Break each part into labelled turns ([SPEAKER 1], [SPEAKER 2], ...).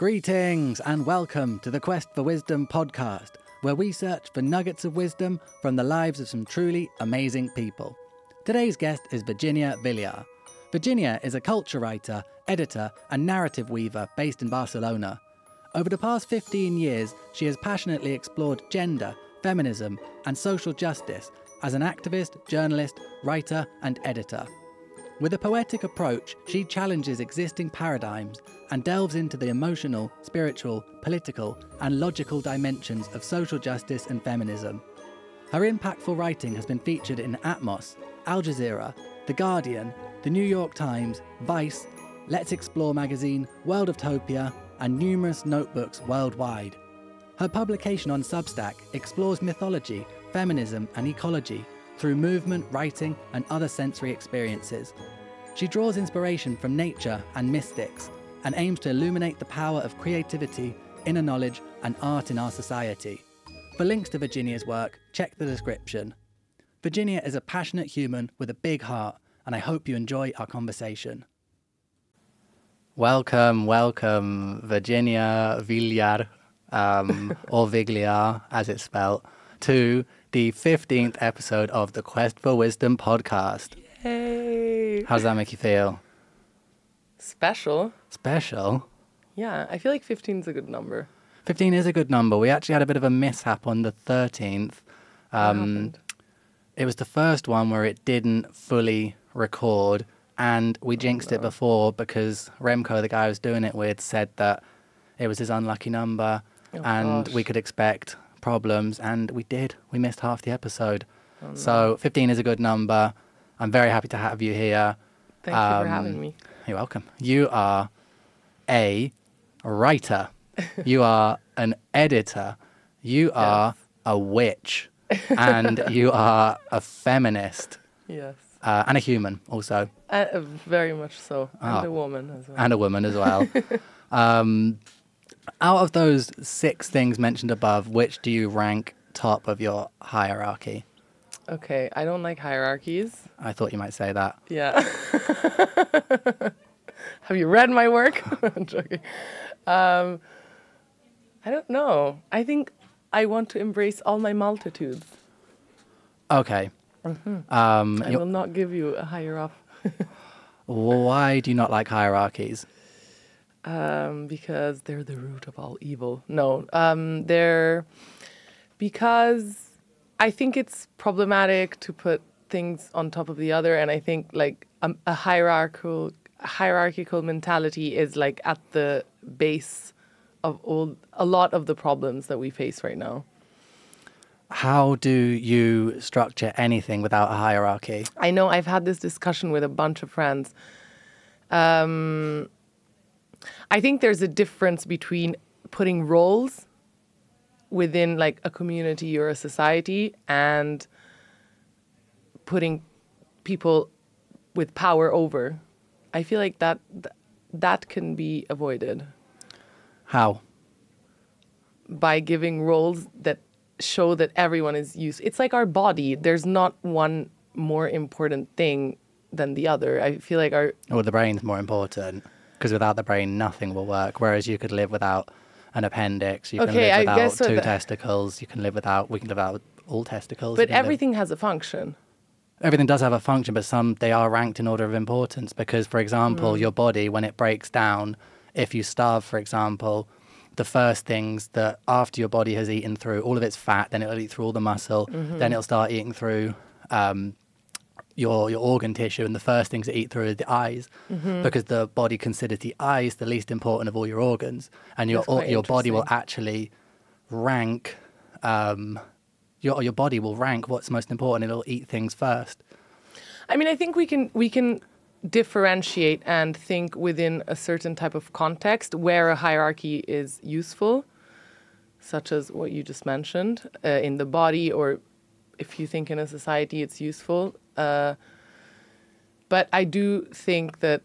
[SPEAKER 1] Greetings and welcome to the Quest for Wisdom podcast, where we search for nuggets of wisdom from the lives of some truly amazing people. Today's guest is Virginia Villar. Virginia is a culture writer, editor, and narrative weaver based in Barcelona. Over the past 15 years, she has passionately explored gender, feminism, and social justice as an activist, journalist, writer, and editor. With a poetic approach, she challenges existing paradigms and delves into the emotional, spiritual, political, and logical dimensions of social justice and feminism. Her impactful writing has been featured in Atmos, Al Jazeera, The Guardian, The New York Times, Vice, Let's Explore magazine, World of Topia, and numerous notebooks worldwide. Her publication on Substack explores mythology, feminism, and ecology through movement, writing, and other sensory experiences. She draws inspiration from nature and mystics and aims to illuminate the power of creativity, inner knowledge, and art in our society. For links to Virginia's work, check the description. Virginia is a passionate human with a big heart, and I hope you enjoy our conversation. Welcome, welcome, Virginia Villar, um, or Vigliar as it's spelled, to the 15th episode of the Quest for Wisdom podcast.
[SPEAKER 2] Hey.
[SPEAKER 1] How does that make you feel?
[SPEAKER 2] Special.
[SPEAKER 1] Special?
[SPEAKER 2] Yeah, I feel like 15 is a good number.
[SPEAKER 1] 15 is a good number. We actually had a bit of a mishap on the 13th.
[SPEAKER 2] What
[SPEAKER 1] Um,
[SPEAKER 2] happened?
[SPEAKER 1] it was the first one where it didn't fully record, and we jinxed it before because Remco, the guy I was doing it with, said that it was his unlucky number
[SPEAKER 2] Oh,
[SPEAKER 1] and we could expect problems, and we did. We missed half the episode.
[SPEAKER 2] Oh, no.
[SPEAKER 1] So 15 is a good number. I'm very happy to have you here.
[SPEAKER 2] Thank you for
[SPEAKER 1] um,
[SPEAKER 2] having me.
[SPEAKER 1] You're welcome. You are a writer. you are an editor. You are a witch. and you are a feminist
[SPEAKER 2] Yes.
[SPEAKER 1] uh, and a human also,
[SPEAKER 2] Uh, very much so.
[SPEAKER 1] Ah.
[SPEAKER 2] And a woman as well.
[SPEAKER 1] and a woman as well. um, out of those six things mentioned above, which do you rank top of your hierarchy?
[SPEAKER 2] Okay, I don't like hierarchies.
[SPEAKER 1] I thought you might say that.
[SPEAKER 2] Yeah. Have you read my work? I'm joking. Um, I don't know. I think I want to embrace all my multitudes.
[SPEAKER 1] Okay. Um,
[SPEAKER 2] Mm-hmm. I
[SPEAKER 1] you-
[SPEAKER 2] will not give you a higher off
[SPEAKER 1] why do you not like hierarchies?
[SPEAKER 2] um, because they're the root of all evil. No, um, they're because I think it's problematic to put things on top of the other, and I think like um, a hierarchical hierarchical mentality is like at the base of all a lot of the problems that we face right now.
[SPEAKER 1] How do you structure anything without a hierarchy?
[SPEAKER 2] I know I've had this discussion with a bunch of friends. Um, I think there's a difference between putting roles within like a community or a society and putting people with power over. I feel like that th- that can be avoided
[SPEAKER 1] How?
[SPEAKER 2] by giving roles that show that everyone is used. It's like our body. There's not one more important thing than the other. I feel like our
[SPEAKER 1] Well, the brain's more important because without the brain, nothing will work. Whereas you could live without an appendix, you can
[SPEAKER 2] Okay, I
[SPEAKER 1] live without two testicles, you can live without, we can live without all testicles.
[SPEAKER 2] but
[SPEAKER 1] can live-
[SPEAKER 2] everything has a function.
[SPEAKER 1] everything does have a function, but some they are ranked in order of importance because, for example,
[SPEAKER 2] Mm.
[SPEAKER 1] your body when it breaks down, if you starve, for example, the first things that after your body has eaten through all of its fat, then it'll eat through all the muscle,
[SPEAKER 2] Mm-hmm.
[SPEAKER 1] then it'll start eating through um, your your organ tissue, and the first things to eat through is the eyes,
[SPEAKER 2] Mm-hmm.
[SPEAKER 1] because the body considers the eyes the least important of all your organs, and your
[SPEAKER 2] quite
[SPEAKER 1] your body will actually rank. Um, your your body will rank what's most important. And it'll eat things first.
[SPEAKER 2] I mean, I think we can we can differentiate and think within a certain type of context where a hierarchy is useful, such as what you just mentioned uh, in the body, or if you think in a society it's useful. Uh, but I do think that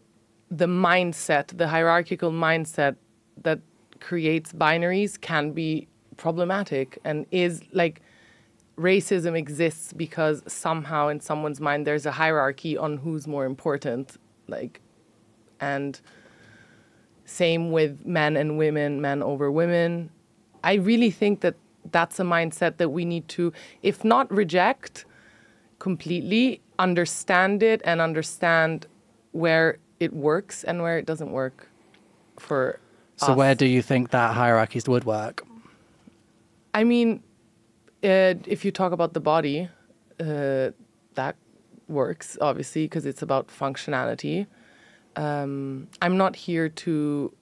[SPEAKER 2] the mindset, the hierarchical mindset that creates binaries can be problematic and is like racism exists because somehow in someone's mind there's a hierarchy on who's more important like and Same with men and women, men over women. I really think that that's a mindset that we need to, if not reject completely, understand it and understand where it works and where it doesn't work for
[SPEAKER 1] So
[SPEAKER 2] us.
[SPEAKER 1] where do you think that hierarchies would work?
[SPEAKER 2] I mean, uh, if you talk about the body, uh, that works obviously because it's about functionality. Um, I'm not here to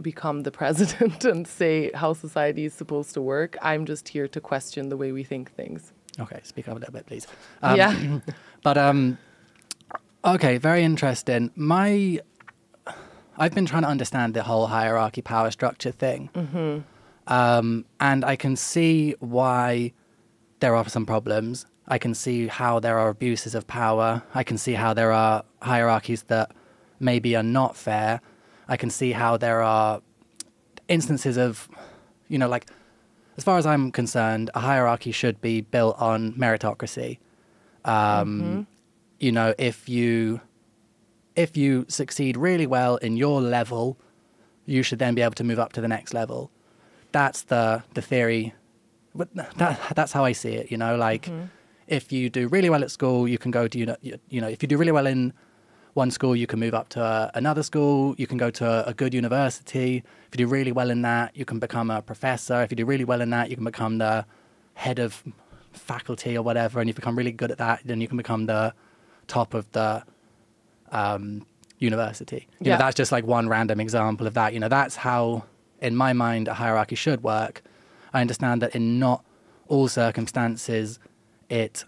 [SPEAKER 2] become the president and say how society is supposed to work. I'm just here to question the way we think things.
[SPEAKER 1] Okay, speak up a little bit, please. Um,
[SPEAKER 2] yeah.
[SPEAKER 1] But um, okay, very interesting. My, I've been trying to understand the whole hierarchy power structure thing, um, and I can see why there are some problems. I can see how there are abuses of power. I can see how there are hierarchies that maybe are not fair. I can see how there are instances of, you know, like as far as I'm concerned, a hierarchy should be built on meritocracy. Um, You know, if you if you succeed really well in your level, you should then be able to move up to the next level. That's the the theory. But that, that's how I see it. You know, like if you do really well at school, you can go to you know you, you know if you do really well in one school, you can move up to uh, another school. You can go to a, a good university. If you do really well in that, you can become a professor. If you do really well in that, you can become the head of faculty or whatever. And if you become really good at that, then you can become the top of the um, university. You
[SPEAKER 2] Yeah.
[SPEAKER 1] know, that's just like one random example of that. You know, that's how, in my mind, a hierarchy should work. I understand that in not all circumstances it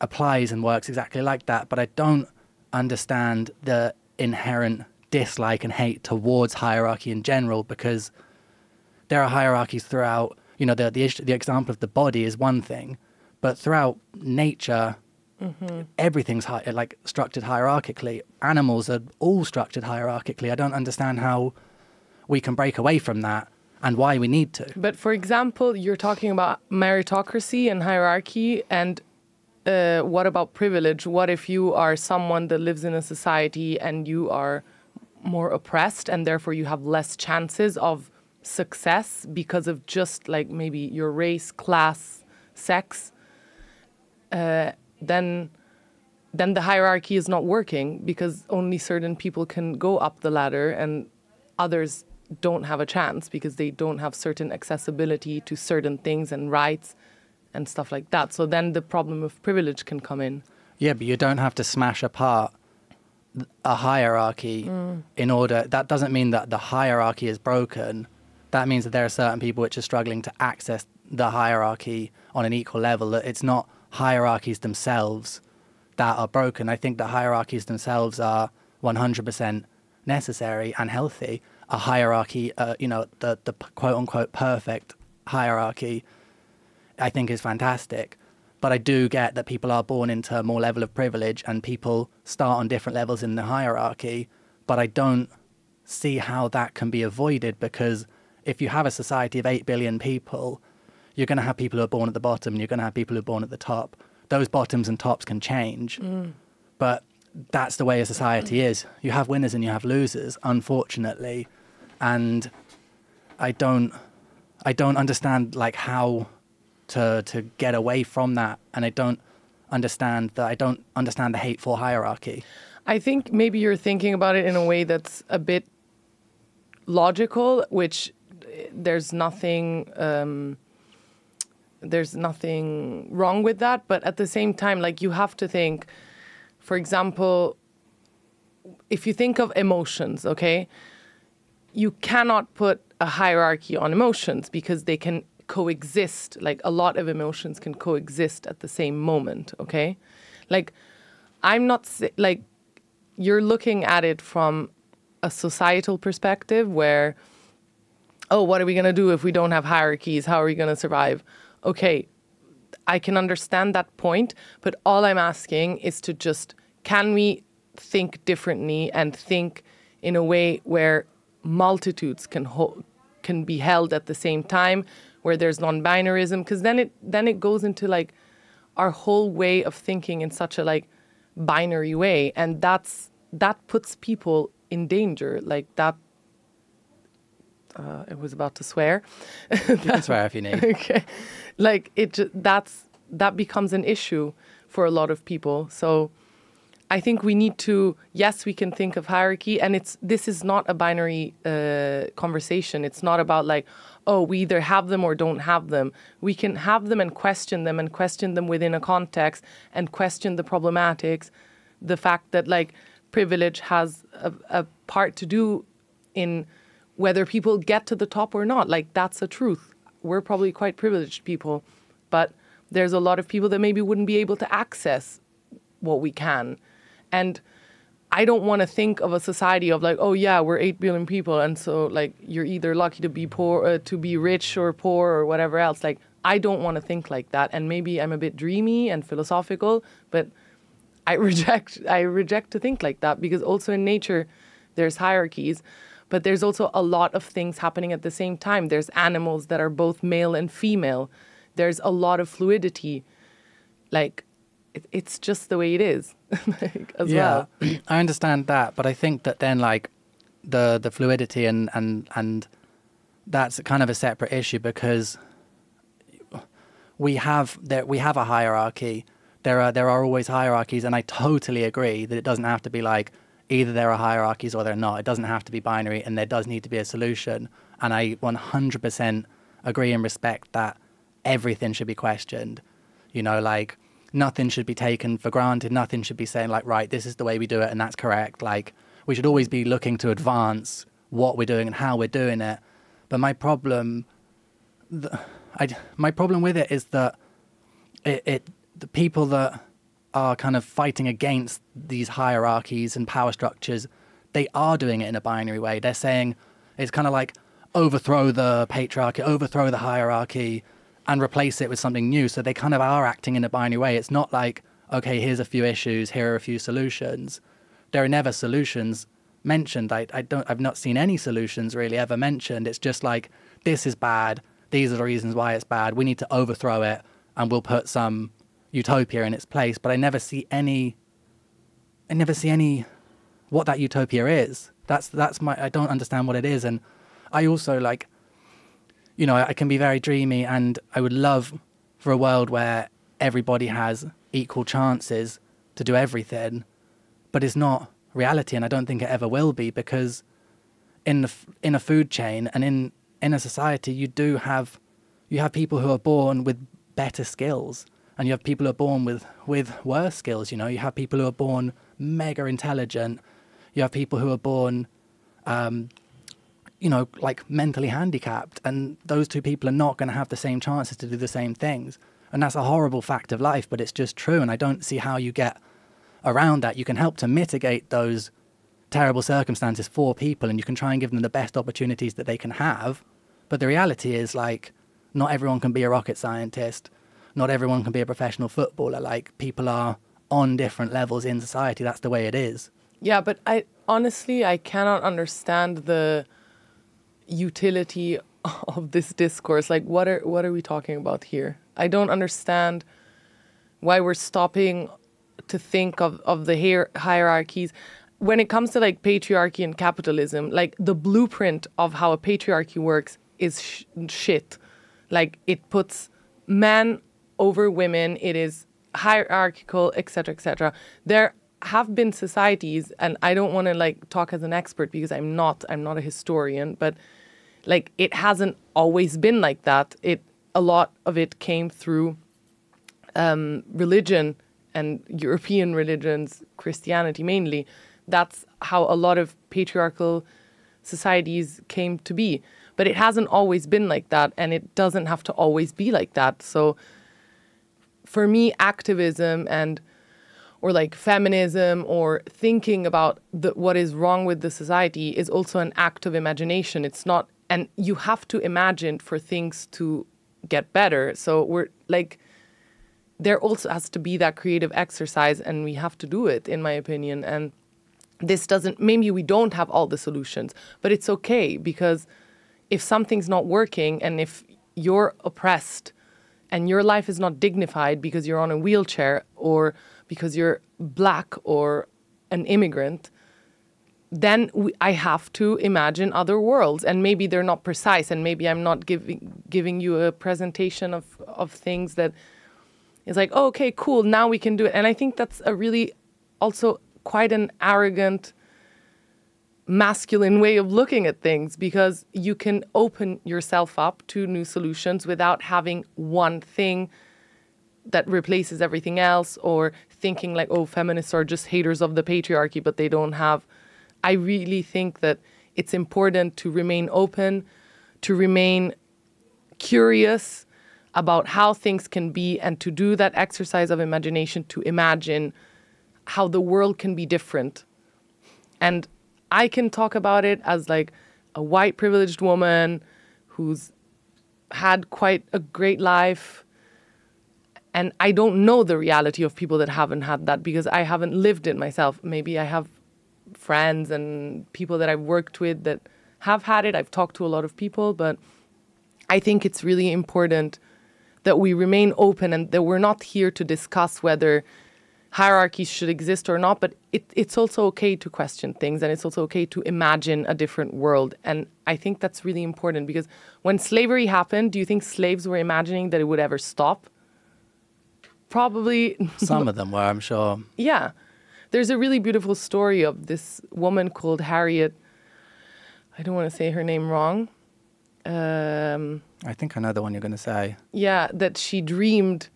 [SPEAKER 1] applies and works exactly like that, but I don't understand the inherent dislike and hate towards hierarchy in general because there are hierarchies throughout. You know, the the, issue, the example of the body is one thing, but throughout nature, mm-hmm. everything's hi- like structured hierarchically. Animals are all structured hierarchically. I don't understand how we can break away from that and why we need to.
[SPEAKER 2] But for example, you're talking about meritocracy and hierarchy, and uh, what about privilege? What if you are someone that lives in a society and you are more oppressed, and therefore you have less chances of success because of just like maybe your race, class, sex? Uh, then then the hierarchy is not working because only certain people can go up the ladder and others don't have a chance because they don't have certain accessibility to certain things and rights and stuff like that. So then the problem of privilege can come in.
[SPEAKER 1] Yeah, but you don't have to smash apart a hierarchy in order. That doesn't mean that the hierarchy is broken. That means that there are certain people which are struggling to access the hierarchy on an equal level. That it's not hierarchies themselves that are broken. I think the hierarchies themselves are 100% necessary and healthy. A hierarchy, uh, you know, the the quote unquote perfect hierarchy I think is fantastic. But I do get that people are born into more level of privilege and people start on different levels in the hierarchy. But I don't see how that can be avoided because if you have a society of 8 billion people, you're going to have people who are born at the bottom and you're going to have people who are born at the top. Those bottoms and tops can change. Mm. But that's the way a society is. You have winners and you have losers, unfortunately. And I don't I don't understand like how to to get away from that and I don't understand that I don't understand the hateful hierarchy.
[SPEAKER 2] I think maybe you're thinking about it in a way that's a bit logical, which eh, there's nothing um, there's nothing wrong with that. But at the same time, like you have to think, for example, if you think of emotions, okay, you cannot put a hierarchy on emotions because they can coexist. Like a lot of emotions can coexist at the same moment, okay? Like I'm not like you're looking at it from a societal perspective where oh, what are we going to do if we don't have hierarchies? How are we going to survive? Okay, I can understand that point, but all I'm asking is to just can we think differently and think in a way where multitudes can ho- can be held at the same time, where there's non-binarism, because then it then it goes into like our whole way of thinking in such a like binary way, and that's that puts people in danger. Like that uh, I was about to swear.
[SPEAKER 1] You can swear if you need.
[SPEAKER 2] okay, like it. That's that becomes an issue for a lot of people. So I think we need to. Yes, we can think of hierarchy, and it's this is not a binary uh, conversation. It's not about like, oh, we either have them or don't have them. We can have them and question them and question them within a context and question the problematics, the fact that like privilege has a, a part to do in whether people get to the top or not. Like that's a truth. We're probably quite privileged people, but there's a lot of people that maybe wouldn't be able to access what we can. And I don't want to think of a society of like, oh yeah, we're eight billion people, and so like you're either lucky to be poor, uh, to be rich or poor or whatever else. Like I don't want to think like that, and maybe I'm a bit dreamy and philosophical, but I reject I reject to think like that because also in nature there's hierarchies, but there's also a lot of things happening at the same time. There's animals that are both male and female. There's a lot of fluidity. Like it, it's just the way it is like, as well.
[SPEAKER 1] I understand that, but I think that then like the the fluidity and and and that's kind of a separate issue because we have there we have a hierarchy. There are there are always hierarchies, and I totally agree that it doesn't have to be like either there are hierarchies or they're not. It doesn't have to be binary, and there does need to be a solution. And I 100% agree and respect that everything should be questioned. You know, like nothing should be taken for granted. Nothing should be saying like, right, this is the way we do it, and that's correct. Like we should always be looking to advance what we're doing and how we're doing it. But my problem, the, I, my problem with it is that it, it the people that are kind of fighting against these hierarchies and power structures, they are doing it in a binary way. They're saying it's kind of like overthrow the patriarchy, overthrow the hierarchy, and replace it with something new. So they kind of are acting in a binary way. It's not like, okay, here's a few issues, here are a few solutions. There are never solutions mentioned. I, I don't I've not seen any solutions really ever mentioned. It's just like this is bad. These are the reasons why it's bad. We need to overthrow it and we'll put some utopia in its place. But I never see any I never see any what that utopia is. That's that's my I don't understand what it is. And I also like you know, I can be very dreamy and I would love for a world where everybody has equal chances to do everything, but it's not reality and I don't think it ever will be because in the in a food chain and in in a society you do have you have people who are born with better skills and you have people who are born with with worse skills you know. You have people who are born mega intelligent. You have people who are born um, you know, like mentally handicapped, and those two people are not going to have the same chances to do the same things. And that's a horrible fact of life, but it's just true. And I don't see how you get around that. You can help to mitigate those terrible circumstances for people, and you can try and give them the best opportunities that they can have. But the reality is, like, not everyone can be a rocket scientist, not everyone can be a professional footballer. Like, people are on different levels in society. That's the way it is.
[SPEAKER 2] Yeah, but I honestly I cannot understand the utility of this discourse. Like what are what are we talking about here? I don't understand why we're stopping to think of, of the hier- hierarchies. When it comes to like patriarchy and capitalism, like the blueprint of how a patriarchy works is sh- shit. Like it puts men over women. It is hierarchical, etc., etc. There have been societies, and I don't want to like talk as an expert because I'm not. I'm not a historian, but like it hasn't always been like that. It a lot of it came through um, religion and European religions, Christianity mainly. That's how a lot of patriarchal societies came to be. But it hasn't always been like that, and it doesn't have to always be like that. So, for me, activism and or like feminism or thinking about the, what is wrong with the society is also an act of imagination. It's not, and you have to imagine for things to get better. So we're like, there also has to be that creative exercise, and we have to do it, in my opinion. And this doesn't, maybe we don't have all the solutions, but it's okay because if something's not working and if you're oppressed and your life is not dignified because you're on a wheelchair or because you're black or an immigrant, then we, I have to imagine other worlds, and maybe they're not precise, and maybe I'm not giving giving you a presentation of of things that is like, oh, okay, cool, now we can do it. And I think that's a really also quite an arrogant masculine way of looking at things because you can open yourself up to new solutions without having one thing that replaces everything else or thinking like oh feminists are just haters of the patriarchy but they don't have i really think that it's important to remain open to remain curious about how things can be and to do that exercise of imagination to imagine how the world can be different and I can talk about it as like a white privileged woman who's had quite a great life. And I don't know the reality of people that haven't had that because I haven't lived it myself. Maybe I have friends and people that I've worked with that have had it. I've talked to a lot of people, but I think it's really important that we remain open and that we're not here to discuss whether hierarchies should exist or not, but it, it's also okay to question things and it's also okay to imagine a different world. And I think that's really important because when slavery happened, do you think slaves were imagining that it would ever stop? Probably.
[SPEAKER 1] Some of them were, I'm sure.
[SPEAKER 2] Yeah. There's a really beautiful story of this woman called Harriet. I don't want to say her name wrong. Um,
[SPEAKER 1] I think I know the one you're going to say.
[SPEAKER 2] Yeah, that she dreamed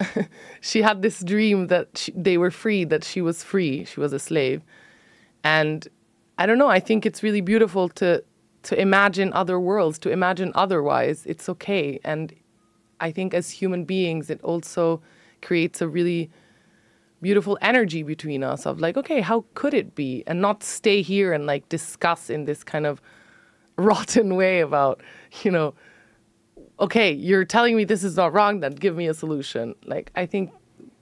[SPEAKER 2] she had this dream that she, they were free, that she was free, she was a slave. And I don't know, I think it's really beautiful to to imagine other worlds, to imagine otherwise. It's okay. And I think as human beings it also creates a really beautiful energy between us of like, okay, how could it be? And not stay here and like discuss in this kind of rotten way about, you know, okay, you're telling me this is not wrong, then give me a solution. Like, I think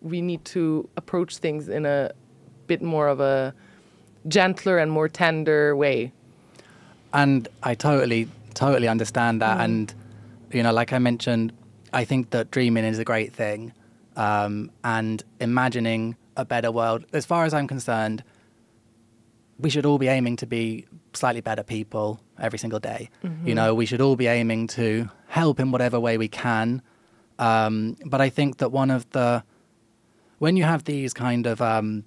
[SPEAKER 2] we need to approach things in a bit more of a gentler and more tender way.
[SPEAKER 1] And I totally, totally understand that. Mm. And, you know, like I mentioned, I think that dreaming is a great thing. Um, and imagining a better world, as far as I'm concerned, we should all be aiming to be slightly better people every single day. Mm-hmm. You know, we should all be aiming to help in whatever way we can. Um, but I think that one of the when you have these kind of um,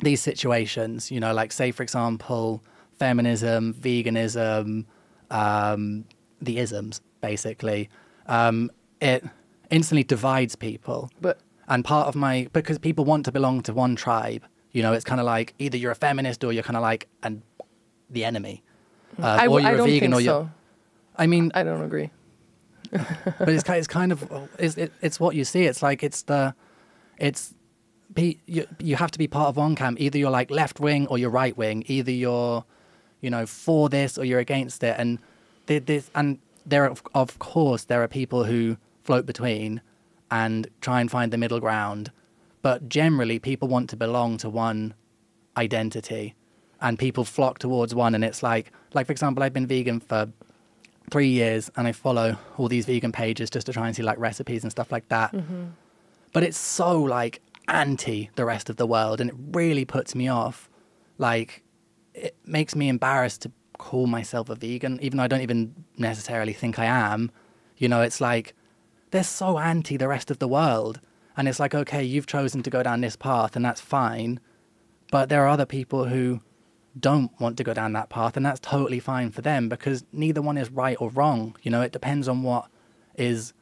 [SPEAKER 1] these situations, you know, like say for example, feminism, veganism, um, the isms, basically, um, it instantly divides people.
[SPEAKER 2] But
[SPEAKER 1] and part of my because people want to belong to one tribe. You know, it's kind of like either you're a feminist or you're kind of like and the enemy,
[SPEAKER 2] uh, I, or you're I a vegan or you're. So.
[SPEAKER 1] I mean,
[SPEAKER 2] I don't agree.
[SPEAKER 1] but it's kind, it's kind of it's, it, it's what you see. It's like it's the it's you, you have to be part of one camp. Either you're like left wing or you're right wing. Either you're you know for this or you're against it. And this and there are, of course there are people who float between and try and find the middle ground. But generally, people want to belong to one identity and people flock towards one and it's like like for example i've been vegan for three years and i follow all these vegan pages just to try and see like recipes and stuff like that mm-hmm. but it's so like anti the rest of the world and it really puts me off like it makes me embarrassed to call myself a vegan even though i don't even necessarily think i am you know it's like they're so anti the rest of the world and it's like okay you've chosen to go down this path and that's fine but there are other people who don't want to go down that path, and that's totally fine for them because neither one is right or wrong. You know, it depends on what is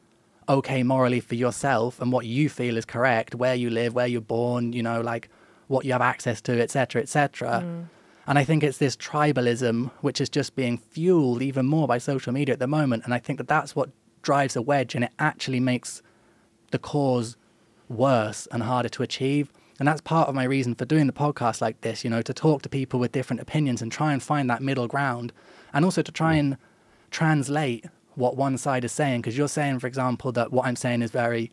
[SPEAKER 1] okay morally for yourself and what you feel is correct, where you live, where you're born, you know, like what you have access to, etc., etc. Mm. And I think it's this tribalism which is just being fueled even more by social media at the moment. And I think that that's what drives a wedge and it actually makes the cause worse and harder to achieve. And that's part of my reason for doing the podcast like this, you know, to talk to people with different opinions and try and find that middle ground. And also to try and translate what one side is saying. Because you're saying, for example, that what I'm saying is very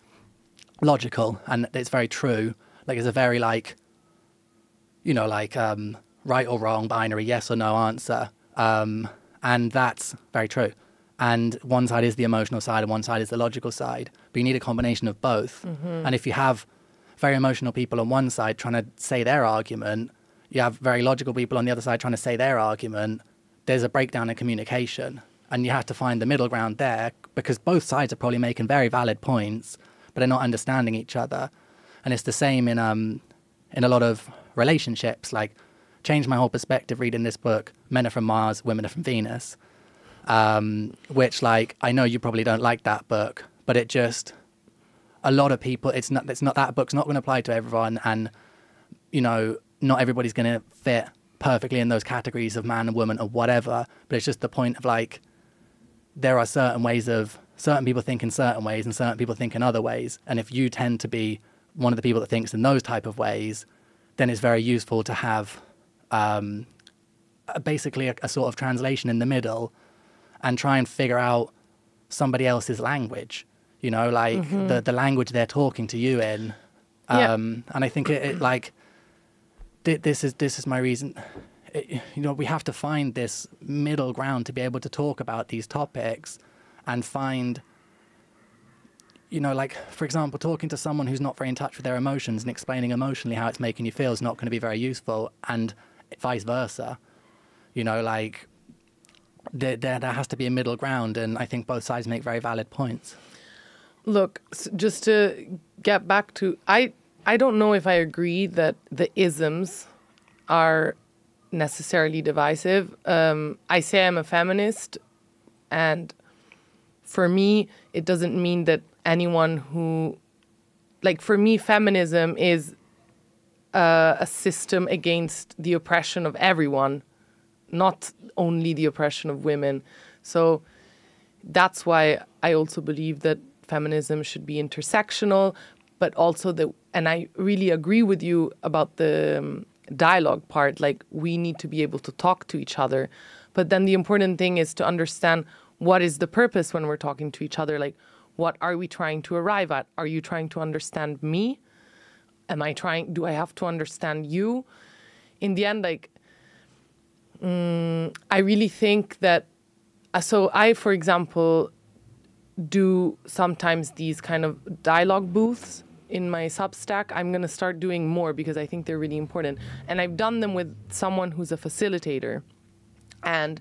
[SPEAKER 1] logical and it's very true. Like it's a very like, you know, like um, right or wrong, binary, yes or no answer. Um, and that's very true. And one side is the emotional side and one side is the logical side. But you need a combination of both. Mm-hmm. And if you have very emotional people on one side trying to say their argument, you have very logical people on the other side trying to say their argument, there's a breakdown in communication. And you have to find the middle ground there because both sides are probably making very valid points, but they're not understanding each other. And it's the same in um in a lot of relationships. Like, changed my whole perspective reading this book, Men Are From Mars, Women Are From Venus. Um, which like I know you probably don't like that book, but it just a lot of people it's not it's not that book's not going to apply to everyone and you know not everybody's going to fit perfectly in those categories of man and woman or whatever but it's just the point of like there are certain ways of certain people think in certain ways and certain people think in other ways. And if you tend to be one of the people that thinks in those type of ways then it's very useful to have um, basically a, a sort of translation in the middle and try and figure out somebody else's language you know like mm-hmm. the, the language they're talking to you in um, yeah. and i think it, it like th- this is this is my reason it, you know we have to find this middle ground to be able to talk about these topics and find you know like for example talking to someone who's not very in touch with their emotions and explaining emotionally how it's making you feel is not going to be very useful and vice versa you know like there, there, there has to be a middle ground and i think both sides make very valid points
[SPEAKER 2] Look, just to get back to I I don't know if I agree that the isms are necessarily divisive. Um, I say I'm a feminist, and for me, it doesn't mean that anyone who, like, for me, feminism is uh, a system against the oppression of everyone, not only the oppression of women. So that's why I also believe that feminism should be intersectional, but also the and I really agree with you about the um, dialogue part. Like we need to be able to talk to each other, but then the important thing is to understand what is the purpose when we're talking to each other. Like, what are we trying to arrive at? Are you trying to understand me? Am I trying? Do I have to understand you? In the end, like, um, I really think that. Uh, so I, for example, do sometimes these kind of dialogue booths in my Substack. I'm going to start doing more because I think they're really important. And I've done them with someone who's a facilitator. And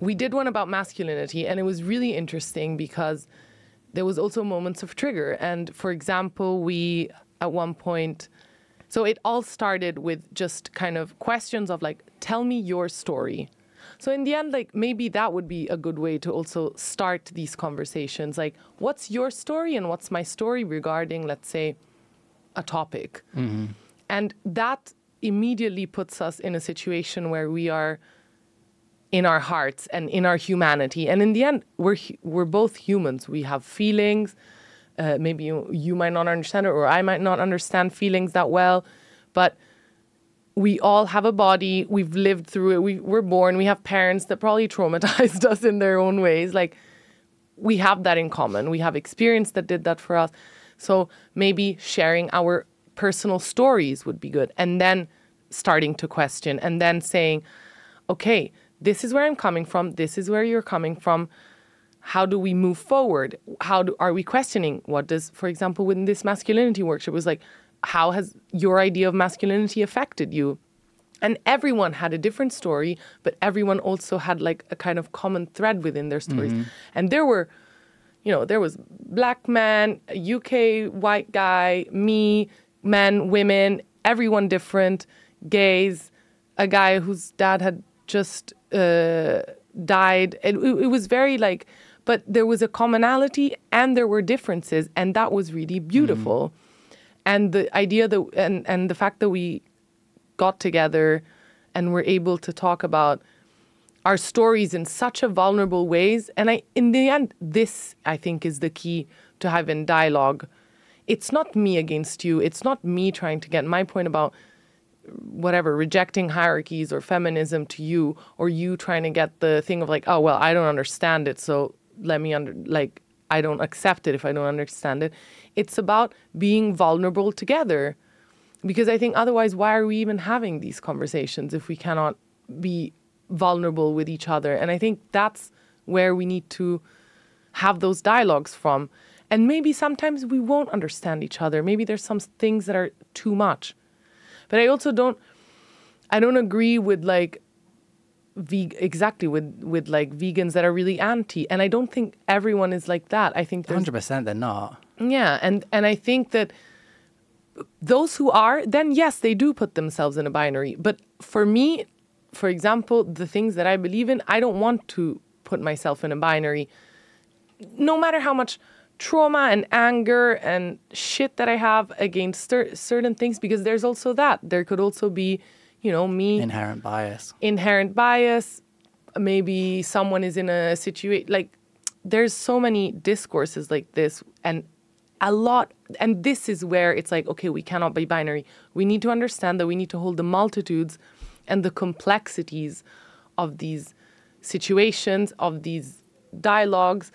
[SPEAKER 2] we did one about masculinity, and it was really interesting because there was also moments of trigger. And for example, we at one point, so it all started with just kind of questions of like, tell me your story. So in the end, like maybe that would be a good way to also start these conversations. Like, what's your story and what's my story regarding, let's say, a topic? Mm-hmm. And that immediately puts us in a situation where we are in our hearts and in our humanity. And in the end, we're we're both humans. We have feelings. Uh, maybe you, you might not understand it, or I might not understand feelings that well, but we all have a body. We've lived through it. We, we're born. We have parents that probably traumatized us in their own ways. Like, we have that in common. We have experience that did that for us. So maybe sharing our personal stories would be good. And then starting to question and then saying, okay, this is where I'm coming from. This is where you're coming from. How do we move forward? How do, are we questioning? What does, for example, within this masculinity workshop, was like, how has your idea of masculinity affected you? And everyone had a different story, but everyone also had like a kind of common thread within their stories. Mm-hmm. And there were, you know, there was black man, a UK white guy, me, men, women, everyone different, gays, a guy whose dad had just uh, died. It, it was very like, but there was a commonality and there were differences, and that was really beautiful. Mm-hmm and the idea that and and the fact that we got together and were able to talk about our stories in such a vulnerable ways. And i in the end this i think is the key to having dialogue. It's not me against you. It's not me trying to get my point about whatever rejecting hierarchies or feminism to you or you trying to get the thing of like oh well i don't understand it so let me under like i don't accept it if i don't understand it it's about being vulnerable together. Because I think otherwise, why are we even having these conversations if we cannot be vulnerable with each other? And I think that's where we need to have those dialogues from. And maybe sometimes we won't understand each other. Maybe there's some things that are too much. But I also don't I don't agree with like veg- exactly with with like vegans that are really anti and I don't think everyone is like that. I think there's
[SPEAKER 1] 100% they're not.
[SPEAKER 2] yeah, and and I think that those who are, then yes, they do put themselves in a binary. But for me, for example, the things that I believe in, I don't want to put myself in a binary. No matter how much trauma and anger and shit that I have against cer- certain things, because there's also that. There could also be, you know, me.
[SPEAKER 1] Inherent bias.
[SPEAKER 2] inherent bias. Maybe someone is in a situation like there's so many discourses like this and a lot and this is where it's like okay we cannot be binary. We need to understand that we need to hold the multitudes and the complexities of these situations of these dialogues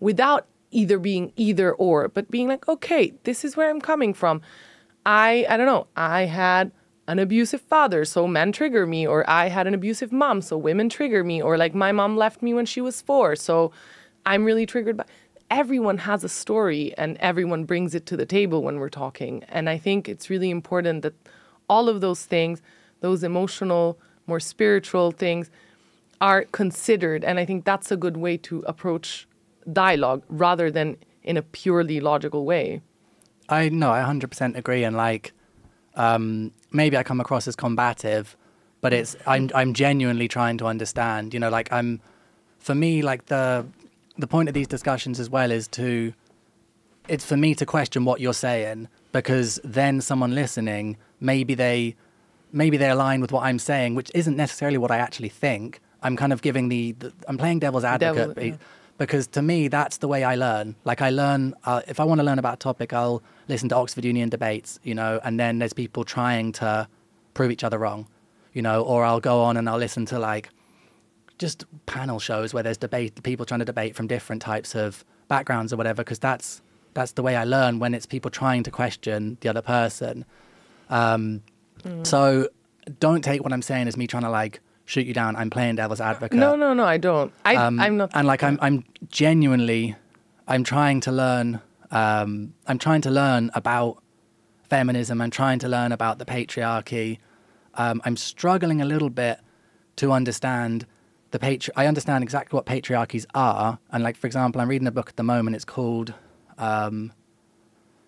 [SPEAKER 2] without either being either or but being like okay this is where i'm coming from. I i don't know. I had an abusive father so men trigger me or i had an abusive mom so women trigger me or like my mom left me when she was 4 so i'm really triggered by everyone has a story and everyone brings it to the table when we're talking and i think it's really important that all of those things those emotional more spiritual things are considered and i think that's a good way to approach dialogue rather than in a purely logical way.
[SPEAKER 1] I no, I 100% agree, and like, um, maybe I come across as combative, but it's I'm I'm genuinely trying to understand. You know, like I'm, for me, like the the point of these discussions as well is to, it's for me to question what you're saying because then someone listening maybe they maybe they align with what I'm saying, which isn't necessarily what I actually think. I'm kind of giving the, the I'm playing devil's advocate
[SPEAKER 2] Devil, yeah.
[SPEAKER 1] Because to me that's the way I learn. Like I learn uh, if I want to learn about a topic, I'll listen to Oxford Union debates, you know, and then there's people trying to prove each other wrong, you know, or I'll go on and I'll listen to like just panel shows where there's debate, people trying to debate from different types of backgrounds or whatever, because that's that's the way I learn when it's people trying to question the other person. Um, So don't take what I'm saying as me trying to like shoot you down. I'm playing devil's advocate.
[SPEAKER 2] no no no i don't I,
[SPEAKER 1] Um,
[SPEAKER 2] i'm not
[SPEAKER 1] And like I'm, I'm genuinely, I'm trying to learn. Um, I'm trying to learn about feminism. I'm trying to learn about the patriarchy. Um, I'm struggling a little bit to understand the patri- I understand exactly what patriarchies are, and like for example, I'm reading a book at the moment. It's called um,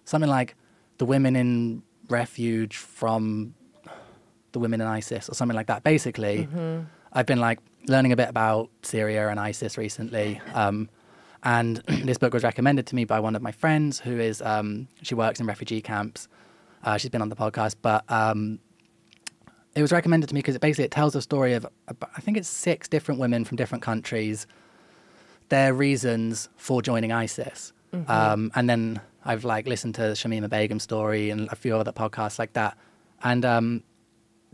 [SPEAKER 1] something like "The Women in Refuge from the Women in ISIS" or something like that. Basically, I've been like learning a bit about Syria and ISIS recently. Um, and this book was recommended to me by one of my friends who is, um, she works in refugee camps. Uh, she's been on the podcast, but um, it was recommended to me because it basically it tells a story of, I think it's six different women from different countries, their reasons for joining ISIS. Um, and then I've like listened to Shamima Begum's story and a few other podcasts like that. And um,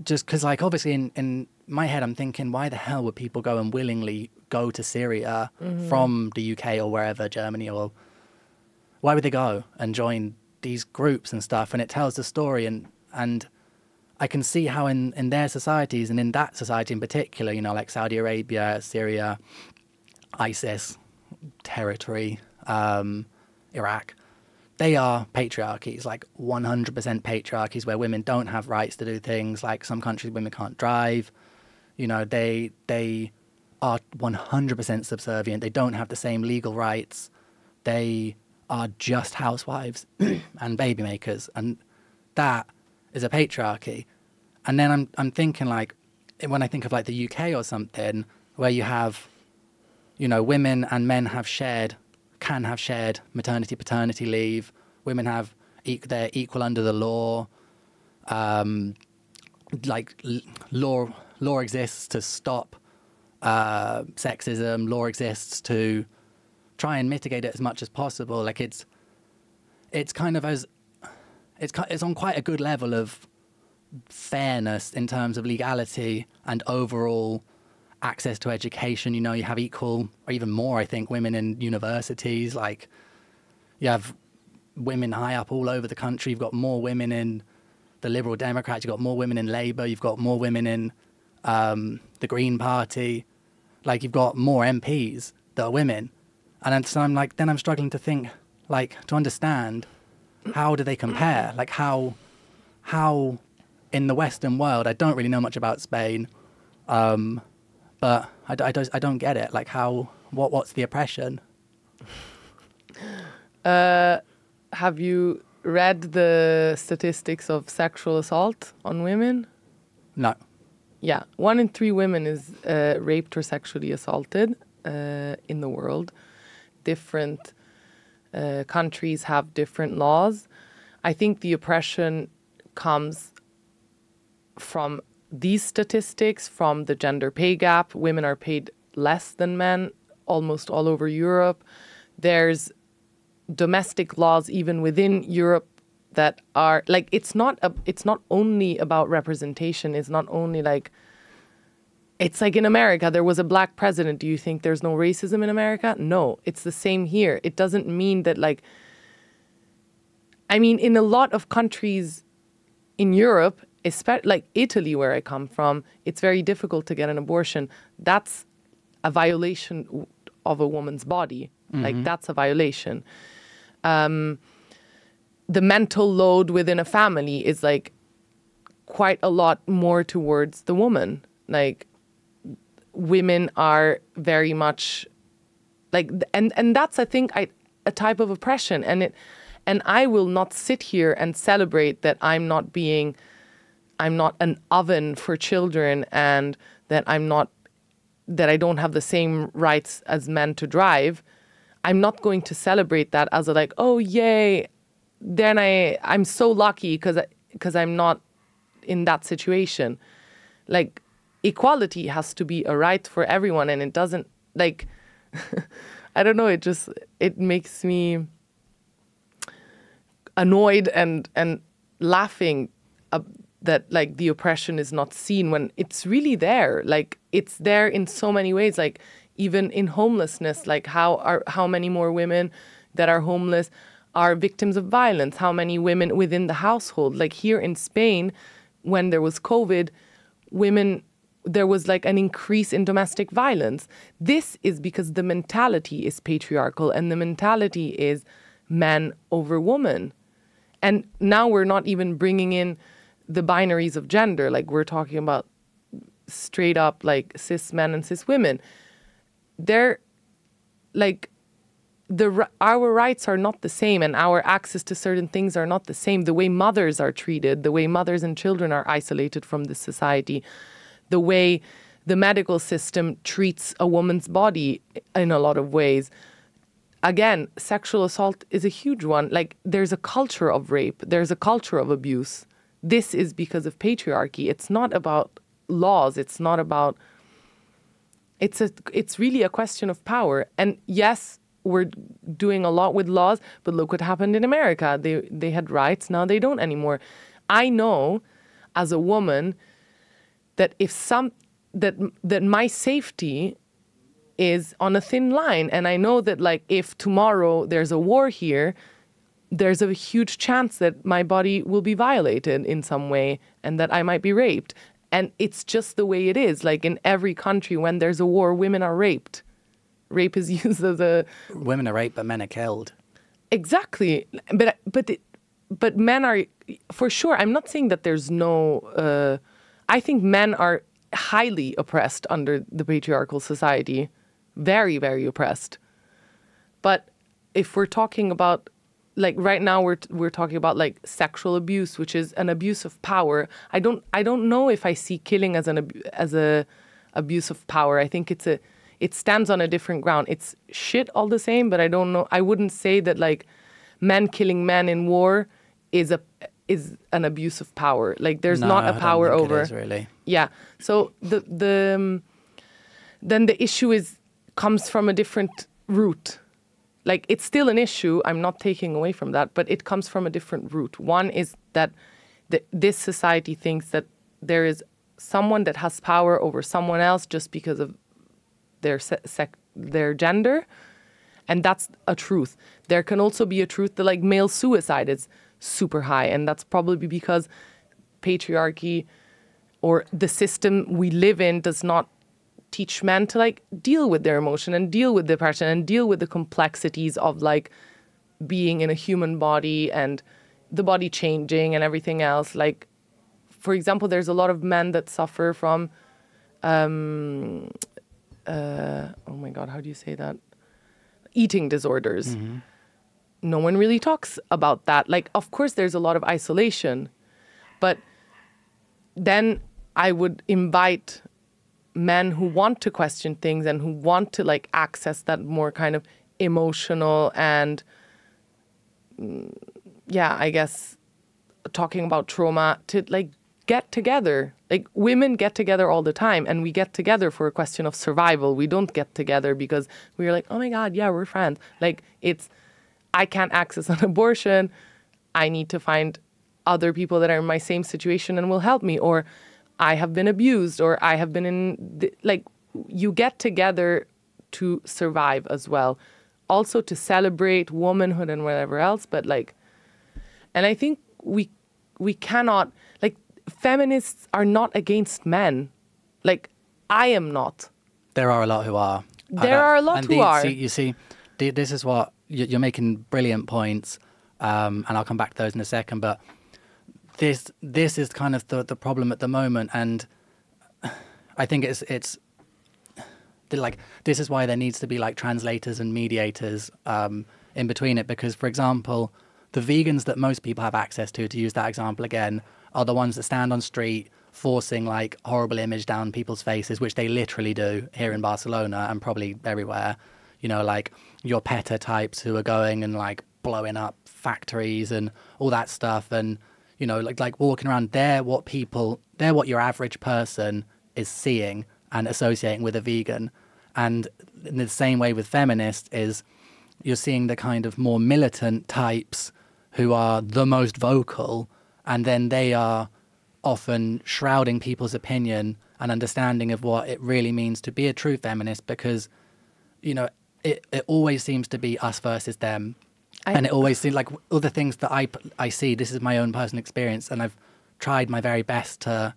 [SPEAKER 1] just because like obviously in, in my head i'm thinking why the hell would people go and willingly go to syria from the uk or wherever germany or why would they go and join these groups and stuff? And it tells the story and and i can see how in in their societies and in that society in particular you know like saudi arabia syria isis territory um iraq they are patriarchies, like 100% patriarchies, where women don't have rights to do things. Like some countries, women can't drive. You know, they they are 100% subservient. They don't have the same legal rights. They are just housewives and baby makers, and that is a patriarchy. And then I'm I'm thinking like when I think of like the UK or something, where you have, you know, women and men have shared can have shared maternity paternity leave. Women have they're equal under the law. Um, like l- law law exists to stop uh, sexism. Law exists to try and mitigate it as much as possible. Like it's it's kind of as it's it's on quite a good level of fairness in terms of legality and overall access to education. You know, you have equal or even more, I think, women in universities. Like, you have women high up all over the country. You've got more women in the Liberal Democrats. You've got more women in Labour. You've got more women in um, the Green Party. Like, you've got more MPs that are women. And so I'm like, then I'm struggling to think, like, to understand how do they compare? Like, how, how in the Western world, I don't really know much about Spain, um, but I, I, don't, I don't get it. Like, how, what, what's the oppression?
[SPEAKER 2] Uh, have you read the statistics of sexual assault on women?
[SPEAKER 1] No.
[SPEAKER 2] Yeah, one in three women is uh, raped or sexually assaulted uh, in the world. Different uh, countries have different laws. I think the oppression comes from these statistics, from the gender pay gap. Women are paid less than men almost all over Europe. There's domestic laws even within Europe that are like it's not a, it's not only about representation it's not only like it's like in America there was a black president do you think there's no racism in America no it's the same here it doesn't mean that like I mean in a lot of countries in Europe especially like Italy where I come from it's very difficult to get an abortion. That's a violation of a woman's body. Like that's a violation. Um, the mental load within a family is like quite a lot more towards the woman. Like women are very much like and and that's I think I a type of oppression. And it and I will not sit here and celebrate that I'm not being I'm not an oven for children and that I'm not that I don't have the same rights as men to drive. I'm not going to celebrate that as a like, oh yay, then I I'm so lucky because because I'm not in that situation. Like equality has to be a right for everyone, and it doesn't like I don't know. It just it makes me annoyed and and laughing that like the oppression is not seen when it's really there. Like it's there in so many ways. Like even in homelessness, like how are how many more women that are homeless are victims of violence? How many women within the household? Like here in Spain, when there was COVID, women there was like an increase in domestic violence. This is because the mentality is patriarchal and the mentality is man over woman. And now we're not even bringing in the binaries of gender. Like we're talking about straight up like cis men and cis women. They're like the our rights are not the same and our access to certain things are not the same the way mothers are treated the way mothers and children are isolated from the society the way the medical system treats a woman's body in a lot of ways again sexual assault is a huge one like there's a culture of rape there's a culture of abuse this is because of patriarchy. It's not about laws. It's not about it's a it's really a question of power. And yes we're doing a lot with laws but look what happened in america. They they had rights. Now they don't anymore. I know as a woman that if some that that my safety is on a thin line. And i know that like if tomorrow there's a war here there's a huge chance that my body will be violated in some way and that i might be raped. And it's just the way it is. Like in every country when there's a war women are raped. Rape is used as a
[SPEAKER 1] Women are raped, but men are killed.
[SPEAKER 2] exactly. But but it, but men are for sure i'm not saying that there's no uh, i think men are highly oppressed under the patriarchal society. Very very oppressed. But if we're talking about like right now we're we're talking about like sexual abuse which is an abuse of power. I don't i don't know if i see killing as an as a abuse of power. I think it's a it stands on a different ground. It's shit all the same but i don't know i wouldn't say that like men killing men in war is a is an abuse of power. Like there's
[SPEAKER 1] No,
[SPEAKER 2] not a power over
[SPEAKER 1] is, really.
[SPEAKER 2] yeah. So the the um, then the issue is comes from a different root like it's still an issue. I'm not taking away from that but it comes from a different root. One is that the, this society thinks that there is someone that has power over someone else just because of their se- sec- their gender and that's a truth. There can also be a truth that like male suicide is super high and that's probably because patriarchy or the system we live in does not teach men to like deal with their emotion and deal with depression and deal with the complexities of like being in a human body and the body changing and everything else like for example, there's a lot of men that suffer from, um, uh, oh my God, how do you say that? Eating disorders. No one really talks about that. Like, of course, there's a lot of isolation, but then I would invite men who want to question things and who want to like access that more kind of emotional and mm, yeah, I guess talking about trauma to like get together. Like women get together all the time and we get together for a question of survival. We don't get together because we're like, "Oh my god, yeah, we're friends." Like it's I can't access an abortion. I need to find other people that are in my same situation and will help me or I have been abused or I have been in th- like you get together to survive as well. Also to celebrate womanhood and whatever else, but like and I think we we cannot like feminists are not against men. Like I am not.
[SPEAKER 1] There are a lot who are.
[SPEAKER 2] There are a lot
[SPEAKER 1] and
[SPEAKER 2] who
[SPEAKER 1] these-
[SPEAKER 2] are.
[SPEAKER 1] See, you see, the- this is what you- you're making brilliant points, um, and I'll come back to those in a second. But this this is kind of the the problem at the moment, and I think it's it's like this is why there needs to be like translators and mediators um, in between it because for example the vegans that most people have access to to use that example again are the ones that stand on street forcing like horrible image down people's faces which they literally do here in barcelona and probably everywhere. You know like your PETA types who are going and like blowing up factories and all that stuff and you know like like walking around they're what people they're what your average person is seeing and associating with a vegan. And in the same way with feminists is you're seeing the kind of more militant types who are the most vocal and then they are often shrouding people's opinion and understanding of what it really means to be a true feminist because you know it, it always seems to be us versus them
[SPEAKER 2] I-
[SPEAKER 1] and it always seems like other things that I, I see this is my own personal experience and i've tried my very best to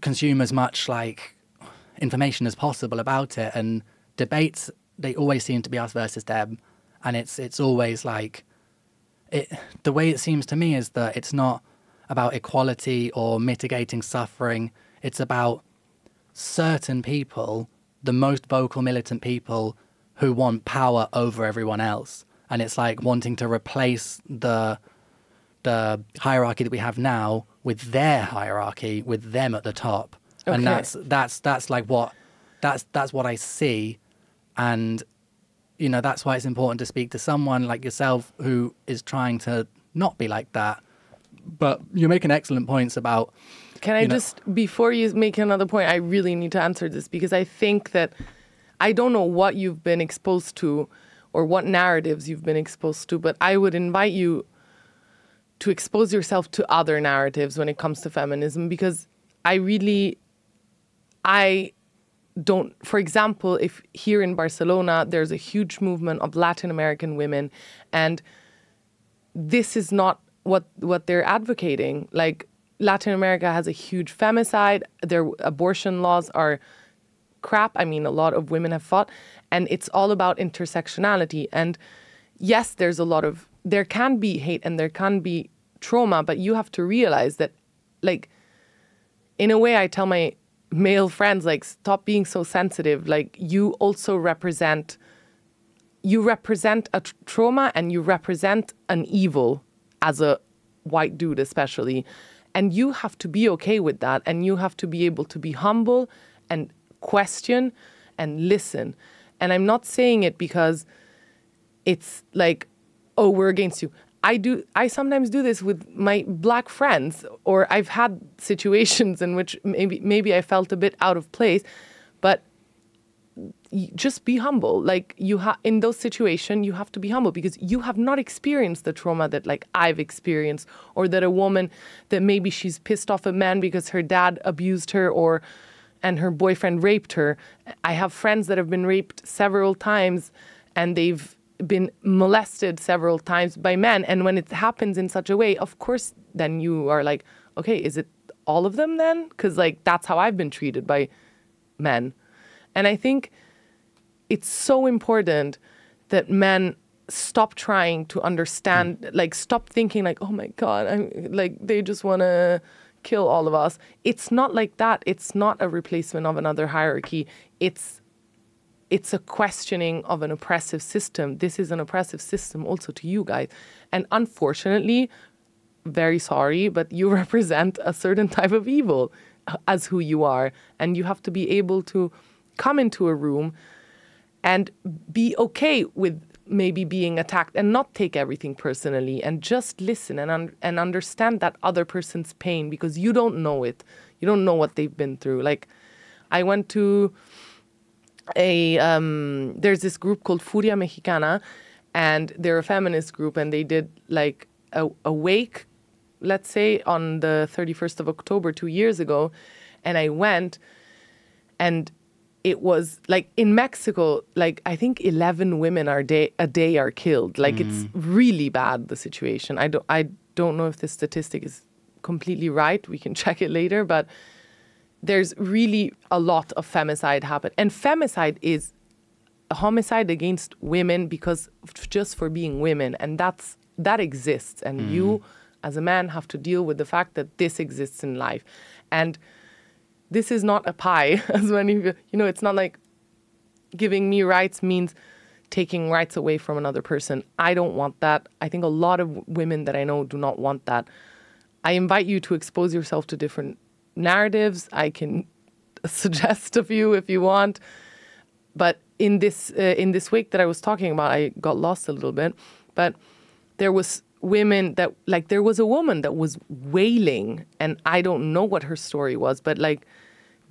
[SPEAKER 1] consume as much like information as possible about it and debates they always seem to be us versus them. And it's it's always like it the way it seems to me is that it's not about equality or mitigating suffering. It's about certain people the most vocal militant people who want power over everyone else and it's like wanting to replace the the hierarchy that we have now with their hierarchy with them at the top.
[SPEAKER 2] Okay.
[SPEAKER 1] and that's that's that's like what that's that's what i see. And you know that's why it's important to speak to someone like yourself who is trying to not be like that. But you're making excellent points about
[SPEAKER 2] Can I
[SPEAKER 1] know-
[SPEAKER 2] just, before you make another point, I really need to answer this because I think that I don't know what you've been exposed to or what narratives you've been exposed to, but I would invite you to expose yourself to other narratives when it comes to feminism because I really, I don't, for example, if here in Barcelona, there's a huge movement of Latin American women and this is not what what they're advocating. Like Latin America has a huge femicide. Their abortion laws are crap. I mean, a lot of women have fought, and it's all about intersectionality. And yes, there's a lot of there can be hate and there can be trauma, but you have to realize that, like, in a way, I tell my male friends like, stop being so sensitive. Like, you also represent you represent a tr- trauma and you represent an evil as a white dude especially and you have to be okay with that and you have to be able to be humble and question and listen and i'm not saying it because it's like oh we're against you. I do i sometimes do this with my black friends or i've had situations in which maybe maybe i felt a bit out of place but just be humble. Like you have in those situations you have to be humble because you have not experienced the trauma that like i've experienced or that a woman that maybe she's pissed off a man because her dad abused her or and her boyfriend raped her. I have friends that have been raped several times and they've been molested several times by men. And when it happens in such a way of course then you are like okay is it all of them then? Because like that's how i've been treated by men. And I think it's so important that men stop trying to understand
[SPEAKER 1] Mm.
[SPEAKER 2] like stop thinking like oh my god i'm like they just want to kill all of us. It's not like that. It's not a replacement of another hierarchy. It's it's a questioning of an oppressive system. This is an oppressive system also to you guys. And unfortunately very sorry but you represent a certain type of evil uh, as who you are. And you have to be able to come into a room and be okay with maybe being attacked and not take everything personally and just listen and un- and understand that other person's pain because you don't know it. You don't know what they've been through. Like i went to a um, there's this group called Furia Mexicana, and they're a feminist group, and they did like a, a wake, let's say on the 31st of October two years ago, and I went, and it was like in Mexico, like I think 11 women are day a day are killed. Like it's mm. really bad the situation. I don't I don't know if this statistic is completely right. We can check it later, but there's really a lot of femicide happen. And femicide is a homicide against women because just for being women and that's that exists and you mm. as a man have to deal with the fact that this exists in life. And this is not a pie as many of you you know it's not like giving me rights means taking rights away from another person. I don't want that. I think a lot of women that I know do not want that. I invite you to expose yourself to different narratives. I can suggest a few if you want. But in this uh, in this week that I was talking about, I got lost a little bit. But there was women that like there was a woman that was wailing, and I don't know what her story was, but like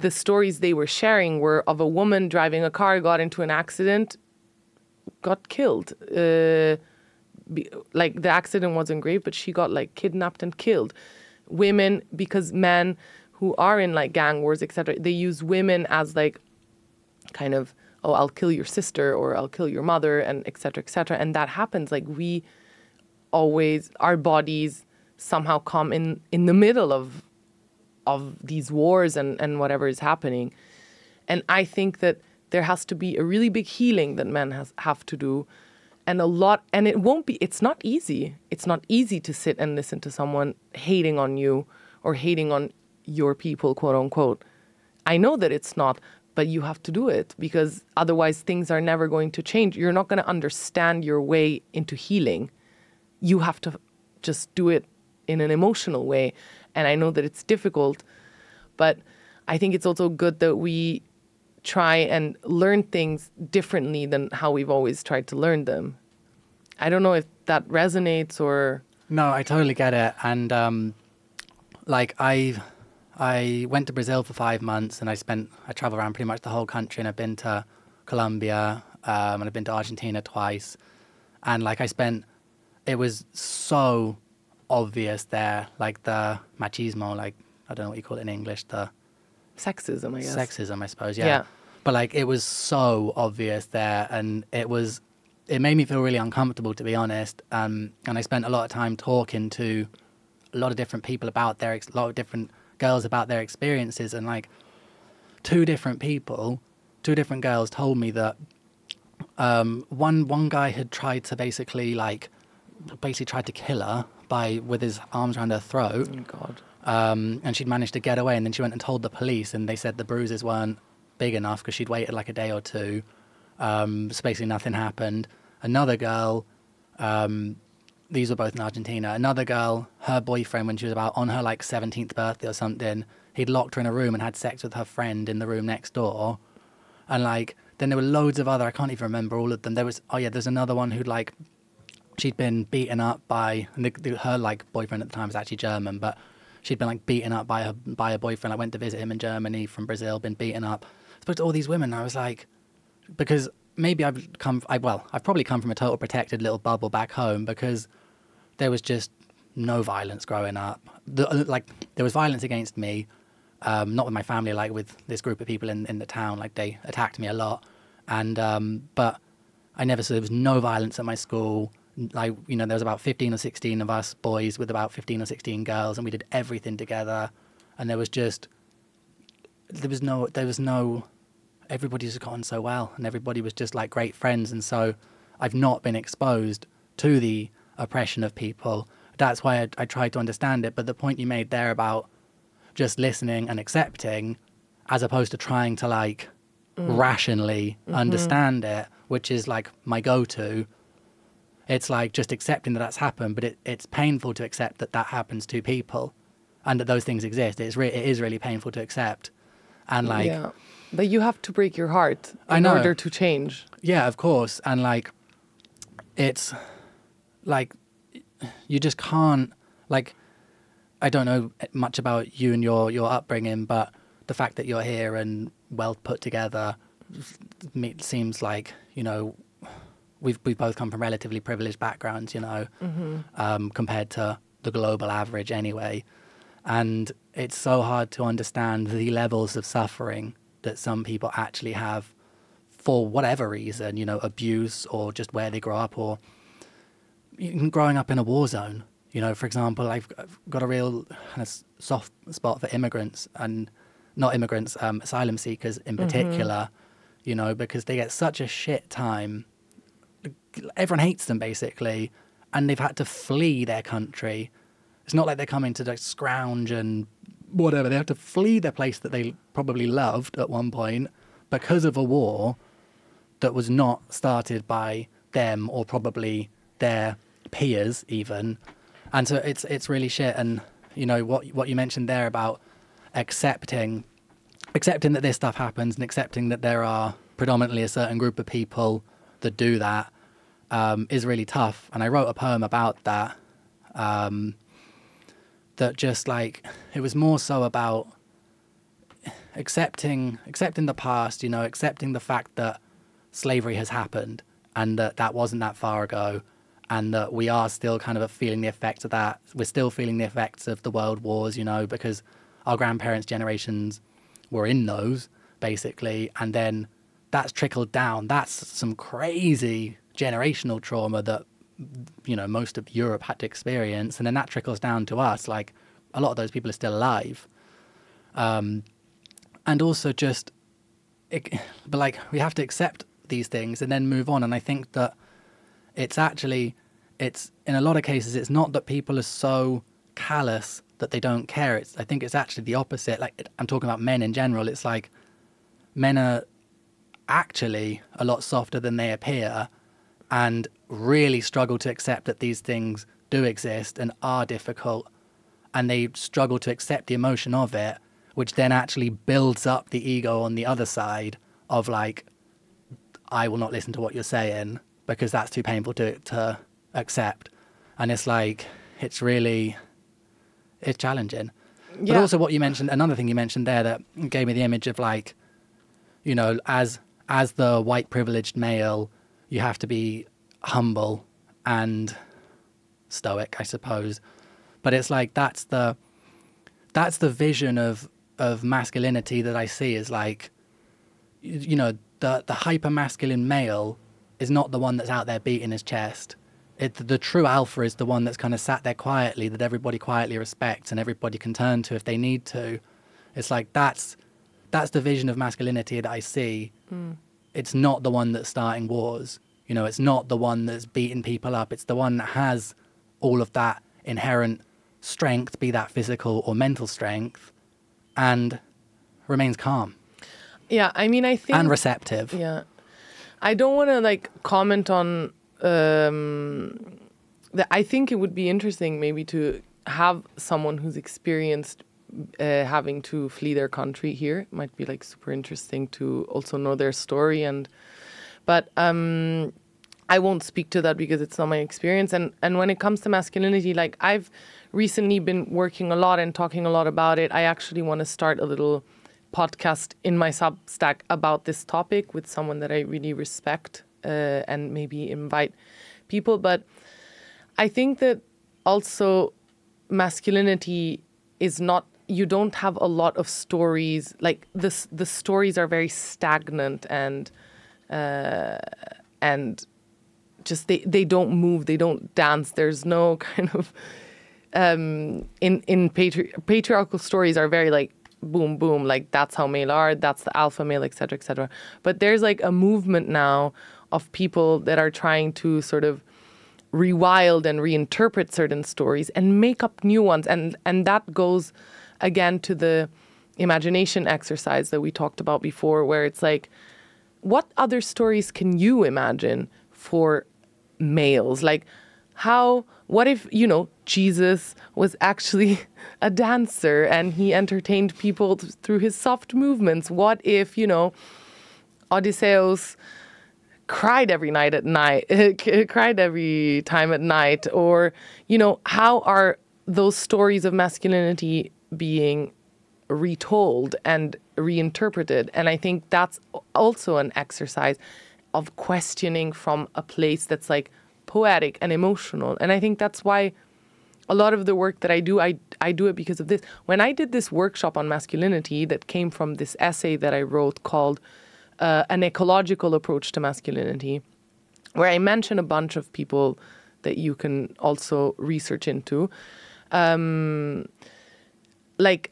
[SPEAKER 2] the stories they were sharing were of a woman driving a car, got into an accident, got killed. Uh, be, like the accident wasn't great, but she got like kidnapped and killed. Women, because men who are in like gang wars, etc., they use women as like kind of oh I'll kill your sister or I'll kill your mother and etc. etc. And that happens. Like we always our bodies somehow come in in the middle of of these wars and and whatever is happening. And I think that there has to be a really big healing that men has have to do. And a lot and it won't be it's not easy. It's not easy to sit and listen to someone hating on you or hating on your people quote unquote. I know that it's not but you have to do it because otherwise things are never going to change. You're not going to understand your way into healing. You have to just do it in an emotional way and i know that it's difficult but i think it's also good that we try and learn things differently than how we've always tried to learn them. I don't know if that resonates or
[SPEAKER 1] No, I totally get it. And um, like I, I went to Brazil for five months, and I spent I traveled around pretty much the whole country, and I've been to Colombia, um, and I've been to Argentina twice, and like I spent, it was so obvious there, like the machismo, like I don't know what you call it in English, the
[SPEAKER 2] sexism, I guess.
[SPEAKER 1] sexism, I suppose. Yeah.
[SPEAKER 2] Yeah.
[SPEAKER 1] But like it was so obvious there, and it was, it made me feel really uncomfortable to be honest. Um, and I spent a lot of time talking to a lot of different people about their, ex- a lot of different girls about their experiences, and like two different people, two different girls told me that um, one one guy had tried to basically like, basically tried to kill her by with his arms around her throat
[SPEAKER 2] Oh, God.
[SPEAKER 1] um, and she'd managed to get away. And then she went and told the police, and they said the bruises weren't big enough because she'd waited like a day or two. Um, so basically, nothing happened. Another girl, um, these were both in Argentina. Another girl, her boyfriend, when she was about on her like 17th birthday or something, he'd locked her in a room and had sex with her friend in the room next door. And like, then there were loads of other, I can't even remember all of them. There was, oh yeah, there's another one who'd like she'd been beaten up by the, the, her like boyfriend at the time was actually German, but she'd been like beaten up by her by her boyfriend. I went to visit him in Germany from Brazil, been beaten up. I spoke to all these women. I was like, because maybe I've come, I, well, I've probably come from a total protected little bubble back home because there was just no violence growing up. The, uh, like there was violence against me, um, not with my family, like with this group of people in, in the town. Like they attacked me a lot, and um, but I never saw there was no violence at my school. Like you know, there was about fifteen or sixteen of us boys with about fifteen or sixteen girls, and we did everything together. And there was just there was no there was no everybody just got on so well, and everybody was just like great friends. And so I've not been exposed to the oppression of people. That's why I, I tried to understand it. But the point you made there about just listening and accepting, as opposed to trying to like mm. rationally mm-hmm. understand it, which is like my go-to. It's like just accepting that that's happened, but it, it's painful to accept that that happens to people, and that those things exist. It's re- it is really painful to accept, and like
[SPEAKER 2] yeah. But you have to break your heart in order to change.
[SPEAKER 1] Yeah, of course. And like, it's like, you just can't, like, I don't know much about you and your, your upbringing, but the fact that you're here and well put together seems like, you know, we've, we both come from relatively privileged backgrounds, you know, um, compared to the global average anyway. And it's so hard to understand the levels of suffering that some people actually have for whatever reason, you know, abuse or just where they grow up or growing up in a war zone. You know, for example, I've, got a real kind of soft spot for immigrants and not immigrants, um, asylum seekers in particular, you know, because they get such a shit time. Everyone hates them basically, and they've had to flee their country. It's not like they're coming to like scrounge and whatever. They have to flee their place that they probably loved at one point because of a war that was not started by them or probably their peers even. And so it's it's really shit. And you know what what you mentioned there about accepting accepting that this stuff happens and accepting that there are predominantly a certain group of people that do that um, is really tough. And I wrote a poem about that. Um, that just like it was more so about accepting accepting the past, you know, accepting the fact that slavery has happened and that that wasn't that far ago and that we are still kind of feeling the effects of that. We're still feeling the effects of the world wars, you know, because our grandparents' generations were in those basically and then that's trickled down. That's some crazy generational trauma that you know most of Europe had to experience, and then that trickles down to us. Like a lot of those people are still alive, um, and also just, it, but like we have to accept these things and then move on. And I think that it's actually, it's in a lot of cases, it's not that people are so callous that they don't care. It's I think it's actually the opposite. Like I'm talking about men in general. It's like men are actually a lot softer than they appear and really struggle to accept that these things do exist and are difficult. And they struggle to accept the emotion of it which then actually builds up the ego on the other side of like i will not listen to what you're saying because that's too painful to, to accept. And it's like it's really it's challenging. But also what you mentioned another thing you mentioned there that gave me the image of like you know as as the white privileged male you have to be humble and stoic i suppose. But it's like that's the that's the vision of of masculinity that i see is like you, know the the hyper masculine male is not the one that's out there beating his chest. It, the true alpha is the one that's kind of sat there quietly that everybody quietly respects and everybody can turn to if they need to. It's like that's that's the vision of masculinity that i see it's not the one that's starting wars. You know, it's not the one that's beating people up. It's the one that has all of that inherent strength, be that physical or mental strength, and remains calm
[SPEAKER 2] Yeah, I mean, I think
[SPEAKER 1] and receptive.
[SPEAKER 2] Yeah. I don't want to like comment on um that I think it would be interesting maybe to have someone who's experienced uh, having to flee their country here. It might be like super interesting to also know their story and but um I won't speak to that because it's not my experience. And and when it comes to masculinity, like I've recently been working a lot and talking a lot about it. I actually want to start a little podcast in my Substack about this topic with someone that I really respect uh, and maybe invite people. But I think that also masculinity is not you don't have a lot of stories like this the stories are very stagnant and uh, and just they, they don't move they don't dance there's no kind of um in in patri- patriarchal stories are very like boom boom like that's how male are that's the alpha male etc etc but there's like a movement now of people that are trying to sort of rewild and reinterpret certain stories and make up new ones and and that goes again to the imagination exercise that we talked about before where it's like what other stories can you imagine for males? Like how what if you know jesus was actually a dancer and he entertained people th- through his soft movements? What if you know odysseus cried every night at night, cried every time at night, or you know, how are those stories of masculinity being retold and reinterpreted? And I think that's also an exercise of questioning from a place that's like poetic and emotional. And I think that's why a lot of the work that I do, I, I do it because of this. When I did this workshop on masculinity that came from this essay that I wrote called uh, an ecological approach to masculinity, where I mention a bunch of people that you can also research into. Um, like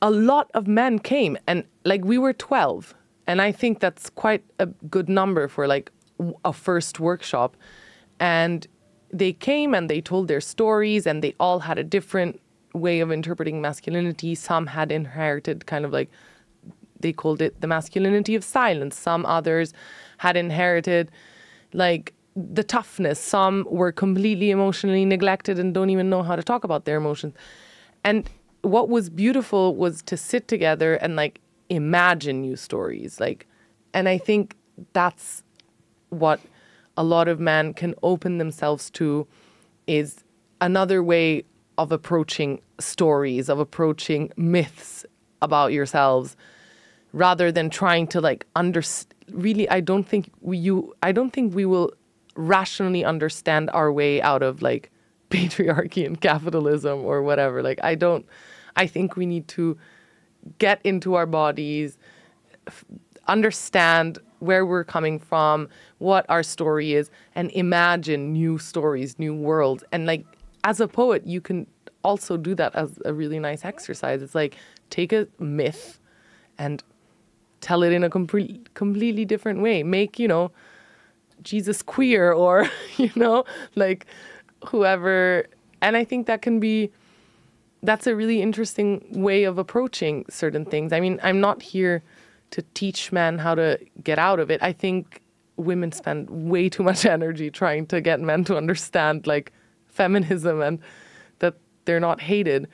[SPEAKER 2] a lot of men came, and like we were 12, and I think that's quite a good number for like a first workshop. And they came and they told their stories, and they all had a different way of interpreting masculinity. Some had inherited kind of like they called it the masculinity of silence. Some others had inherited like the toughness. Some were completely emotionally neglected and don't even know how to talk about their emotions. And what was beautiful was to sit together and like imagine new stories. Like, and I think that's what a lot of men can open themselves to is another way of approaching stories, of approaching myths about yourselves rather than trying to like under really i don't think we you i don't think we will rationally understand our way out of like patriarchy and capitalism or whatever like i don't i think we need to get into our bodies f- understand where we're coming from what our story is and imagine new stories new worlds and like as a poet you can also do that as a really nice exercise it's like take a myth and tell it in a complete, completely different way. Make, you know, Jesus queer or, you know, like whoever. And I think that can be, that's a really interesting way of approaching certain things. I mean, I'm not here to teach men how to get out of it. I think women spend way too much energy trying to get men to understand like feminism and that they're not hated.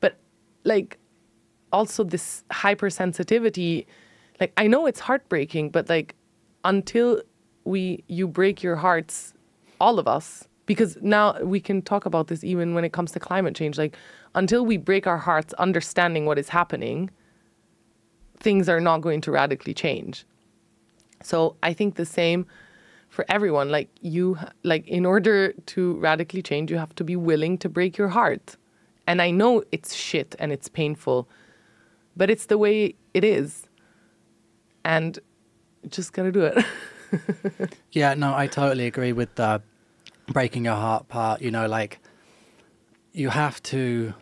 [SPEAKER 2] But like also this hypersensitivity like I know it's heartbreaking, but like until we you break your hearts, all of us, because now we can talk about this even when it comes to climate change. Like until we break our hearts understanding what is happening, things are not going to radically change. So I think the same for everyone. Like you, like in order to radically change, you have to be willing to break your heart. And I know it's shit and it's painful, but it's the way it is and just gotta do it.
[SPEAKER 1] yeah, no, I totally agree with the breaking your heart part. You know, like you have to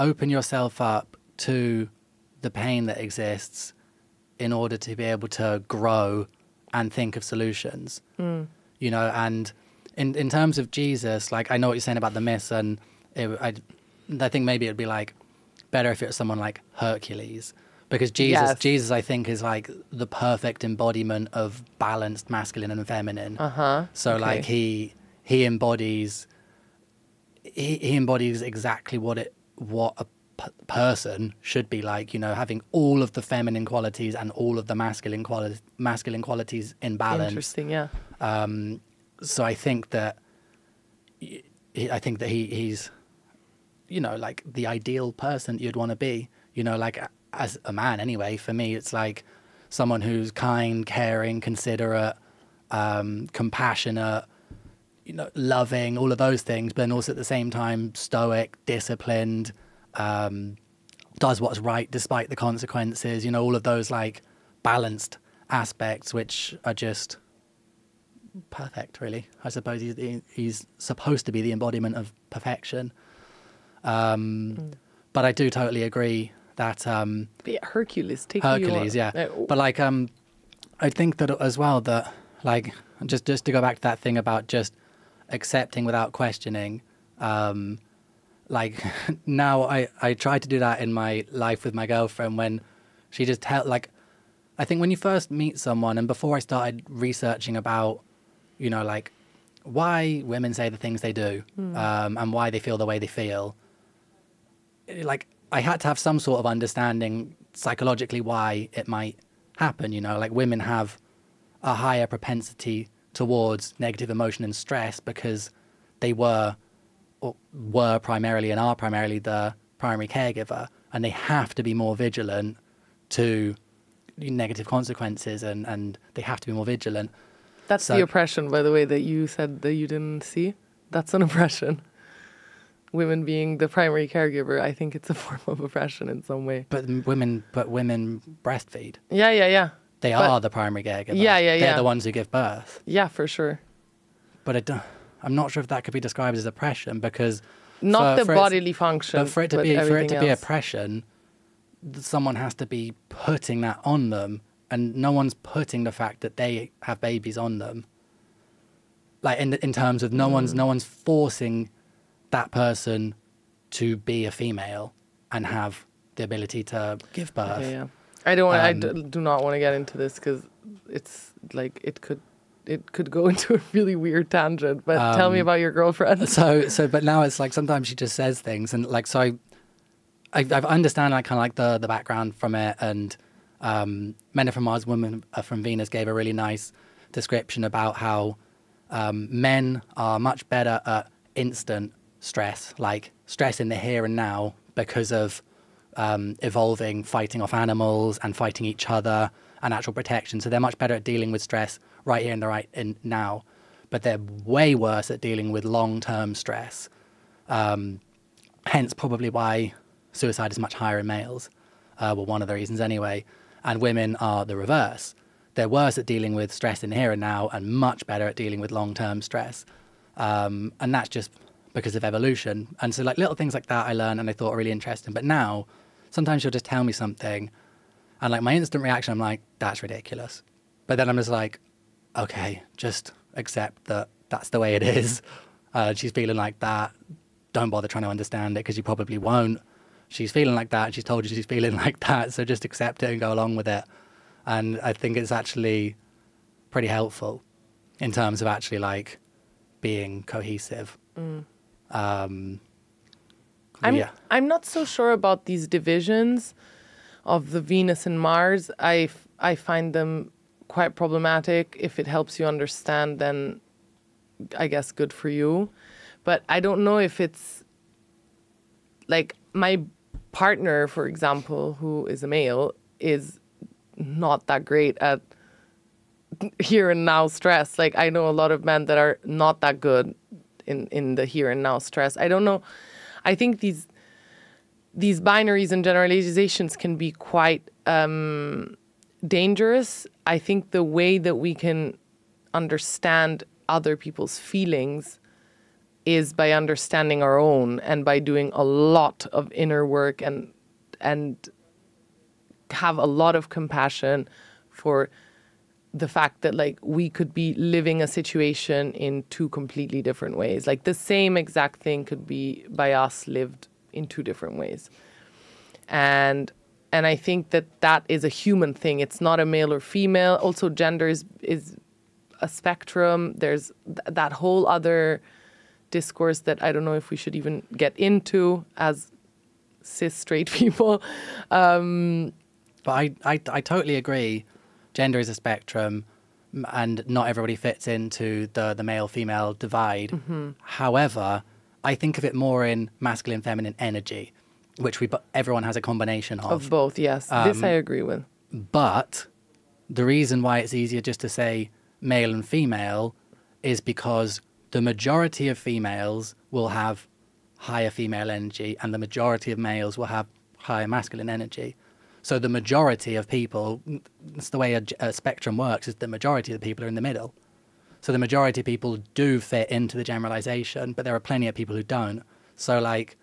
[SPEAKER 1] open yourself up to the pain that exists in order to be able to grow and think of solutions. Mm. You know, and in in terms of Jesus, like I know what you're saying about the myths, and it, I, I think maybe it'd be like better if it was someone like Hercules because Jesus, yes. Jesus, I think, is like the perfect embodiment of balanced masculine and feminine.
[SPEAKER 2] Uh huh.
[SPEAKER 1] So okay. like he he embodies he, he embodies exactly what it what a p- person should be like. You know, having all of the feminine qualities and all of the masculine qualities masculine qualities in balance.
[SPEAKER 2] Interesting, yeah.
[SPEAKER 1] Um, so I think that I think that he he's you know like the ideal person you'd want to be. You know, like as a man anyway, for me, it's like someone who's kind, caring, considerate, um, compassionate, you know, loving, all of those things, but then also at the same time stoic, disciplined, um, does what's right despite the consequences. You know, all of those like balanced aspects, which are just perfect. Really, I suppose he's he's supposed to be the embodiment of perfection. Um, mm. But I do totally agree that um,
[SPEAKER 2] yeah, Hercules, take
[SPEAKER 1] Hercules, yeah. Uh, but like um, I think that as well that like just just to go back to that thing about just accepting without questioning. Um, like now, I I try to do that in my life with my girlfriend when she just tell like I think when you first meet someone, and before I started researching about, you know, like why women say the things they do um, and why they feel the way they feel, like I had to have some sort of understanding psychologically why it might happen. You know, like women have a higher propensity towards negative emotion and stress because they were or were primarily and are primarily the primary caregiver, and they have to be more vigilant to negative consequences, and, and they have to be more vigilant.
[SPEAKER 2] That's
[SPEAKER 1] So-
[SPEAKER 2] the oppression, by the way, that you said that you didn't see. That's an oppression. Women being the primary caregiver, I think it's a form of oppression in some way.
[SPEAKER 1] But women, but women breastfeed.
[SPEAKER 2] Yeah, yeah, yeah.
[SPEAKER 1] They
[SPEAKER 2] But-
[SPEAKER 1] are the primary caregiver.
[SPEAKER 2] Yeah, yeah, yeah.
[SPEAKER 1] They're the ones who give birth.
[SPEAKER 2] Yeah, for sure.
[SPEAKER 1] But I don't, I'm not sure if that could be described as oppression because
[SPEAKER 2] Not
[SPEAKER 1] for-
[SPEAKER 2] the
[SPEAKER 1] for
[SPEAKER 2] bodily function.
[SPEAKER 1] But for it to be for it to be oppression, someone has to be putting that on them, and no one's putting the fact that they have babies on them. Like in in terms of no
[SPEAKER 2] Mm.
[SPEAKER 1] one's no one's forcing that person to be a female and have the ability to give birth.
[SPEAKER 2] Yeah, yeah. I don't. want I
[SPEAKER 1] Um,
[SPEAKER 2] d- do not want to get into this because it's like it could, it could go into a really weird tangent. But tell me
[SPEAKER 1] Um,
[SPEAKER 2] about your girlfriend.
[SPEAKER 1] so so but now it's like sometimes she just says things and like so I I, I understand like kind of like the the background from it and um Men Are from Mars Women Are from Venus gave a really nice description about how um, men are much better at instant stress like stress in the here and now because of um, evolving fighting off animals and fighting each other and actual protection. So they're much better at dealing with stress right here and the right in now, but they're way worse at dealing with long-term stress. Um, hence, probably why suicide is much higher in males. Uh, well, one of the reasons anyway. And women are the reverse. They're worse at dealing with stress in here and now, and much better at dealing with long-term stress. Um, and that's just because of evolution. And so, like little things like that, I learned and I thought were really interesting. But now, sometimes she'll just tell me something, and like my instant reaction, I'm like, "That's ridiculous." But then I'm just like, "Okay, just accept that that's the way it is." Uh, she's feeling like that. Don't bother trying to understand it because you probably won't. She's feeling like that. She's told you she's feeling like that, so just accept it and go along with it. And I think it's actually pretty helpful in terms of actually like being cohesive. Um,
[SPEAKER 2] I'm
[SPEAKER 1] yeah.
[SPEAKER 2] I'm not so sure about these divisions of the Venus and Mars. I f- I find them quite problematic. If it helps you understand, then I guess good for you. But I don't know if it's like my partner, for example, who is a male, is not that great at here and now stress. Like I know a lot of men that are not that good in in the here and now stress. I don't know. I think these these binaries and generalizations can be quite um, dangerous. I think the way that we can understand other people's feelings is by understanding our own and by doing a lot of inner work and and have a lot of compassion for the fact that like we could be living a situation in two completely different ways. Like the same exact thing could be by us lived in two different ways. And and i think that that is a human thing. It's not a male or female. Also gender is is a spectrum. There's th- that whole other discourse that i don't know if we should even get into as cis straight people.
[SPEAKER 1] Um, But I, I, I totally agree. Gender is a spectrum, and not everybody fits into the, the male female divide. Mm-hmm. However, I think of it more in masculine feminine energy, which we everyone has a combination of.
[SPEAKER 2] of both yes this um, i agree with
[SPEAKER 1] But the reason why it's easier just to say male and female is because the majority of females will have higher female energy and the majority of males will have higher masculine energy. So the majority of people, it's the way a spectrum works, is the majority of the people are in the middle. So the majority of people do fit into the generalization, but there are plenty of people who don't. So like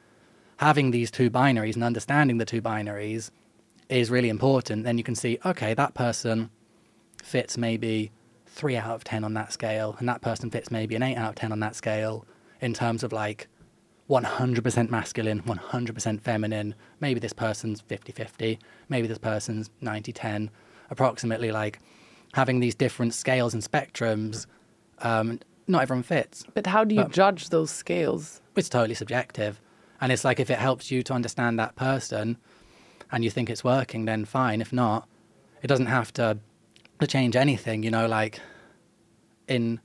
[SPEAKER 1] having these two binaries and understanding the two binaries is really important. Then you can see, okay, that person fits maybe three out of 10 on that scale, and that person fits maybe an eight out of 10 on that scale in terms of like 100% masculine, 100% feminine. Maybe this person's 50 50, maybe this person's 90 10, approximately like having these different scales and spectrums. Um, not everyone fits.
[SPEAKER 2] But how do you
[SPEAKER 1] But-
[SPEAKER 2] judge those scales?
[SPEAKER 1] It's totally subjective. And it's like if it helps you to understand that person and you think it's working, then fine. If not, it doesn't have to, to change anything, you know, like in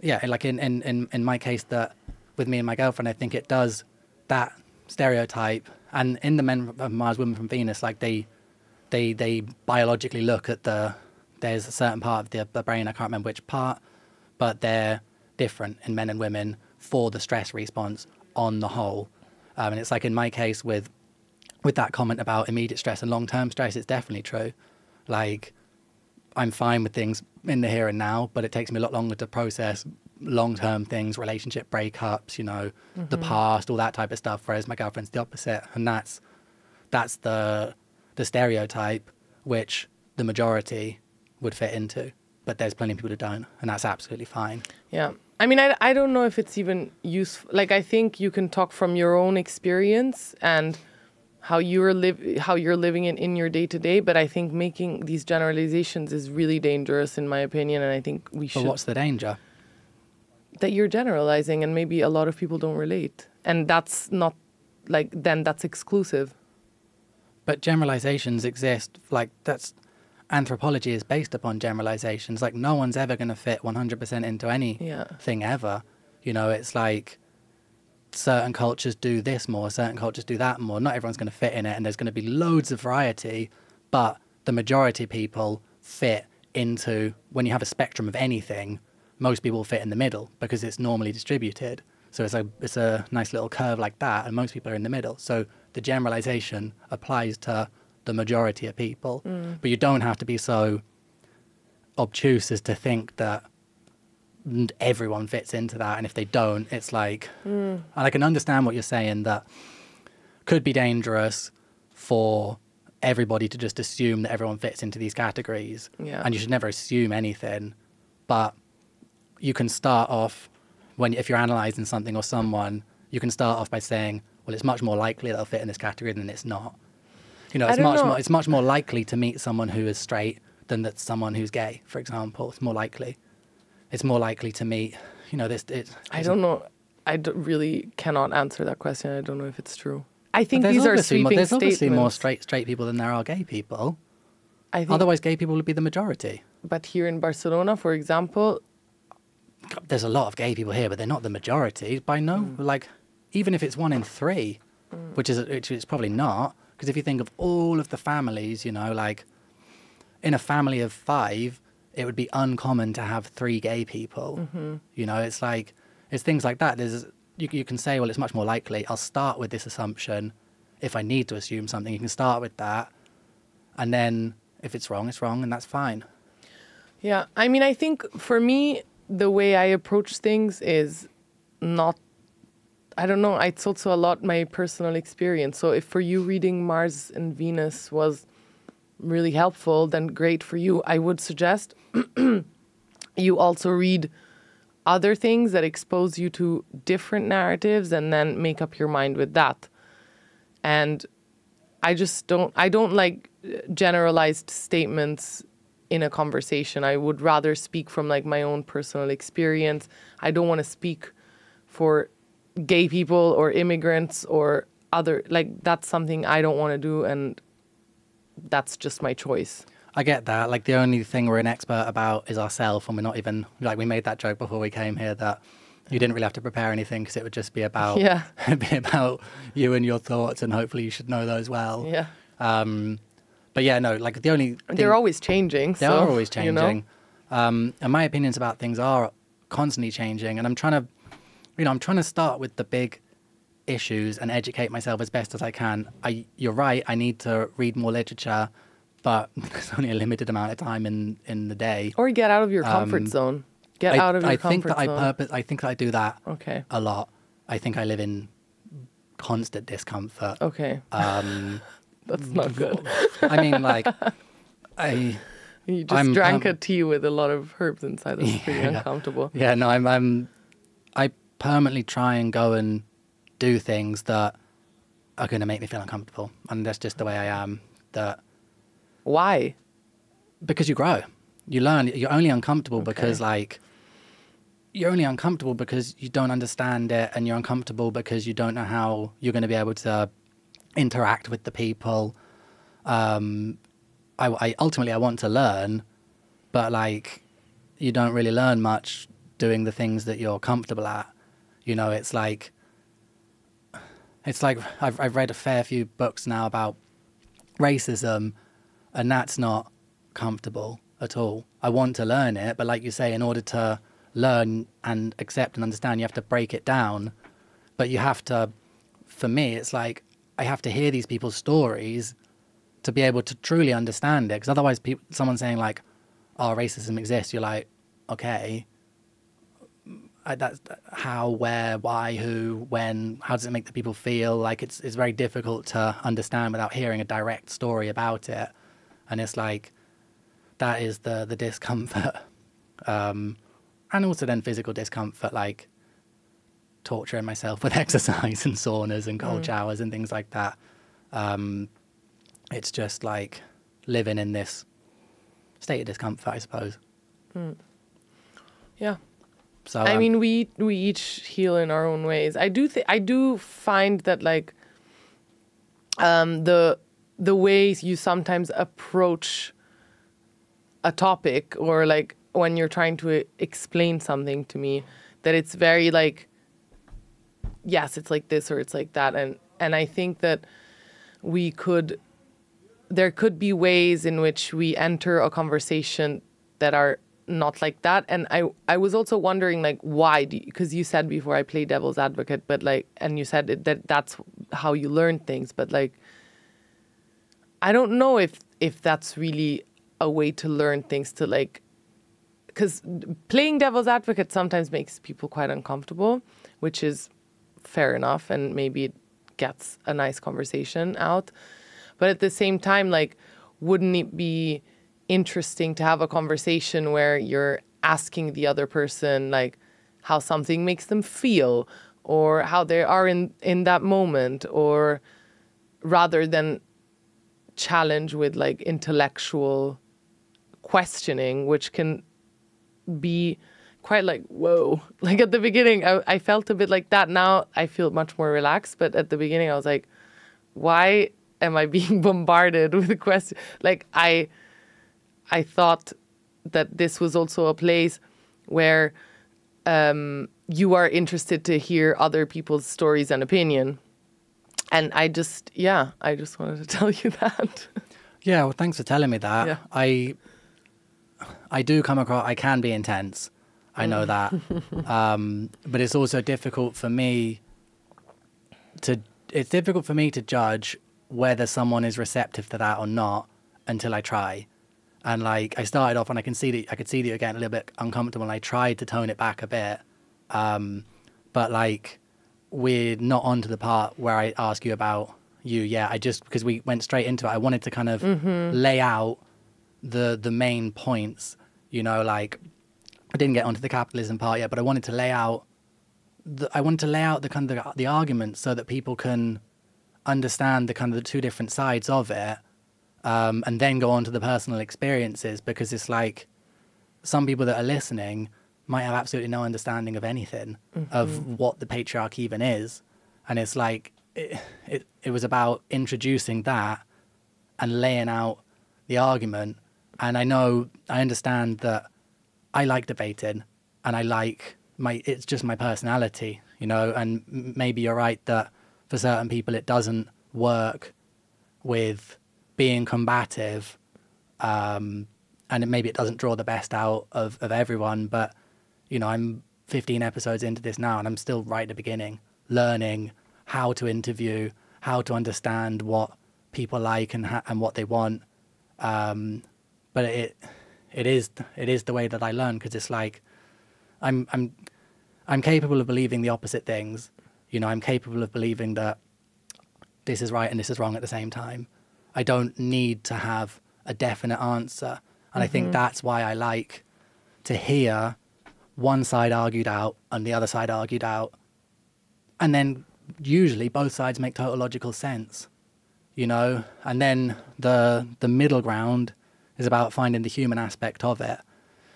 [SPEAKER 1] yeah, like in, in, in, in my case that with me and my girlfriend, I think it does that stereotype and in the men from Mars, women from Venus, like they they they biologically look at the there's a certain part of the, the brain, I can't remember which part, but they're different in men and women for the stress response on the whole. Um, and it's like in my case with with that comment about immediate stress and long term stress, it's definitely true. Like I'm fine with things in the here and now, but it takes me a lot longer to process long term things, relationship breakups, you know, the mm-hmm. past, all that type of stuff. Whereas my girlfriend's the opposite, and that's that's the the stereotype which the majority would fit into. But there's plenty of people who don't, and that's absolutely fine.
[SPEAKER 2] Yeah. I mean, I, I don't know if it's even useful. Like, I think you can talk from your own experience and how you're live how you're living it in your day to day. But I think making these generalizations is really dangerous, in my opinion. And I think we
[SPEAKER 1] But
[SPEAKER 2] should
[SPEAKER 1] what's the danger?
[SPEAKER 2] That you're generalizing, and maybe a lot of people don't relate, and that's not like then that's exclusive.
[SPEAKER 1] But generalizations exist. Like that's anthropology is based upon generalizations. Like no one's ever going to fit 100% into anything
[SPEAKER 2] Yeah.
[SPEAKER 1] ever. You know, it's like certain cultures do this more, certain cultures do that more. Not everyone's going to fit in it, and there's going to be loads of variety. But the majority of people fit into when you have a spectrum of anything. Most people fit in the middle because it's normally distributed. So it's a it's a nice little curve like that, and most people are in the middle. So the generalization applies to the majority of people, mm. but you don't have to be so obtuse as to think that everyone fits into that, and if they don't, it's like, mm. and I can understand what you're saying that could be dangerous for everybody to just assume that everyone fits into these categories,
[SPEAKER 2] Yeah.
[SPEAKER 1] and you should never assume anything, but you can start off when if you're analyzing something or someone, you can start off by saying, well, it's much more likely they'll fit in this category than it's not. You know, it's much
[SPEAKER 2] know.
[SPEAKER 1] more it's much more likely to meet someone who is straight than that someone who's gay, for example. It's more likely. It's more likely to meet, you know, this. It,
[SPEAKER 2] I don't know. I d- really cannot answer that question. I don't know if it's true. I think
[SPEAKER 1] There's
[SPEAKER 2] these are
[SPEAKER 1] obviously more,
[SPEAKER 2] sweeping
[SPEAKER 1] there's obviously more straight straight people than there are gay people.
[SPEAKER 2] I think,
[SPEAKER 1] Otherwise, gay people would be the majority.
[SPEAKER 2] but here in Barcelona, for example,
[SPEAKER 1] There's a lot of gay people here, but they're not the majority. By no,
[SPEAKER 2] Mm.
[SPEAKER 1] like, even if it's one in three, which is which is probably not, because if you think of all of the families, you know, like, in a family of five, it would be uncommon to have three gay people.
[SPEAKER 2] Mm-hmm.
[SPEAKER 1] You know, it's like it's things like that. There's you you can say, well, it's much more likely. I'll start with this assumption. If I need to assume something, you can start with that, and then if it's wrong, it's wrong, and that's fine.
[SPEAKER 2] Yeah, I mean, I think for me, the way I approach things is not. I don't know. It's also a lot my personal experience. So if for you reading Mars and Venus was really helpful, then great for you. I would suggest you also read other things that expose you to different narratives and then make up your mind with that. And I just don't I don't like generalized statements in a conversation. I would rather speak from like my own personal experience. I don't want to speak for gay people or immigrants or other like that's something I don't want to do and that's just my choice.
[SPEAKER 1] I get that. Like the only thing we're an expert about is ourselves, and we're not even like we made that joke before we came here that you didn't really have to prepare anything because it would just be about
[SPEAKER 2] Yeah.
[SPEAKER 1] be about you and your thoughts, and hopefully you should know those well.
[SPEAKER 2] Yeah.
[SPEAKER 1] Um, but yeah, no, like the only thing-
[SPEAKER 2] they're always changing.
[SPEAKER 1] they
[SPEAKER 2] so,
[SPEAKER 1] are always
[SPEAKER 2] you know?
[SPEAKER 1] changing. Um, and my opinions about things are constantly changing. And I'm trying to, you know, I'm trying to start with the big issues and educate myself as best as I can. I, you're right. I need to read more literature, but there's only a limited amount of time in, in the day.
[SPEAKER 2] Or get out of your comfort
[SPEAKER 1] Um,
[SPEAKER 2] zone. Get
[SPEAKER 1] I,
[SPEAKER 2] out of your
[SPEAKER 1] I
[SPEAKER 2] comfort
[SPEAKER 1] think that I purpose. I think that I do that
[SPEAKER 2] okay.
[SPEAKER 1] a lot. I think I live in constant discomfort.
[SPEAKER 2] Okay.
[SPEAKER 1] Um,
[SPEAKER 2] That's not good.
[SPEAKER 1] I mean, like, I
[SPEAKER 2] You just
[SPEAKER 1] I'm
[SPEAKER 2] drank
[SPEAKER 1] perm-
[SPEAKER 2] a tea with a lot of herbs inside. That's pretty uncomfortable.
[SPEAKER 1] Yeah, no, I'm, I'm I permanently try and go and do things that are going to make me feel uncomfortable, and that's just the way I am. That
[SPEAKER 2] Why?
[SPEAKER 1] because you grow, you learn. You're only uncomfortable because like you're only uncomfortable because you don't understand it, and you're uncomfortable because you don't know how you're going to be able to interact with the people. Um, I, I ultimately I want to learn, but like you don't really learn much doing the things that you're comfortable at. You know, it's like it's like I've I've read a fair few books now about racism, and that's not comfortable at all. I want to learn it, but like you say, in order to learn and accept and understand, you have to break it down. But you have to, for me, it's like I have to hear these people's stories to be able to truly understand it. Because otherwise, people, someone saying like, "Oh, racism exists," you're like, "Okay." I, that's how, where, why, who, when. How does it make the people feel? Like it's it's very difficult to understand without hearing a direct story about it, and it's like that is the the discomfort, um, and also then physical discomfort, like torturing myself with exercise and saunas and cold showers and things like that. Um, it's just like living in this state of discomfort, I suppose.
[SPEAKER 2] Yeah.
[SPEAKER 1] So
[SPEAKER 2] I
[SPEAKER 1] um,
[SPEAKER 2] mean, we we each heal in our own ways. I do think I do find that like um, the the ways you sometimes approach a topic or like when you're trying to explain something to me, that it's very like yes, it's like this or it's like that, and and I think that we could there could be ways in which we enter a conversation that are not like that. And i i was also wondering like why because you said before i play devil's advocate but like and you said it, that that's how you learn things. But like i don't know if if that's really a way to learn things to like because playing devil's advocate sometimes makes people quite uncomfortable which is fair enough and maybe it gets a nice conversation out. But at the same time like wouldn't it be interesting to have a conversation where you're asking the other person like how something makes them feel or how they are in in that moment or rather than challenge with like intellectual questioning which can be quite like whoa like at the beginning I, I felt a bit like that now i feel much more relaxed but at the beginning i was like why am i being bombarded with a question like i i thought that this was also a place where um, you are interested to hear other people's stories and opinion and i just yeah i just wanted to tell you that
[SPEAKER 1] Yeah, well, thanks for telling me that.
[SPEAKER 2] Yeah.
[SPEAKER 1] I I do come across. I can be intense. I know that, um, but it's also difficult for me to. It's difficult for me to judge whether someone is receptive to that or not until I try. And like I started off, and I can see that I could see that you're getting a little bit uncomfortable, and I tried to tone it back a bit. Um, but like we're not on to the part where I ask you about you yet. I just because we went straight into it. I wanted to kind of lay out the the main points. You know, like I didn't get onto the capitalism part yet, but I wanted to lay out. The, I wanted to lay out the kind of the, the arguments so that people can understand the kind of the two different sides of it, um, and then go on to the personal experiences because it's like some people that are listening might have absolutely no understanding of anything of what the patriarchy even is and it's like it, it, it was about introducing that and laying out the argument and i know i understand that i like debating and i like my it's just my personality you know and maybe you're right that for certain people it doesn't work with being combative um, and it, maybe it doesn't draw the best out of, of everyone but you know i'm 15 episodes into this now and i'm still right at the beginning learning how to interview how to understand what people like and ha- and what they want um, but it it is it is the way that i learn because it's like i'm i'm i'm capable of believing the opposite things you know i'm capable of believing that this is right and this is wrong at the same time i don't need to have a definite answer And I
[SPEAKER 2] Mm-hmm.
[SPEAKER 1] think that's why I like to hear one side argued out and the other side argued out. And then usually both sides make total logical sense, you know? And then the, the middle ground is about finding the human aspect of it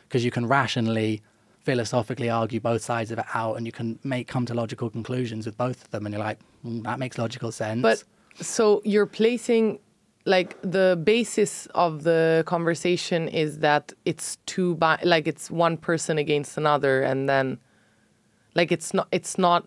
[SPEAKER 1] because you can rationally, philosophically argue both sides of it out and you can make come to logical conclusions with both of them. And you're like, mm, that makes logical sense.
[SPEAKER 2] But so you're placing like the basis of the conversation is that it's two bi- like it's one person against another and then like it's not it's not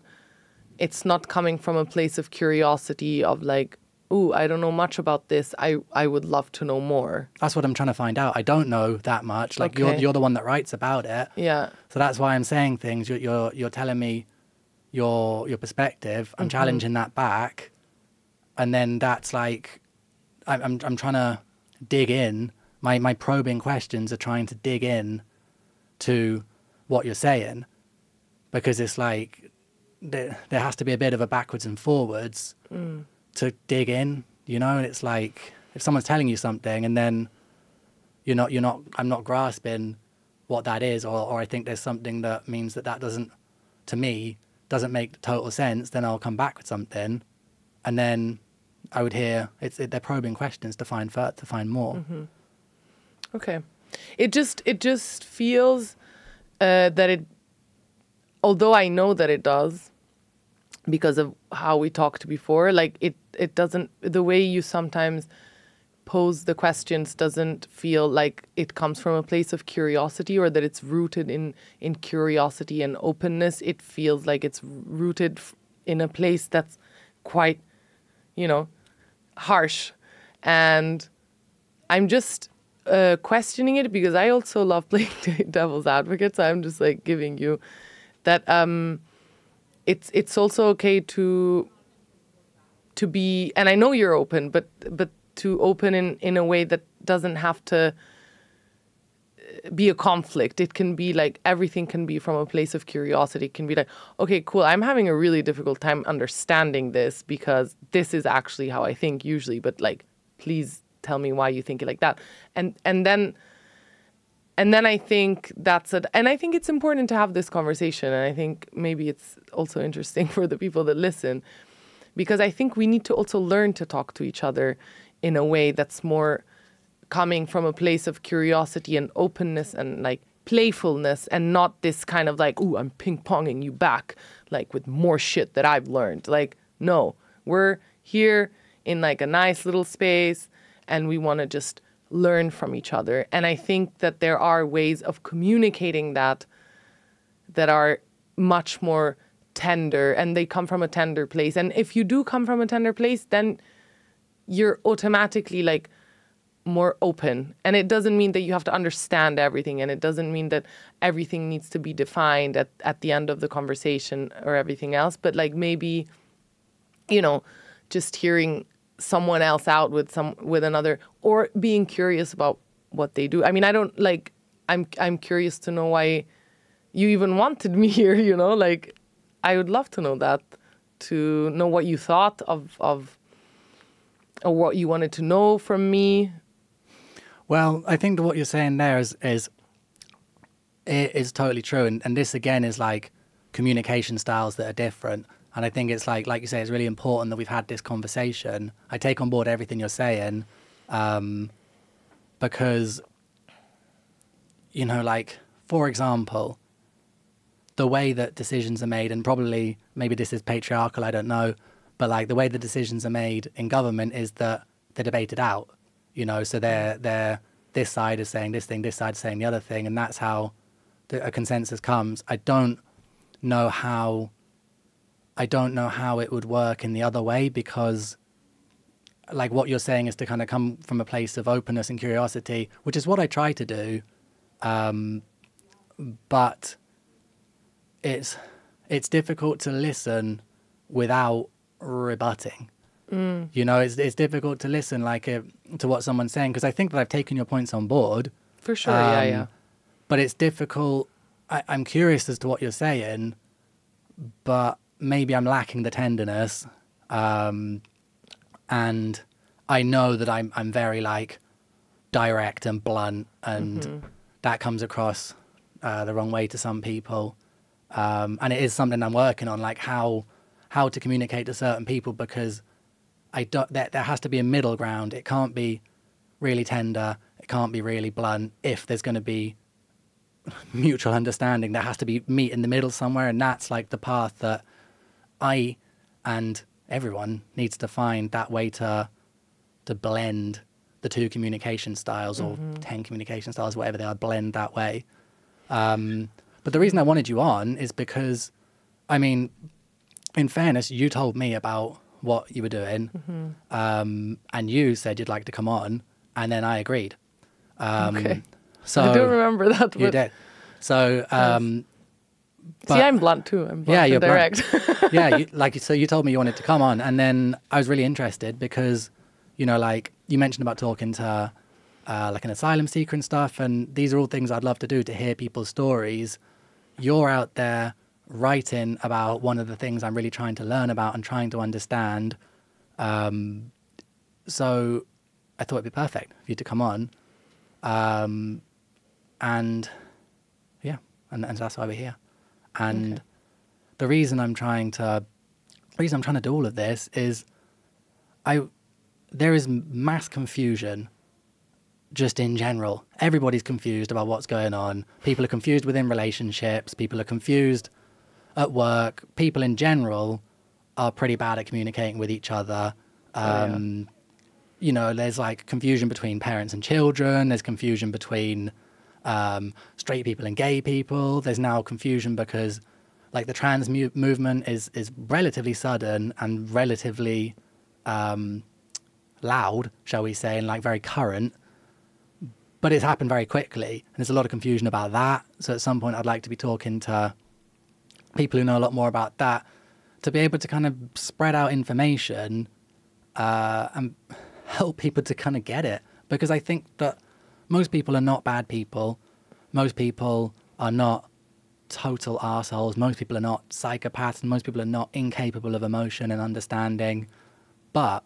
[SPEAKER 2] it's not coming from a place of curiosity of like ooh I don't know much about this I I would love to know more.
[SPEAKER 1] that's what I'm trying to find out. I don't know that much. Like you're you're the one that writes about it.
[SPEAKER 2] Yeah.
[SPEAKER 1] So that's why I'm saying things. You're you're, you're telling me your your perspective. I'm mm-hmm. challenging that back, and then that's like I'm I'm, I'm trying to dig in. My my probing questions are trying to dig in to what you're saying, because it's like there there has to be a bit of a backwards and forwards mm. To dig in. You know, and it's like if someone's telling you something and then you're not you're not I'm not grasping what that is or, or I think there's something that means that that doesn't to me doesn't make total sense then I'll come back with something and then I would hear it's it, they're probing questions to find fur- to find more
[SPEAKER 2] Okay. It just it just feels uh, that it, although I know that it does, because of how we talked before, like it it doesn't the way you sometimes pose the questions doesn't feel like it comes from a place of curiosity or that it's rooted in in curiosity and openness. It feels like it's rooted in a place that's quite, you know, harsh, and I'm just uh, questioning it because I also love playing devil's advocate. So I'm just like giving you that um, it's it's also okay to to be, and I know you're open, but but to open in in a way that doesn't have to uh, be a conflict. It can be like everything can be from a place of curiosity. It can be like, okay, cool. I'm having a really difficult time understanding this because this is actually how I think usually. But like, please tell me why you think it like that. And and then and then I think that's it. And I think it's important to have this conversation. And I think maybe it's also interesting for the people that listen because I think we need to also learn to talk to each other in a way that's more coming from a place of curiosity and openness and like playfulness and not this kind of like, ooh, I'm ping ponging you back like with more shit that I've learned. Like, no, we're here in like a nice little space and we want to just learn from each other. And I think that there are ways of communicating that that are much more tender and they come from a tender place. And if you do come from a tender place, then you're automatically like more open. And it doesn't mean that you have to understand everything. And it doesn't mean that everything needs to be defined at, at the end of the conversation or everything else. But like maybe, you know, just hearing someone else out with some with another or being curious about what they do. I mean, I don't like I'm I'm curious to know why you even wanted me here, you know? Like I would love to know that to know what you thought of of or what you wanted to know from me.
[SPEAKER 1] Well, I think what you're saying there is is it is totally true, and and this again is like communication styles that are different. And I think it's like like you say, it's really important that we've had this conversation. I take on board everything you're saying, um, because you know, like for example, the way that decisions are made, and probably maybe this is patriarchal, I don't know, but like the way the decisions are made in government is that they're debated out, you know, so they're they're this side is saying this thing, this side is saying the other thing, and that's how the, a consensus comes. I don't know how I don't know how it would work in the other way because like what you're saying is to kind of come from a place of openness and curiosity, which is what I try to do. Um, but it's it's difficult to listen without rebutting. You know, it's it's difficult to listen like uh to what someone's saying because I think that I've taken your points on board,
[SPEAKER 2] For sure, yeah,
[SPEAKER 1] Um,
[SPEAKER 2] yeah.
[SPEAKER 1] but it's difficult. I, I'm curious as to what you're saying, but maybe I'm lacking the tenderness, um, and I know that I'm I'm very like, direct and blunt, and that comes across uh, the wrong way to some people. Um, and it is something I'm working on, like how how to communicate to certain people because I don't. There, there has to be a middle ground. It can't be really tender. It can't be really blunt. If there's going to be mutual understanding, there has to be meet in the middle somewhere, and that's like the path that I and everyone needs to find that way to to blend the two communication styles or 10 communication styles whatever they are blend that way um, but the reason i wanted you on is because i mean in fairness you told me about what you were doing um, and you said you'd like to come on and then i agreed um,
[SPEAKER 2] Okay.
[SPEAKER 1] so
[SPEAKER 2] I don't remember that.
[SPEAKER 1] you did so um,
[SPEAKER 2] See,
[SPEAKER 1] but-
[SPEAKER 2] I'm blunt too. I'm blunt
[SPEAKER 1] Yeah, you're blunt.
[SPEAKER 2] direct.
[SPEAKER 1] yeah, you, like so you told me you wanted to come on, and then I was really interested because, you know, like you mentioned about talking to, uh, like an asylum seeker and stuff, and these are all things I'd love to do to hear people's stories. You're out there writing about one of the things I'm really trying to learn about and trying to understand. Um, so I thought it'd be perfect for you to come on, um, and yeah, and, and that's why we're here. And
[SPEAKER 2] Okay.
[SPEAKER 1] the reason I'm trying to, the reason I'm trying to do all of this is, I, there is mass confusion. Just in general, everybody's confused about what's going on. People are confused within relationships. People are confused at work. People in general are pretty bad at communicating with each other.
[SPEAKER 2] Oh, yeah.
[SPEAKER 1] Um, You know, there's like confusion between parents and children. There's confusion between um, straight people and gay people. There's now confusion because, like, the trans mu- movement is is relatively sudden and relatively um, loud, shall we say, and like very current. But it's happened very quickly, and there's a lot of confusion about that. So at some point, I'd like to be talking to people who know a lot more about that to be able to kind of spread out information uh, and help people to kind of get it. Because I think that most people are not bad people. Most people are not total assholes. Most people are not psychopaths. And most people are not incapable of emotion and understanding. But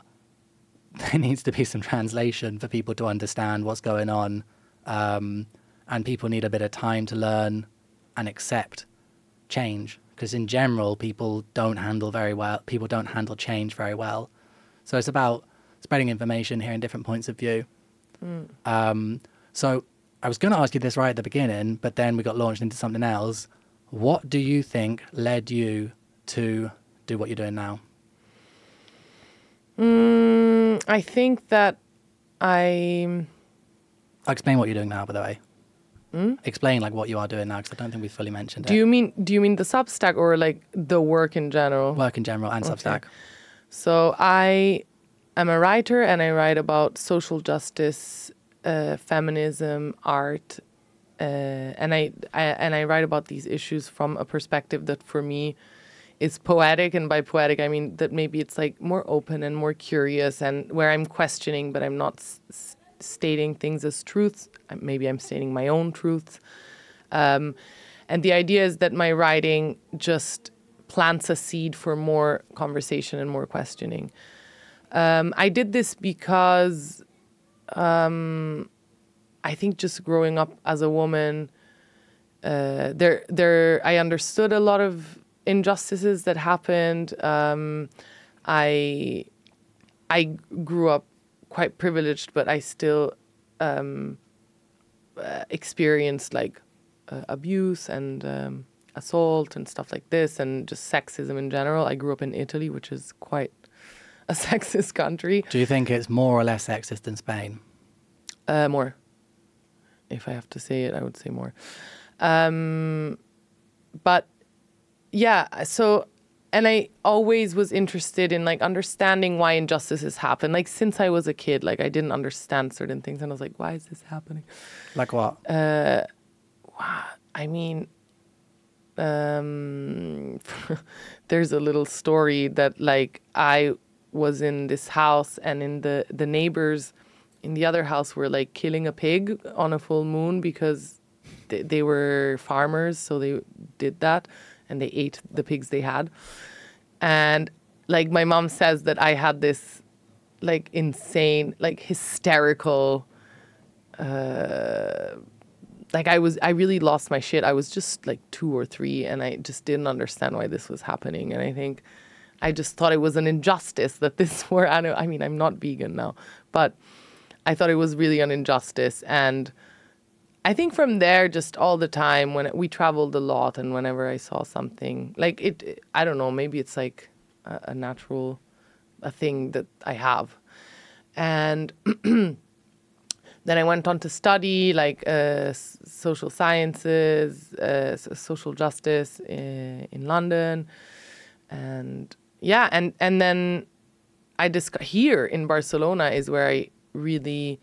[SPEAKER 1] there needs to be some translation for people to understand what's going on. Um, and people need a bit of time to learn and accept change. Because in general, people don't handle very well. People don't handle change very well. So it's about spreading information, hearing different points of view. Um, so I was going to ask you this right at the beginning, but then we got launched into something else. What do you think led you to do what you're doing now?
[SPEAKER 2] Mm, I think that I.
[SPEAKER 1] I'll explain what you're doing now, by the way. Explain like what you are doing now, because I don't think we've fully mentioned
[SPEAKER 2] Do
[SPEAKER 1] it.
[SPEAKER 2] you mean do you mean the Substack or like the work in general?
[SPEAKER 1] Work in general and
[SPEAKER 2] Okay.
[SPEAKER 1] Substack.
[SPEAKER 2] So I am a writer and I write about social justice, uh, feminism, art, uh, and I, I and I write about these issues from a perspective that for me is poetic, and by poetic I mean that maybe it's like more open and more curious, and where I'm questioning, but I'm not s- stating things as truths. Maybe I'm stating my own truths. Um, and the idea is that my writing just plants a seed for more conversation and more questioning. Um, I did this because um, I think just growing up as a woman, uh, there, there, I understood a lot of injustices that happened. Um, I, I grew up quite privileged, but I still um, uh, experienced like uh, abuse and um, assault and stuff like this, and just sexism in general. I grew up in Italy, which is quite a sexist country.
[SPEAKER 1] Do you think it's more or less sexist than Spain?
[SPEAKER 2] Uh, more. If I have to say it, I would say more. Um, but yeah, so and I always was interested in like understanding why injustices happen. Like since I was a kid, like I didn't understand certain things, and I was like, why is this happening?
[SPEAKER 1] Like what?
[SPEAKER 2] Uh, wow, I mean, um, there's a little story that like I was in this house and in the the neighbors in the other house were like killing a pig on a full moon because they, they were farmers, so they did that and they ate the pigs they had. And like my mom says that I had this like insane, like hysterical uh, like I was, I really lost my shit. I was just like two or three, and I just didn't understand why this was happening. And I think I just thought it was an injustice that this were. I mean, I'm not vegan now, but I thought it was really an injustice. And I think from there, just all the time when we traveled a lot, and whenever I saw something like it, I don't know, maybe it's like a, a natural, a thing that I have, and. then I went on to study like uh, social sciences, uh, social justice in, in, London, and yeah, and and then I discovered here in Barcelona is where I really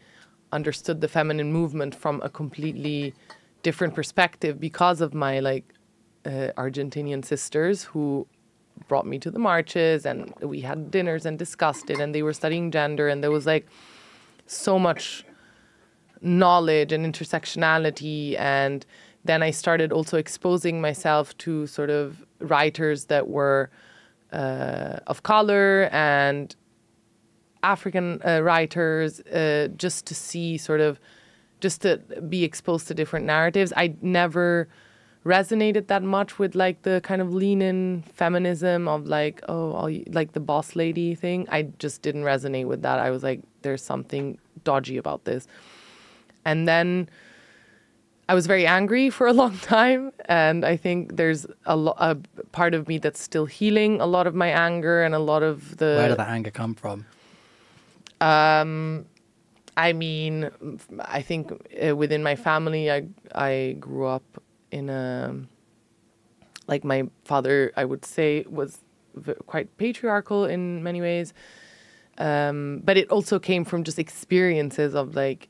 [SPEAKER 2] understood the feminine movement from a completely different perspective because of my like uh, Argentinian sisters who brought me to the marches and we had dinners and discussed it and they were studying gender and there was like so much knowledge and intersectionality and then I started also exposing myself to sort of writers that were uh, of color and African uh, writers uh, just to see sort of just to be exposed to different narratives. I never resonated that much with like the kind of lean in feminism of like oh you, like the boss lady thing. I just didn't resonate with that. I was like there's something dodgy about this. And then I was very angry for a long time, and I think there's a, lo- a part of me that's still healing a lot of my anger and a lot of the.
[SPEAKER 1] Where did that anger come from?
[SPEAKER 2] Um, I mean, I think uh, within my family, I I grew up in a like my father. I would say was v- quite patriarchal in many ways, um, but it also came from just experiences of like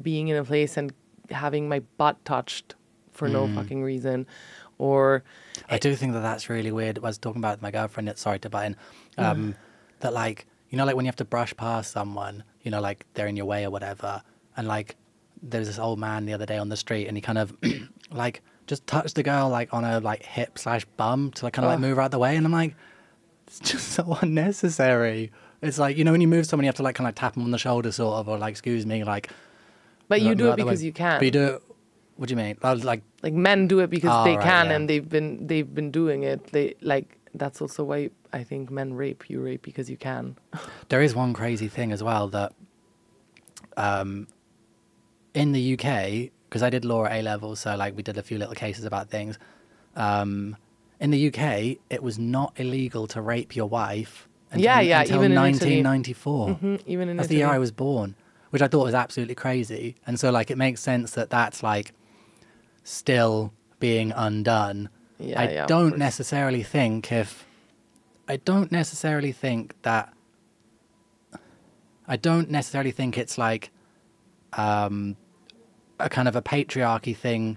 [SPEAKER 2] being in a place and having my butt touched for mm. no fucking reason, or
[SPEAKER 1] I do think that that's really weird. I was talking about my girlfriend. Sorry to butt in. Um, mm. That like you know, like when you have to brush past someone, you know, like they're in your way or whatever, and like there was this old man the other day on the street, and he kind of like just touched the girl like on her like hip slash bum to like kind of oh. like move her out the way, and I'm like, it's just so unnecessary. It's like you know when you move someone, you have to like kind of tap them on the shoulder, sort of, or like excuse me, like.
[SPEAKER 2] But you do it because you can.
[SPEAKER 1] But you do it. What do you mean? Like
[SPEAKER 2] like men do it because oh, they right, can, yeah. and they've been they've been doing it. They like that's also why I think men rape. You rape because you can.
[SPEAKER 1] there is one crazy thing as well that um, in the UK, because I did law at A level, so like we did a few little cases about things. Um, in the UK, it was not illegal to rape your wife. Until,
[SPEAKER 2] yeah, yeah,
[SPEAKER 1] until
[SPEAKER 2] even
[SPEAKER 1] 1994.
[SPEAKER 2] Mm-hmm, even in
[SPEAKER 1] that's
[SPEAKER 2] Italy.
[SPEAKER 1] the year I was born, which I thought was absolutely crazy. And so, like, it makes sense that that's like still being undone
[SPEAKER 2] yeah,
[SPEAKER 1] I
[SPEAKER 2] yeah,
[SPEAKER 1] don't necessarily think if I don't necessarily think that I don't necessarily think it's like um, a kind of a patriarchy thing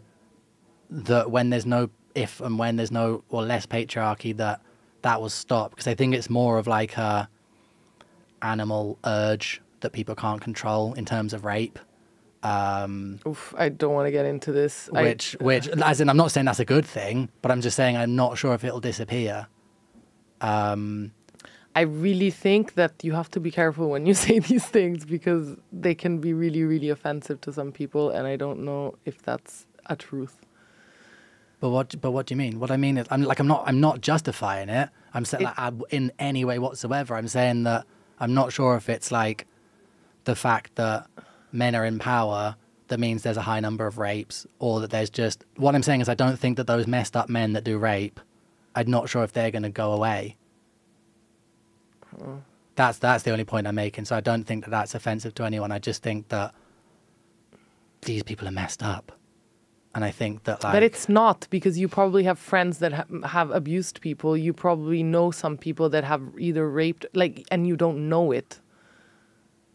[SPEAKER 1] that when there's no if and when there's no or less patriarchy that that will stop because I think it's more of like a animal urge that people can't control in terms of rape um,
[SPEAKER 2] Oof, I don't want to get into this.
[SPEAKER 1] Which, I, which, as in, I'm not saying that's a good thing, but I'm just saying I'm not sure if it'll disappear. Um,
[SPEAKER 2] I really think that you have to be careful when you say these things because they can be really, really offensive to some people, and I don't know if that's a truth.
[SPEAKER 1] But what? But what do you mean? What I mean is, I'm like, I'm not, I'm not justifying it. I'm saying like, in any way whatsoever. I'm saying that I'm not sure if it's like the fact that men are in power that means there's a high number of rapes or that there's just what I'm saying is I don't think that those messed up men that do rape I'm not sure if they're going to go away. Hmm. That's that's the only point I'm making. So I don't think that that's offensive to anyone. I just think that these people are messed up, and I think that like.
[SPEAKER 2] But it's not because you probably have friends that ha- have abused people. You probably know some people that have either raped, like, and you don't know it.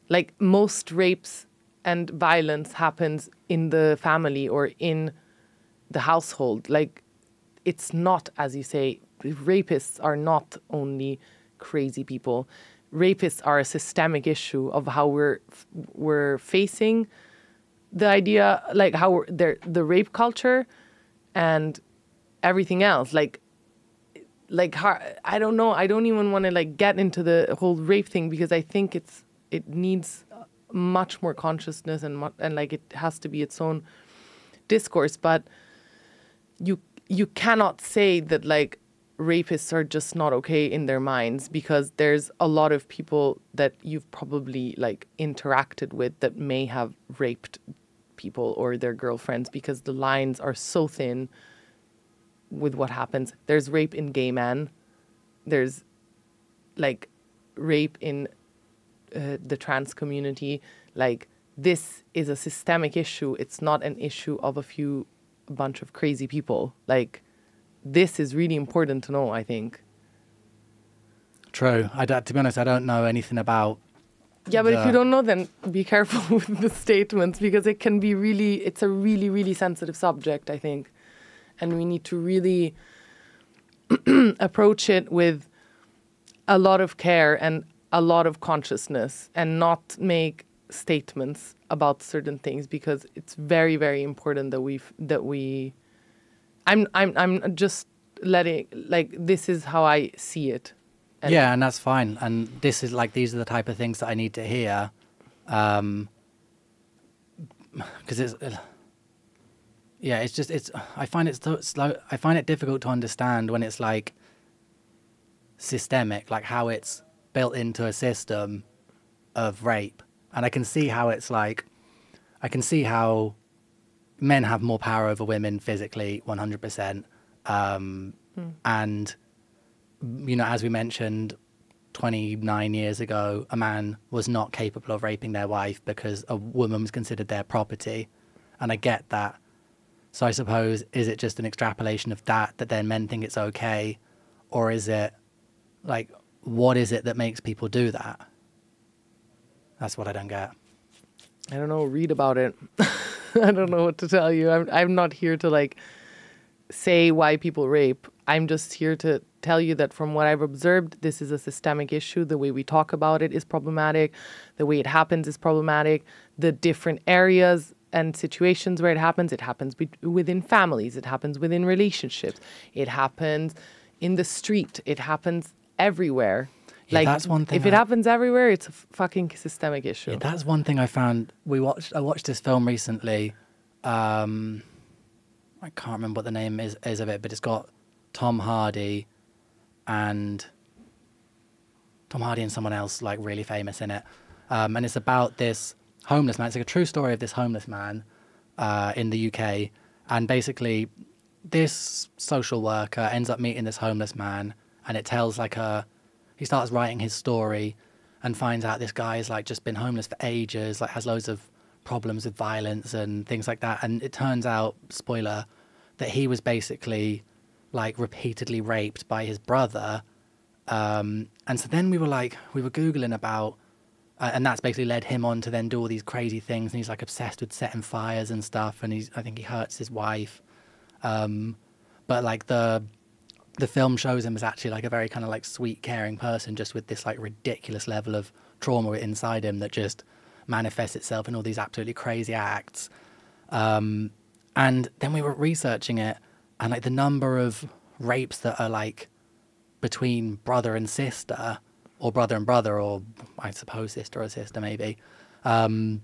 [SPEAKER 2] Like most rapes and violence happens in the family or in the household. Like, it's not, as you say, rapists are not only crazy people. Rapists are a systemic issue of how we're we're facing the idea, like how we're, the rape culture and everything else. Like, like how, I don't know. I don't even want to like get into the whole rape thing because I think it's it needs much more consciousness and and like it has to be its own discourse but you you cannot say that like rapists are just not okay in their minds because there's a lot of people that you've probably like interacted with that may have raped people or their girlfriends because the lines are so thin with what happens. There's rape in gay men. There's like rape in uh, the trans community. Like this is a systemic issue. It's not an issue of a few a bunch of crazy people like this is really important to know i think
[SPEAKER 1] True. I to be honest, I don't know anything about.
[SPEAKER 2] yeah but if you don't know then be careful with the statements because it can be really it's a really really sensitive subject i think and we need to really approach it with a lot of care and a lot of consciousness and not make statements about certain things because it's very very important that we that we i'm i'm i'm just letting like this is how i see it And-
[SPEAKER 1] yeah, and that's fine. And this is like these are the type of things that I need to hear, um, because it's. uh, yeah, it's just it's. I find it so slow. I find it difficult to understand when it's like systemic, like how it's built into a system of rape, and I can see how it's like. I can see how men have more power over women physically, one hundred percent, um, and you know, as we mentioned, 29 years ago, a man was not capable of raping their wife because a woman was considered their property. And I get that. So I suppose, is it just an extrapolation of that, that then men think it's okay? Or is it like, what is it that makes people do that? That's what I don't get.
[SPEAKER 2] I don't know, read about it. I don't know what to tell you. I'm I'm not here to like say why people rape. I'm just here to tell you that from what I've observed, this is a systemic issue. The way we talk about it is problematic. The way it happens is problematic. The different areas and situations where it happens, it happens be- within families, it happens within relationships, it happens in the street, it happens everywhere.
[SPEAKER 1] Yeah,
[SPEAKER 2] like
[SPEAKER 1] that's one thing
[SPEAKER 2] if it happens everywhere, it's a fucking systemic issue.
[SPEAKER 1] Yeah, that's one thing I found. We watched. I watched this film recently. Um, I can't remember what the name is, is of it, but it's got Tom Hardy and Tom Hardy and someone else like really famous in it. Um, and it's about this homeless man. It's like a true story of this homeless man uh, in the UK. And basically, this social worker ends up meeting this homeless man, and it tells like a. He starts writing his story, and finds out this guy has like just been homeless for ages, like has loads of problems with violence and things like that. And it turns out, spoiler, that he was basically like repeatedly raped by his brother. Um, and so then we were like, we were googling about, uh, and that's basically led him on to then do all these crazy things. And he's like obsessed with setting fires and stuff. And he's, I think he hurts his wife. Um, but like the the film shows him as actually like a very kind of like sweet, caring person, just with this like ridiculous level of trauma inside him that just manifests itself in all these absolutely crazy acts. Um, and then we were researching it, and like the number of rapes that are like between brother and sister, or brother and brother, or I suppose sister or sister maybe, um,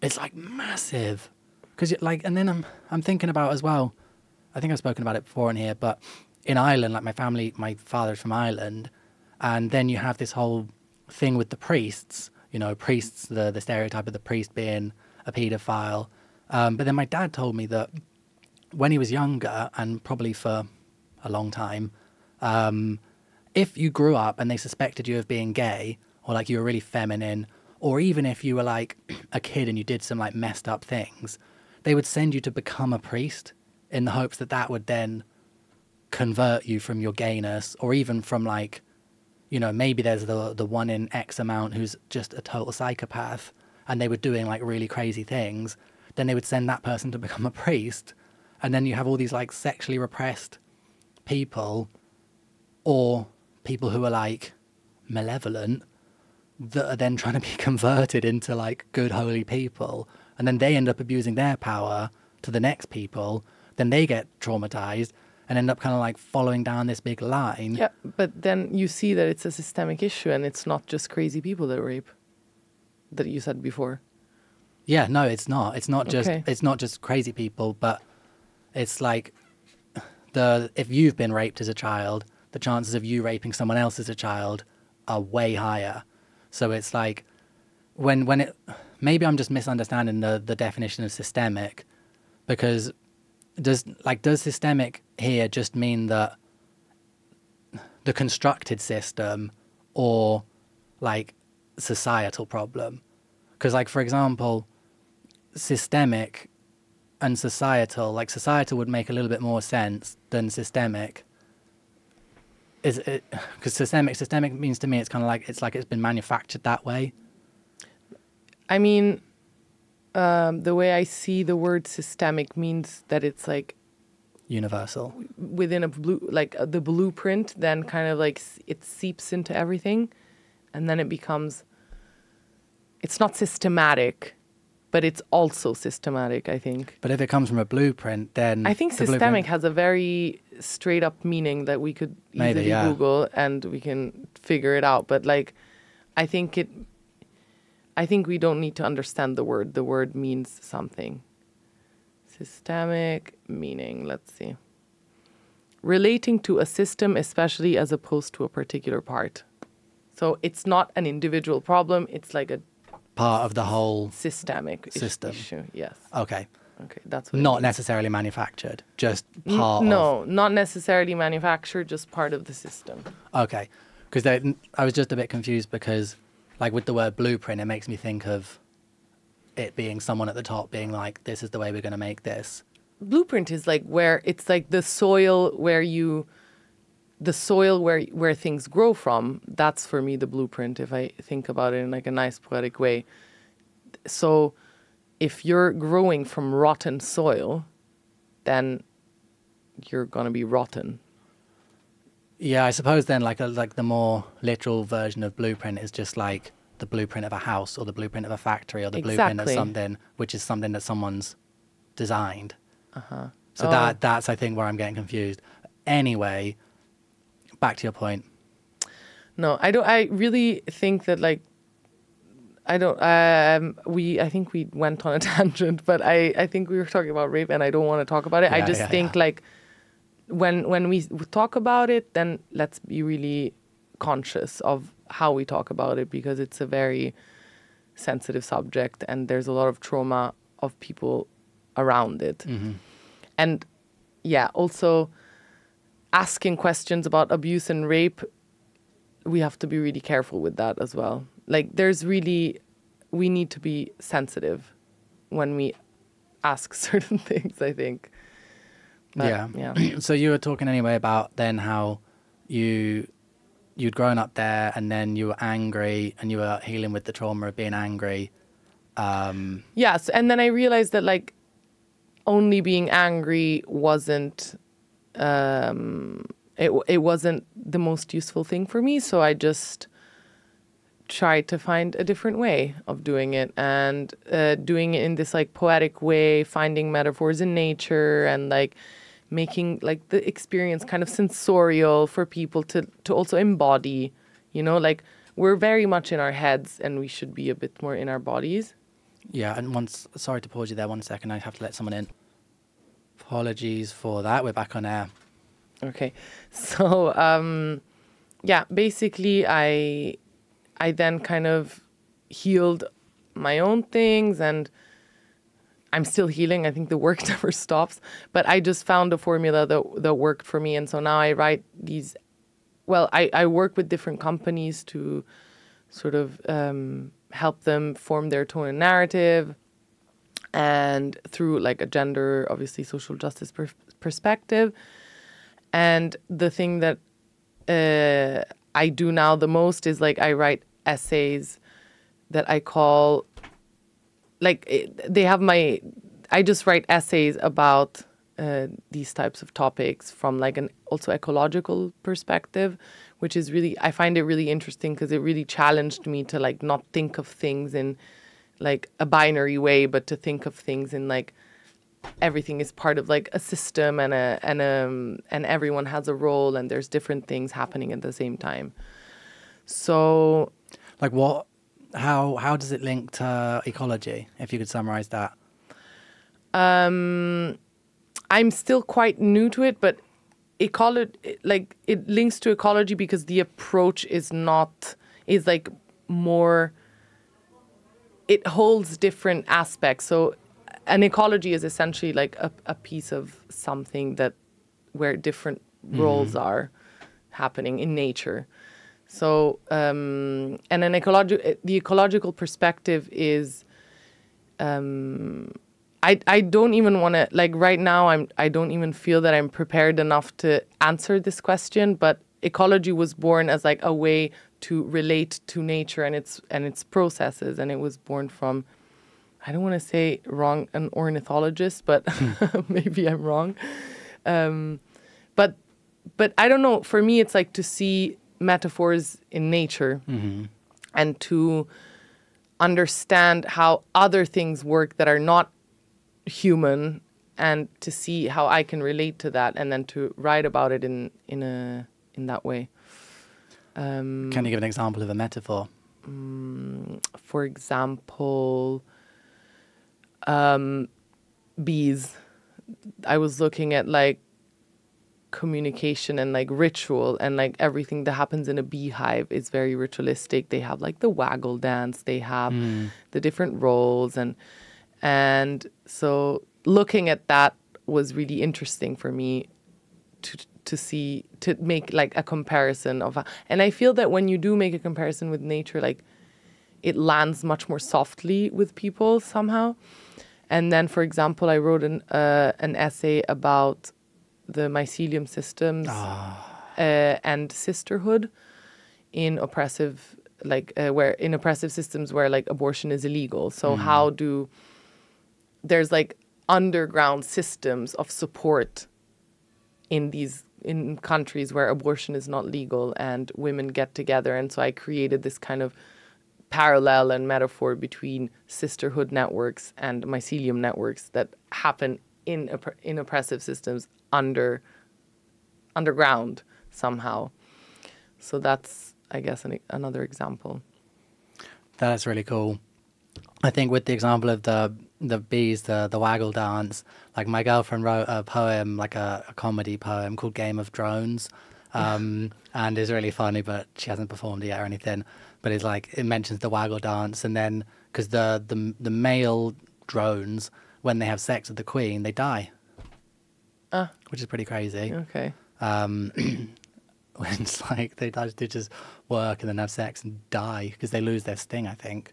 [SPEAKER 1] it's like massive. Because like, and then I'm I'm thinking about as well. I think I've spoken about it before in here, but in Ireland, like my family, my father's from Ireland, and then you have this whole thing with the priests. You know, priests, the the stereotype of the priest being a paedophile. Um, but then my dad told me that when he was younger, and probably for a long time, um, if you grew up and they suspected you of being gay, or like you were really feminine, or even if you were like a kid and you did some like messed up things, they would send you to become a priest in the hopes that that would then convert you from your gayness, or even from like, you know, maybe there's the the one in X amount who's just a total psychopath, and they were doing like really crazy things. Then they would send that person to become a priest, and then you have all these like sexually repressed people, or people who are like malevolent that are then trying to be converted into like good holy people. And then they end up abusing their power to the next people. Then they get traumatized and end up kind of like following down this big line
[SPEAKER 2] Yeah, but then you see that it's a systemic issue and it's not just crazy people that rape. that you said before.
[SPEAKER 1] Yeah, no, it's not. It's not just
[SPEAKER 2] Okay.
[SPEAKER 1] it's not just crazy people, but it's like the if you've been raped as a child, the chances of you raping someone else as a child are way higher. So it's like when when it maybe I'm just misunderstanding the the definition of systemic because does like does systemic here just mean that the constructed system or like societal problem? Because like for example systemic and societal like societal would make a little bit more sense than systemic. Is it because systemic systemic means to me it's kind of like it's like it's been manufactured that way.
[SPEAKER 2] I mean, um, the way I see the word systemic means that it's like
[SPEAKER 1] universal
[SPEAKER 2] within a blue, like uh, the blueprint, then kind of like it seeps into everything, and then it becomes. It's not systematic, but it's also systematic. I think.
[SPEAKER 1] but if it comes from a blueprint then
[SPEAKER 2] I think
[SPEAKER 1] the blueprint-
[SPEAKER 2] systemic has a very straight up meaning that we could
[SPEAKER 1] Maybe,
[SPEAKER 2] easily
[SPEAKER 1] yeah.
[SPEAKER 2] Google and we can figure it out. But like, I think it. I think we don't need to understand the word. The word means something. Systemic meaning. Let's see. Relating to a system, especially as opposed to a particular part. So it's not an individual problem. It's like a
[SPEAKER 1] part of the whole
[SPEAKER 2] systemic
[SPEAKER 1] System.
[SPEAKER 2] issue. Yes.
[SPEAKER 1] okay
[SPEAKER 2] Okay, that's what
[SPEAKER 1] not necessarily manufactured just
[SPEAKER 2] N-
[SPEAKER 1] part of
[SPEAKER 2] no, not necessarily manufactured, just part of the system.
[SPEAKER 1] Okay, because I was just a bit confused because, like, with the word blueprint, it makes me think of it being someone at the top being like, "This is the way we're going to make this."
[SPEAKER 2] Blueprint is like where it's like the soil where you, the soil where where things grow from. That's for me the blueprint. If I think about it in like a nice poetic way. So, if you're growing from rotten soil, then you're gonna be rotten.
[SPEAKER 1] Yeah, I suppose then, like, a, like the more literal version of blueprint is just like the blueprint of a house or the blueprint of a factory or the blueprint of something, which is something that someone's designed.
[SPEAKER 2] Uh-huh.
[SPEAKER 1] So
[SPEAKER 2] Oh.
[SPEAKER 1] that that's I think where I'm getting confused. Anyway, back to your point.
[SPEAKER 2] No, I don't. I really think that like, I don't. Um, we I think we went on a tangent, but I I think we were talking about rape, and I don't want to talk about it. I just
[SPEAKER 1] yeah,
[SPEAKER 2] think
[SPEAKER 1] yeah.
[SPEAKER 2] like, when when we talk about it, then let's be really conscious of how we talk about it because it's a very sensitive subject, and there's a lot of trauma of people around it,
[SPEAKER 1] Mm-hmm.
[SPEAKER 2] and yeah, also asking questions about abuse and rape we have to be really careful with that as well. Like, there's really, we need to be sensitive when we ask certain things, I think. But,
[SPEAKER 1] yeah.
[SPEAKER 2] Yeah.
[SPEAKER 1] so you were talking anyway about then how you you'd grown up there and then you were angry and you were healing with the trauma of being angry. Um,
[SPEAKER 2] Yes. And then I realized that, like, only being angry wasn't, um, it, it wasn't the most useful thing for me. So I just tried to find a different way of doing it and uh, doing it in this like poetic way, finding metaphors in nature and like making like the experience kind of sensorial for people to to also embody. You know, like we're very much in our heads and we should be a bit more in our bodies.
[SPEAKER 1] yeah, and once sorry to pause you there one second. I have to let someone in. Apologies for that. We're back on air.
[SPEAKER 2] Okay. So um yeah, basically I I then kind of healed my own things and I'm still healing. I think the work never stops, but I just found a formula that that worked for me. And so now I write these well, I I work with different companies to sort of um help them form their tone and narrative. And through like a gender obviously social justice per- perspective. And the thing that uh, I do now the most is like I write essays that I call like it, they have my I just write essays about uh, these types of topics from like an also ecological perspective, which is really I find it really interesting because it really challenged me to like not think of things in like a binary way, but to think of things in like everything is part of like a system and a and um and everyone has a role and there's different things happening at the same time. So
[SPEAKER 1] Like what how how does it link to ecology? If you could summarize that.
[SPEAKER 2] Um, I'm still quite new to it, but ecology, like it links to ecology because the approach is not is like more. It holds different aspects. So, an ecology is essentially like a, a piece of something that where different roles are happening in nature. So, um, and an ecologi- the ecological perspective is, um, I, I don't even want to like right now. I'm I don't even feel that I'm prepared enough to answer this question. But ecology was born as like a way to relate to nature and its and its processes, and it was born from. I don't want to say wrong an ornithologist, but maybe I'm wrong. Um, but but I don't know. For me, it's like to see metaphors in nature and to understand how other things work that are not human, and to see how I can relate to that, and then to write about it in in a in that way. Um,
[SPEAKER 1] Can you give an example of a metaphor?
[SPEAKER 2] for example, um, bees. I was looking at like communication and like ritual and like everything that happens in a beehive is very ritualistic. They have like the waggle dance, they have the different roles and and so looking at that was really interesting for me to to see to make like a comparison of and I feel that when you do make a comparison with nature like it lands much more softly with people somehow. And then, for example, I wrote an uh, an essay about the mycelium systems uh, and sisterhood in oppressive, like uh, where in oppressive systems where like abortion is illegal. So how do there's like underground systems of support in these in countries where abortion is not legal and women get together. And so i created this kind of parallel and metaphor between sisterhood networks and mycelium networks that happen in opp- in oppressive systems under underground somehow so that's i guess an, another example
[SPEAKER 1] That's really cool. I think with the example of the the bees, the the waggle dance, like my girlfriend wrote a poem, like a, a comedy poem called Game of Drones, um, and is really funny, but she hasn't performed it yet or anything. But it's like it mentions the waggle dance, and then because the, the the male drones, when they have sex with the queen, they die,
[SPEAKER 2] Ah.
[SPEAKER 1] which is pretty crazy.
[SPEAKER 2] okay
[SPEAKER 1] Um, when it's like they, they just work and then have sex and die because they lose their sting, I think.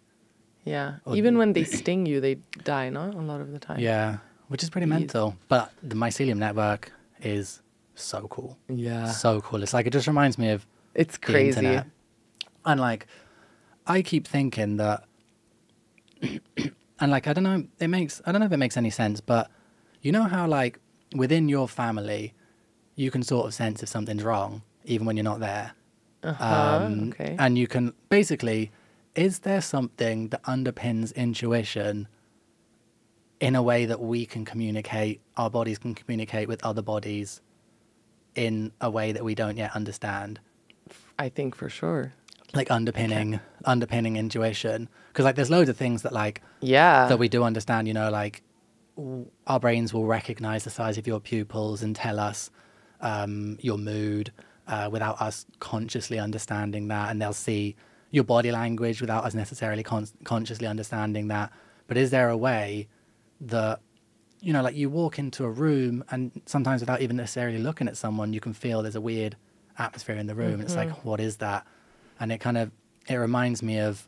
[SPEAKER 2] yeah
[SPEAKER 1] Or-
[SPEAKER 2] even when they sting you they die no a lot of the time
[SPEAKER 1] Yeah, which is pretty mental. But the mycelium network is so cool.
[SPEAKER 2] yeah
[SPEAKER 1] So cool. It's like it just reminds me of
[SPEAKER 2] it's
[SPEAKER 1] the
[SPEAKER 2] crazy
[SPEAKER 1] internet. And like, I keep thinking that, and like, I don't know, it makes, I don't know if it makes any sense, but you know how like within your family, you can sort of sense if something's wrong, even when you're not there.
[SPEAKER 2] uh-huh, okay
[SPEAKER 1] And you can basically, is there something that underpins intuition in a way that we can communicate, our bodies can communicate with other bodies in a way that we don't yet understand?
[SPEAKER 2] i think for sure
[SPEAKER 1] Like underpinning, underpinning intuition. Because like there's loads of things that like
[SPEAKER 2] yeah
[SPEAKER 1] that we do understand. You know, like our brains will recognize the size of your pupils and tell us um, your mood uh, without us consciously understanding that, and they'll see your body language without us necessarily con- consciously understanding that. But is there a way that you know, like you walk into a room and sometimes without even necessarily looking at someone, you can feel there's a weird atmosphere in the room. And it's like, what is that? And it kind of it reminds me of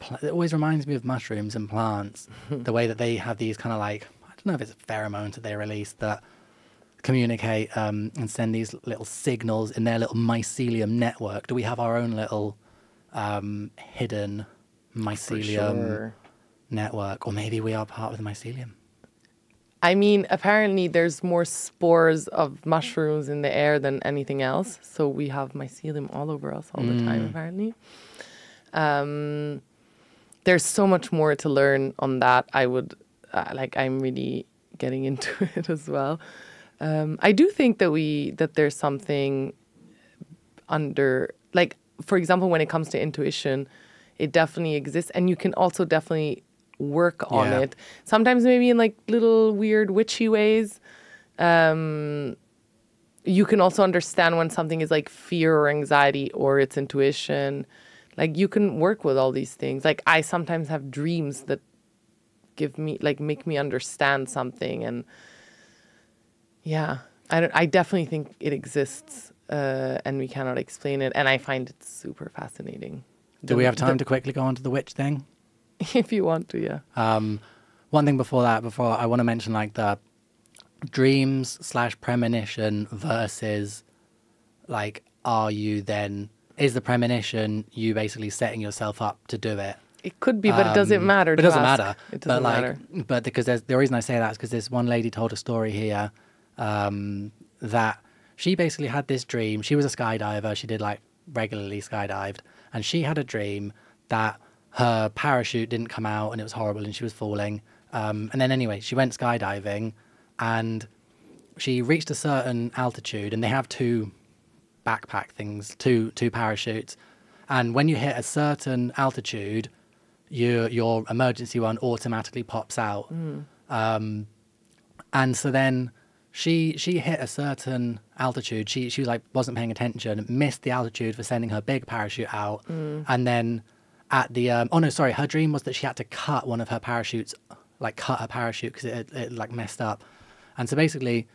[SPEAKER 1] pl- it always reminds me of mushrooms and plants, the way that they have these kind of like I don't know if it's pheromones that they release that communicate um, and send these little signals in their little mycelium network. Do we have our own little um, hidden mycelium
[SPEAKER 2] sure.
[SPEAKER 1] network, or maybe we are part of the mycelium?
[SPEAKER 2] I mean, apparently there's more spores of mushrooms in the air than anything else. So we have mycelium all over us all the time, apparently. Um, there's so much more to learn on that. I would, uh, like, I'm really getting into it as well. Um, I do think that we, that there's something under, like, for example, when it comes to intuition, it definitely exists and you can also definitely work on
[SPEAKER 1] Yeah.
[SPEAKER 2] it sometimes maybe in like little weird witchy ways um you can also understand when something is like fear or anxiety or it's intuition like you can work with all these things. Like i sometimes have dreams that give me like make me understand something and yeah. I don't i definitely think it exists uh, and we cannot explain it and i find it super fascinating.
[SPEAKER 1] Do we have time to quickly go on to the witch thing?
[SPEAKER 2] if you want to yeah.
[SPEAKER 1] Um, one thing before that, before I want to mention like the dreams slash premonition versus like, are you then, is the premonition you basically setting yourself up to do it?
[SPEAKER 2] it could be but it doesn't
[SPEAKER 1] Um,
[SPEAKER 2] matter
[SPEAKER 1] it doesn't
[SPEAKER 2] ask.
[SPEAKER 1] matter.
[SPEAKER 2] it doesn't
[SPEAKER 1] but like,
[SPEAKER 2] matter
[SPEAKER 1] But because there's, the reason I say that is because this one lady told a story here um, that she basically had this dream. She was a skydiver. She did like regularly skydived, and she had a dream that her parachute didn't come out and it was horrible and she was falling. Um, and then anyway, she went skydiving, and she reached a certain altitude, and they have two backpack things, two two parachutes, and when you hit a certain altitude, your your emergency one automatically pops out. Um, and so then she she hit a certain altitude. She she was like wasn't paying attention, missed the altitude for sending her big parachute out, and then at the um, oh no sorry, her dream was that she had to cut one of her parachutes, like cut her parachute because it, it like messed up, and so basically.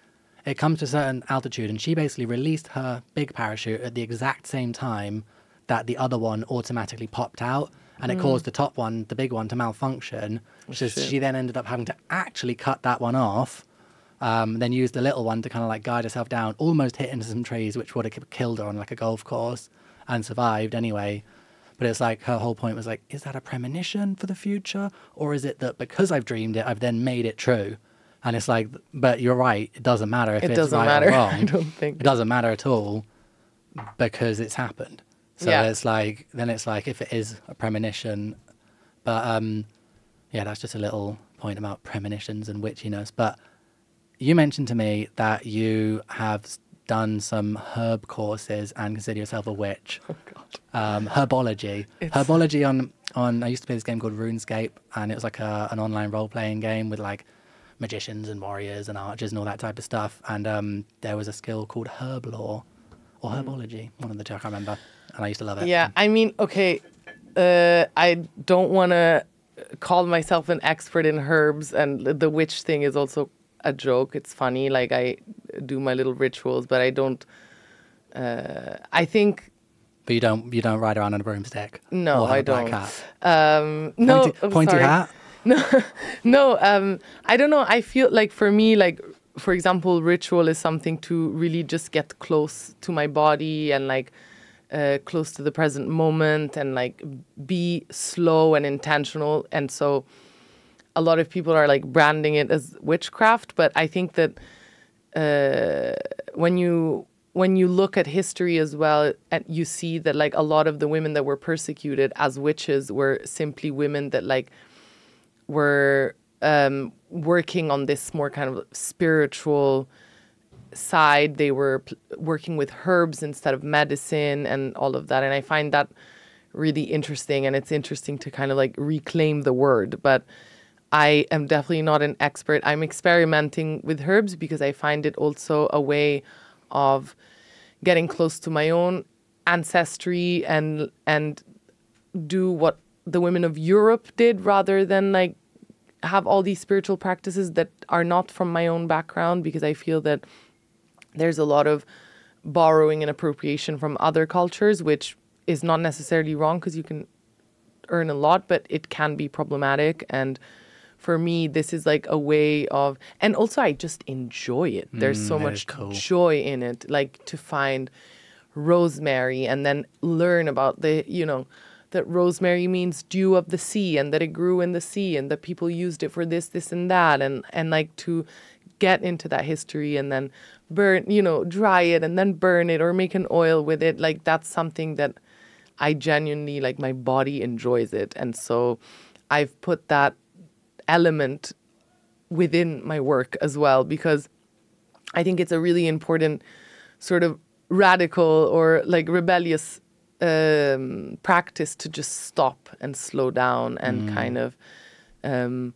[SPEAKER 1] It comes to a certain altitude, and she basically released her big parachute at the exact same time that the other one automatically popped out, and it caused the top one, the big one, to malfunction. So
[SPEAKER 2] shit.
[SPEAKER 1] she then ended up having to actually cut that one off, um, then used the little one to kind of like guide herself down, almost hit into some trees, which would have killed her on like a golf course, and survived anyway. But it's like her whole point was like, is that a premonition for the future, or is it that because I've dreamed it, I've then made it true? And it's like, but you're right, it doesn't matter if
[SPEAKER 2] It
[SPEAKER 1] it's
[SPEAKER 2] doesn't
[SPEAKER 1] right
[SPEAKER 2] matter,
[SPEAKER 1] or wrong.
[SPEAKER 2] I don't think.
[SPEAKER 1] it doesn't matter at all because it's happened. So
[SPEAKER 2] Yeah.
[SPEAKER 1] it's like then it's like if it is a premonition, but um, yeah, that's just a little point about premonitions and witchiness. But you mentioned to me that you have done some herb courses and consider yourself a witch.
[SPEAKER 2] oh god
[SPEAKER 1] Um, herbology,
[SPEAKER 2] It's-
[SPEAKER 1] herbology on on. I used to play this game called RuneScape, and it was like a, an online role playing game with like magicians and warriors and archers and all that type of stuff. And um, there was a skill called Herblore or herbology, one of the two I can't remember, and I used to love it.
[SPEAKER 2] Yeah, I mean, okay, uh, I don't want to call myself an expert in herbs, and the witch thing is also a joke. It's funny, like I do my little rituals, but I don't. Uh, I think
[SPEAKER 1] But you don't you don't ride around on a broomstick.
[SPEAKER 2] No, I don't.
[SPEAKER 1] Hat.
[SPEAKER 2] um, no
[SPEAKER 1] pointy,
[SPEAKER 2] I'm
[SPEAKER 1] pointy hat.
[SPEAKER 2] no um i don't know i feel like for me like for example ritual is something to really just get close to my body and like uh, close to the present moment and like be slow and intentional. And so a lot of people are like branding it as witchcraft but i think that uh, when you when you look at history as well and you see that like a lot of the women that were persecuted as witches were simply women that like were um, working on this more kind of spiritual side. They were pl- working with herbs instead of medicine and all of that. And I find that really interesting. And it's interesting to kind of like reclaim the word. But I am definitely not an expert. I'm experimenting with herbs because I find it also a way of getting close to my own ancestry and and do what the women of Europe did rather than like have all these spiritual practices that are not from my own background because I feel that there's a lot of borrowing and appropriation from other cultures, which is not necessarily wrong because you can earn a lot, but it can be problematic. And for me, this is like a way of, and also I just enjoy it. There's so
[SPEAKER 1] Mm, is
[SPEAKER 2] much
[SPEAKER 1] cool.
[SPEAKER 2] joy in it, like to find rosemary and then learn about the, you know, that rosemary means dew of the sea and that it grew in the sea and that people used it for this, this, and that. And, and like to get into that history and then burn, you know, dry it and then burn it or make an oil with it. Like that's something that I genuinely, like my body enjoys it. And so I've put that element within my work as well because I think it's a really important sort of radical or like rebellious um, practice to just stop and slow down and kind of um,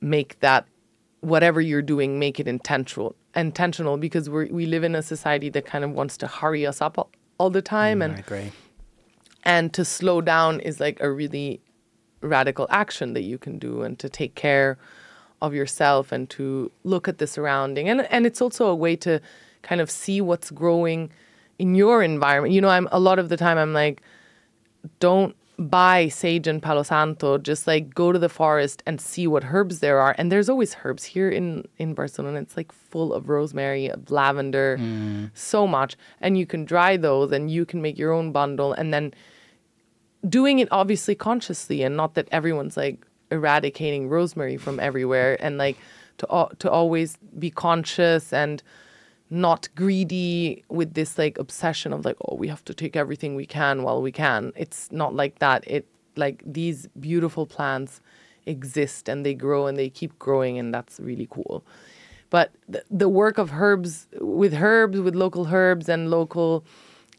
[SPEAKER 2] make that whatever you're doing make it intentional intentional because we we live in a society that kind of wants to hurry us up all, all the time
[SPEAKER 1] I
[SPEAKER 2] and
[SPEAKER 1] agree.
[SPEAKER 2] and to slow down is like a really radical action that you can do and to take care of yourself and to look at the surrounding and and it's also a way to kind of see what's growing in your environment you know i'm a lot of the time i'm like don't buy sage and palo santo just like go to the forest and see what herbs there are. And there's always herbs here in in barcelona. It's like full of rosemary of lavender mm. so much. And you can dry those and you can make your own bundle and then doing it obviously consciously and not that everyone's like eradicating rosemary from everywhere and like to to always be conscious and not greedy with this like obsession of like oh we have to take everything we can while we can. It's not like that. It like these beautiful plants exist and they grow and they keep growing and that's really cool. But the, the work of herbs with herbs with local herbs and local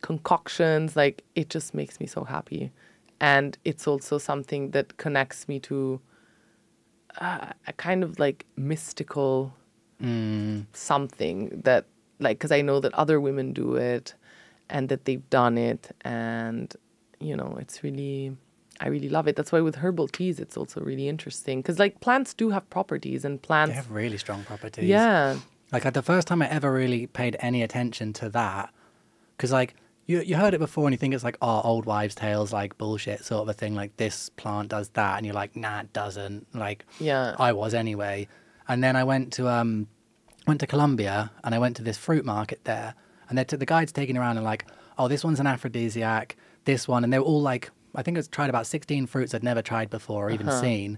[SPEAKER 2] concoctions like it just makes me so happy. And it's also something that connects me to uh, a kind of like mystical something that like because i know that other women do it and that they've done it and you know it's really i really love it that's why with herbal teas it's also really interesting because like plants do have properties and
[SPEAKER 1] They
[SPEAKER 2] plants
[SPEAKER 1] have really strong properties.
[SPEAKER 2] yeah
[SPEAKER 1] Like, like the first time I ever really paid any attention to that, because like you you heard it before and you think it's like oh old wives' tales like bullshit sort of a thing like this plant does that and you're like nah it doesn't like
[SPEAKER 2] Yeah.
[SPEAKER 1] I was anyway, and then I went to um went to Colombia and I went to this fruit market there and they took the guides taking around and like oh this one's an aphrodisiac this one and they were all like I think I tried about sixteen fruits I'd never tried before or even seen.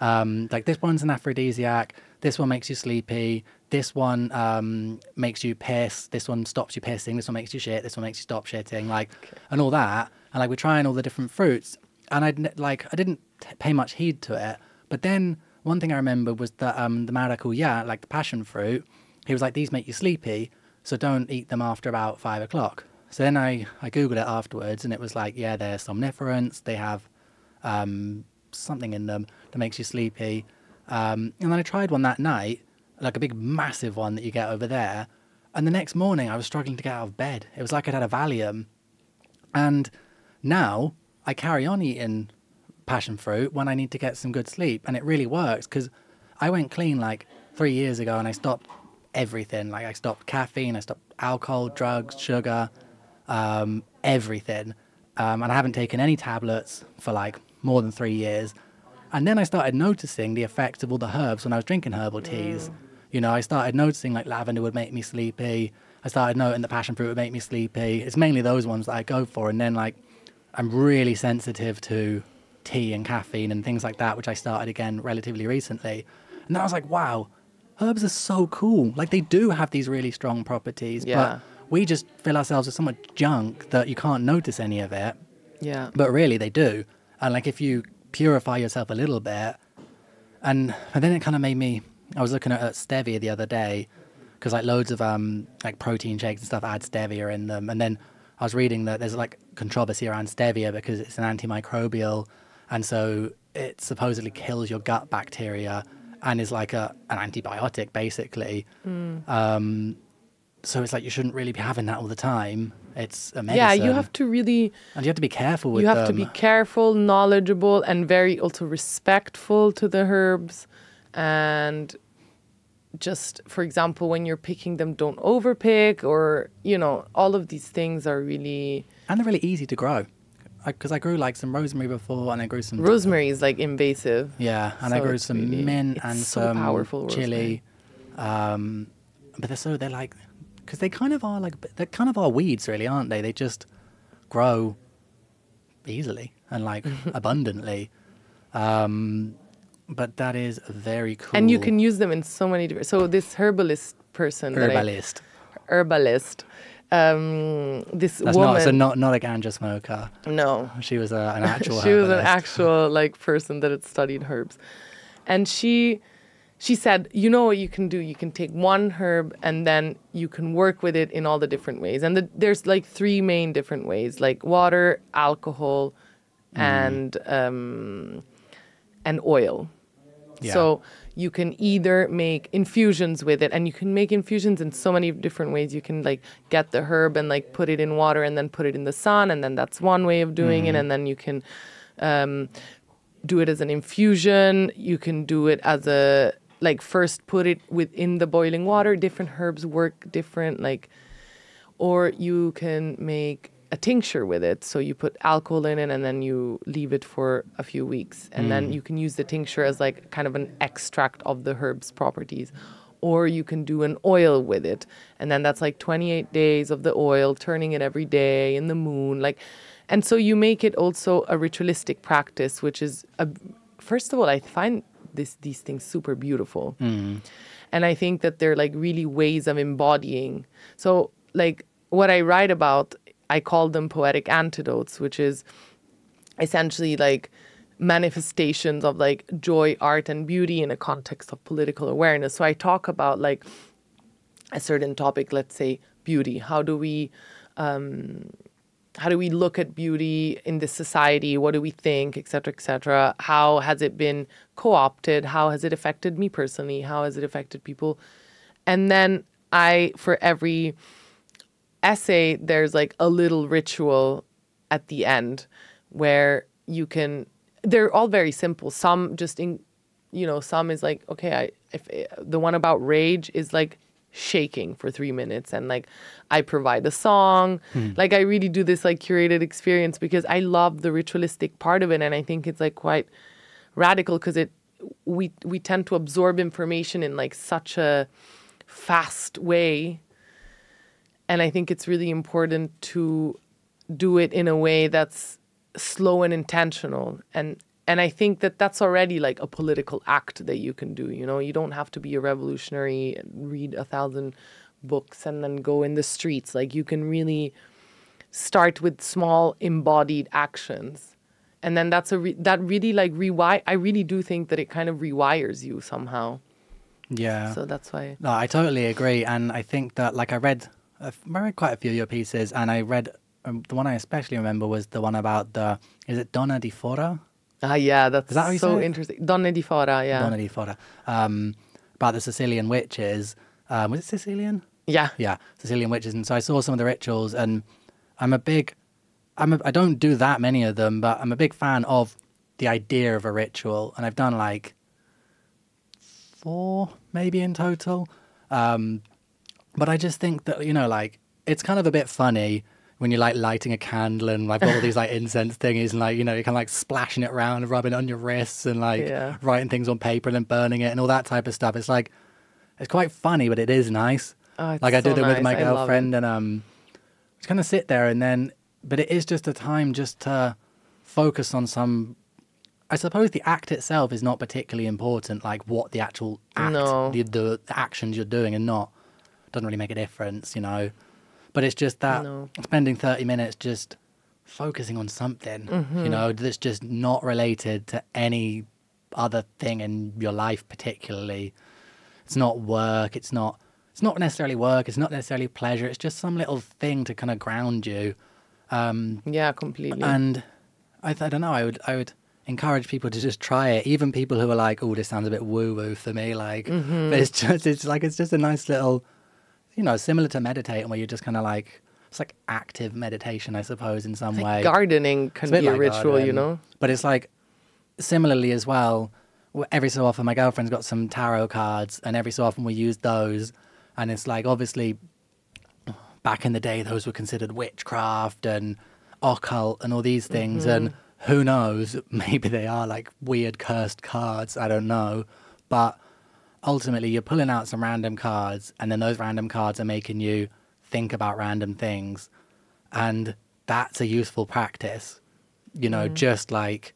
[SPEAKER 1] Um, like this one's an aphrodisiac. This one makes you sleepy. This one um, makes you piss. This one stops you pissing. This one makes you shit. This one makes you stop shitting. Like, and all that. And like we're trying all the different fruits, and I like I didn't t- pay much heed to it. But then one thing I remember was that um, the maracuya, like the passion fruit, he was like these make you sleepy, so don't eat them after about five o'clock. So then I I googled it afterwards, and it was like yeah they're somniferants. They have um, something in them that makes you sleepy. Um, and then I tried one that night, like a big massive one that you get over there. And the next morning, I was struggling to get out of bed. It was like I'd had a Valium. And now I carry on eating passion fruit when I need to get some good sleep. And it really works because I went clean like three years ago and I stopped everything. Like I stopped caffeine, I stopped alcohol, drugs, sugar, um, everything. Um, and I haven't taken any tablets for like more than three years. And then I started noticing the effects of all the herbs when I was drinking herbal teas. You know, I started noticing like lavender would make me sleepy. I started noting that passion fruit would make me sleepy. It's mainly those ones that I go for. And then like I'm really sensitive to tea and caffeine and things like that, which I started again relatively recently. And then I was like, wow, herbs are so cool. Like they do have these really strong properties,
[SPEAKER 2] Yeah.
[SPEAKER 1] but we just fill ourselves with so much junk that you can't notice any of it.
[SPEAKER 2] yeah
[SPEAKER 1] But really, they do. And like, if you purify yourself a little bit, and and then it kind of made me. I was looking at, at stevia the other day because like loads of um like protein shakes and stuff add stevia in them, and then I was reading that there's like controversy around stevia because it's an antimicrobial, and so it supposedly kills your gut bacteria and is like a an antibiotic basically. Um, so it's like you shouldn't really be having that all the time. It's a medicine.
[SPEAKER 2] yeah you have to really
[SPEAKER 1] And you have to be careful with
[SPEAKER 2] you have to be careful knowledgeable and very also respectful to the herbs and just for example when you're picking them don't overpick or you know all of these things are really
[SPEAKER 1] and they're really easy to grow. Because I, grew like some rosemary before, and I grew some
[SPEAKER 2] rosemary is like invasive
[SPEAKER 1] yeah, and I grew some
[SPEAKER 2] really-
[SPEAKER 1] mint and
[SPEAKER 2] so
[SPEAKER 1] some
[SPEAKER 2] powerful,
[SPEAKER 1] chili. Um, but they're so they're like because they kind of are like they're kind of are weeds, really, aren't they? They just grow easily and like abundantly. Um, but that is very cool.
[SPEAKER 2] and you can use them in so many different so this herbalist person that I-
[SPEAKER 1] herbalist.
[SPEAKER 2] Um this
[SPEAKER 1] That's
[SPEAKER 2] woman
[SPEAKER 1] not so not not a ganja smoker.
[SPEAKER 2] no
[SPEAKER 1] She was a, an actual.
[SPEAKER 2] she was an actual like person that had studied herbs and she she said, you know what you can do? You can take one herb and then you can work with it in all the different ways. And the, there's like three main different ways, like water, alcohol, and um, and oil.
[SPEAKER 1] Yeah.
[SPEAKER 2] So you can either make infusions with it, and you can make infusions in so many different ways. You can like get the herb and like put it in water, and then put it in the sun, and then that's one way of doing it. And then you can um, do it as an infusion. You can do it as a like first put it within the boiling water. Different herbs work different, like, or you can make a tincture with it. So you put alcohol in it and then you leave it for a few weeks. And then mm. you can use the tincture as like kind of an extract of the herb's properties. Or you can do an oil with it. And then that's like 28 days of the oil, turning it every day in the moon. Like, and so you make it also a ritualistic practice, which is, a, first of all, I find this, these things super beautiful. Mm-hmm. And I think that they're like really ways of embodying. So, like, what I write about, I call them poetic antidotes, which is essentially like manifestations of like joy, art, and beauty in a context of political awareness. So I talk about like a certain topic, let's say beauty. How do we um, how do we look at beauty in this society? What do we think, et cetera, et cetera? How has it been co-opted? How has it affected me personally? How has it affected people? And then I, for every essay, there's like a little ritual at the end where you can. They're all very simple. Some just in, you know, some is like okay. I if the one about rage is like shaking for three minutes and like I provide a song. Hmm. Like I really do this like curated experience because I love the ritualistic part of it and I think it's like quite radical because it we we tend to absorb information in like such a fast way and I think it's really important to do it in a way that's slow and intentional. And and I think that that's already like a political act that you can do you know? You don't have to be a revolutionary and read a thousand books and then go in the streets. Like you can really start with small embodied actions. And then that's a re- that really like rewire I really do think that it kind of rewires you somehow.
[SPEAKER 1] Yeah.
[SPEAKER 2] so that's why
[SPEAKER 1] No, I totally agree, and I think that like I read, I read quite a few of your pieces, and I read um, the one I especially remember was the one about the is it Donna di Fora?
[SPEAKER 2] ah yeah that's
[SPEAKER 1] that
[SPEAKER 2] so interesting Donna di Fora yeah
[SPEAKER 1] Donna di Fora, um, about the Sicilian witches. Um, was it Sicilian?
[SPEAKER 2] yeah
[SPEAKER 1] Yeah, Sicilian witches, and so I saw some of the rituals, and I'm a big, I'm a, I don't do that many of them, but I'm a big fan of the idea of a ritual, and I've done like four maybe in total. Um, but I just think that you know, like it's kind of a bit funny when you're like lighting a candle and like all these like incense thingies and like you know you're kind of like splashing it around and rubbing it on your wrists and like
[SPEAKER 2] Yeah.
[SPEAKER 1] writing things on paper and then burning it and all that type of stuff. It's like it's quite funny, but it is nice.
[SPEAKER 2] Oh, it's
[SPEAKER 1] like I
[SPEAKER 2] so
[SPEAKER 1] did it with
[SPEAKER 2] nice.
[SPEAKER 1] my
[SPEAKER 2] love it.
[SPEAKER 1] girlfriend and um, just kind of sit there and then, but it is just a time just to focus on some. I suppose the act itself is not particularly important, like what the actual act,
[SPEAKER 2] No.
[SPEAKER 1] the, the actions you're doing, and not doesn't really make a difference, you know. But it's just that
[SPEAKER 2] No.
[SPEAKER 1] spending thirty minutes just focusing on something,
[SPEAKER 2] Mm-hmm.
[SPEAKER 1] you know, that's just not related to any other thing in your life, particularly. It's not work. It's not. It's not necessarily work. It's not necessarily pleasure. It's just some little thing to kind of ground you. Um,
[SPEAKER 2] yeah completely
[SPEAKER 1] and I, th- I don't know. I would. I would encourage people to just try it. Even people who are like, "Oh, this sounds a bit woo woo for me." Like,
[SPEAKER 2] Mm-hmm.
[SPEAKER 1] but it's just. It's like it's just a nice little, you know, similar to meditating, where you're just kind of like. It's like active meditation, I suppose, in some way.
[SPEAKER 2] gardening can
[SPEAKER 1] It's a bit
[SPEAKER 2] be a
[SPEAKER 1] like
[SPEAKER 2] ritual you know
[SPEAKER 1] But it's like similarly as well. Every so often, my girlfriend's got some tarot cards, and every so often we use those. And it's like obviously, back in the day, those were considered witchcraft and occult and all these things. Mm-hmm. And who knows? Maybe they are like weird cursed cards. I don't know, but ultimately, you're pulling out some random cards, and then those random cards are making you think about random things, and that's a useful practice you know, mm. just like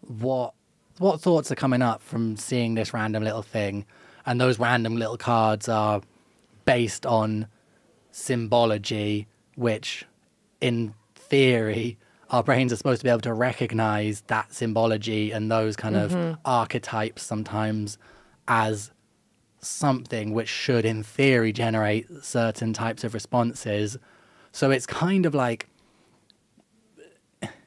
[SPEAKER 1] what what thoughts are coming up from seeing this random little thing, and those random little cards are based on symbology, which, in theory, our brains are supposed to be able to recognize that symbology and those kind of mm-hmm. archetypes sometimes as something which should, in theory, generate certain types of responses. So it's kind of like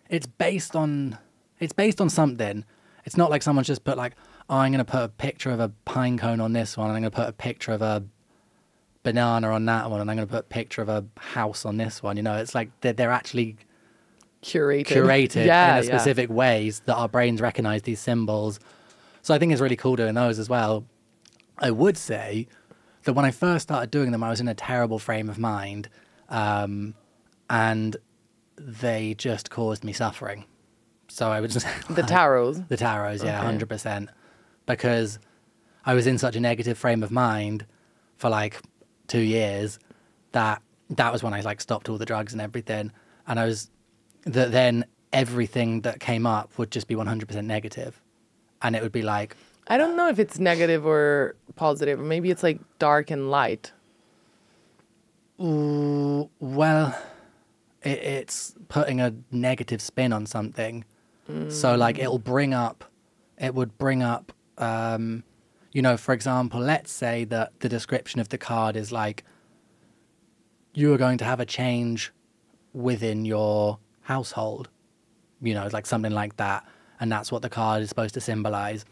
[SPEAKER 1] it's based on it's based on something. It's not like someone's just put like, oh, I'm going to put a picture of a pine cone on this one, and I'm going to put a picture of a banana on that one, and I'm going to put a picture of a house on this one. You know, it's like they're, they're actually
[SPEAKER 2] Curated.
[SPEAKER 1] curated
[SPEAKER 2] yeah,
[SPEAKER 1] in a
[SPEAKER 2] yeah.
[SPEAKER 1] specific ways that our brains recognize these symbols. So I think it's really cool doing those as well. I would say that when I first started doing them, I was in a terrible frame of mind, um, and they just caused me suffering. So I would just
[SPEAKER 2] The tarots.
[SPEAKER 1] the tarots, yeah,
[SPEAKER 2] Okay.
[SPEAKER 1] hundred percent, because I was in such a negative frame of mind for like two years that that was when I like stopped all the drugs and everything, and I was that then everything that came up would just be one hundred percent negative, and it would be like
[SPEAKER 2] I don't know if it's negative or positive. Maybe it's like dark and light.
[SPEAKER 1] Ooh, well, it, it's putting a negative spin on something. So, like, it'll bring up, it would bring up, um, you know, for example, let's say that the description of the card is like, you are going to have a change within your household, you know, like something like that. And that's what the card is supposed to symbolize.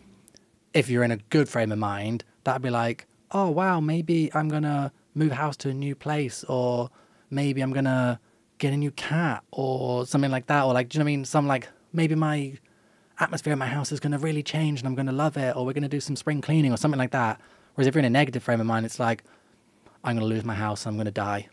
[SPEAKER 1] If you're in a good frame of mind, that'd be like, oh, wow, maybe I'm going to move house to a new place, or maybe I'm going to get a new cat, or something like that. Or, like, do you know what I mean? Some like, maybe my atmosphere in my house is going to really change and I'm going to love it, or we're going to do some spring cleaning, or something like that. Whereas if you're in a negative frame of mind, it's like, I'm going to lose my house, I'm going to die.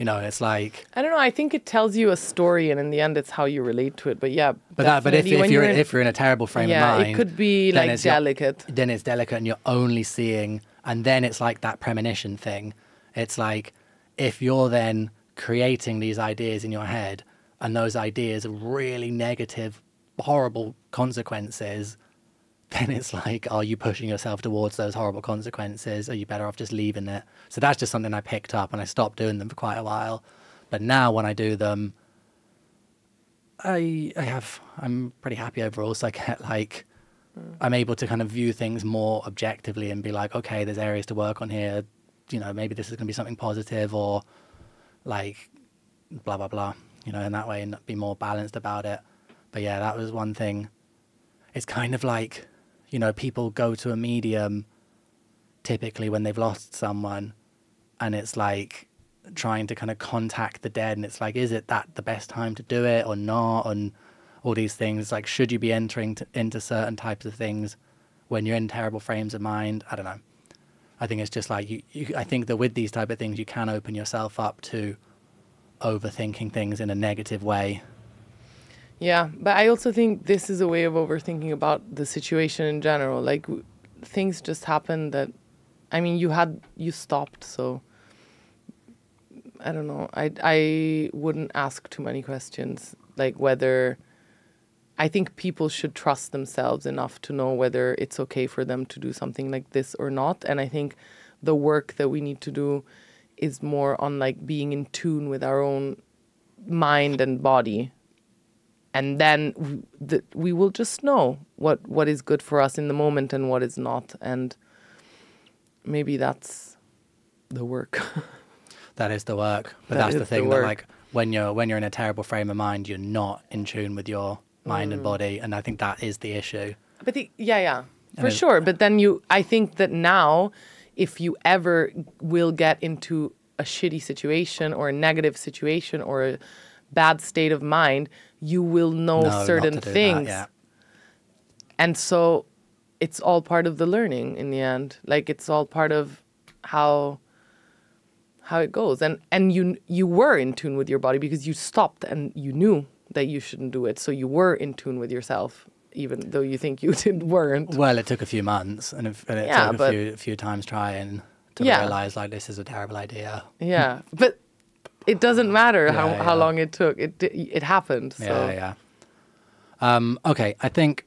[SPEAKER 1] You know, it's like,
[SPEAKER 2] I don't know. I think it tells you a story, and in the end, it's how you relate to it. But yeah,
[SPEAKER 1] but that, but if, if
[SPEAKER 2] when
[SPEAKER 1] you're
[SPEAKER 2] in,
[SPEAKER 1] if you're in a terrible frame
[SPEAKER 2] yeah,
[SPEAKER 1] of mind,
[SPEAKER 2] it could be like
[SPEAKER 1] it's your-
[SPEAKER 2] delicate.
[SPEAKER 1] then it's delicate and you're only seeing and then it's like that premonition thing it's like if you're then creating these ideas in your head and those ideas are really negative horrible consequences then it's like are you pushing yourself towards those horrible consequences are you better off just leaving it so that's just something i picked up and i stopped doing them for quite a while but now when i do them i i have i'm pretty happy overall so i get like hmm. I'm able to kind of view things more objectively and be like, okay, there's areas to work on here. You know, maybe this is going to be something positive or like blah, blah, blah, you know, in that way and be more balanced about it. But yeah, that was one thing. It's kind of like, you know, people go to a medium typically when they've lost someone and it's like trying to kind of contact the dead and it's like, is it that the best time to do it or not? And all these things like should you be entering to, into certain types of things when you're in terrible frames of mind? I don't know. I think it's just like you, you i think that with these type of things you can open yourself up to overthinking things in a negative way
[SPEAKER 2] Yeah, but I also think this is a way of overthinking about the situation in general. Like w- things just happen that, I mean, you had you stopped, so I don't know. I I wouldn't ask too many questions, like whether. I think people should trust themselves enough to know whether it's okay for them to do something like this or not. And I think the work that we need to do is more on like being in tune with our own mind and body and then the, we will just know what what is good for us in the moment and what is not. And maybe that's the work.
[SPEAKER 1] That is the work. But
[SPEAKER 2] That
[SPEAKER 1] that's the
[SPEAKER 2] is the
[SPEAKER 1] thing that like when you're when you're in a terrible frame of mind you're not in tune with your mind
[SPEAKER 2] Mm.
[SPEAKER 1] and body. And i think that is the issue.
[SPEAKER 2] But the, yeah yeah. For sure. But then you i think that now if you ever will get into a shitty situation or a negative situation or a bad state of mind you will know
[SPEAKER 1] No,
[SPEAKER 2] certain
[SPEAKER 1] do that,
[SPEAKER 2] things.
[SPEAKER 1] yeah
[SPEAKER 2] and so it's all part of the learning in the end. Like it's all part of how how it goes. And and you you were in tune with your body because you stopped and you knew that you shouldn't do it. So you were in tune with yourself even though you think you didn't weren't.
[SPEAKER 1] Well it took a few months and, if, and it
[SPEAKER 2] Yeah,
[SPEAKER 1] took a few, a few times trying to
[SPEAKER 2] Yeah.
[SPEAKER 1] realize like this is a terrible idea.
[SPEAKER 2] Yeah. But it doesn't matter how,
[SPEAKER 1] Yeah,
[SPEAKER 2] how long it took it it happened so
[SPEAKER 1] Yeah, yeah. Um, okay, I think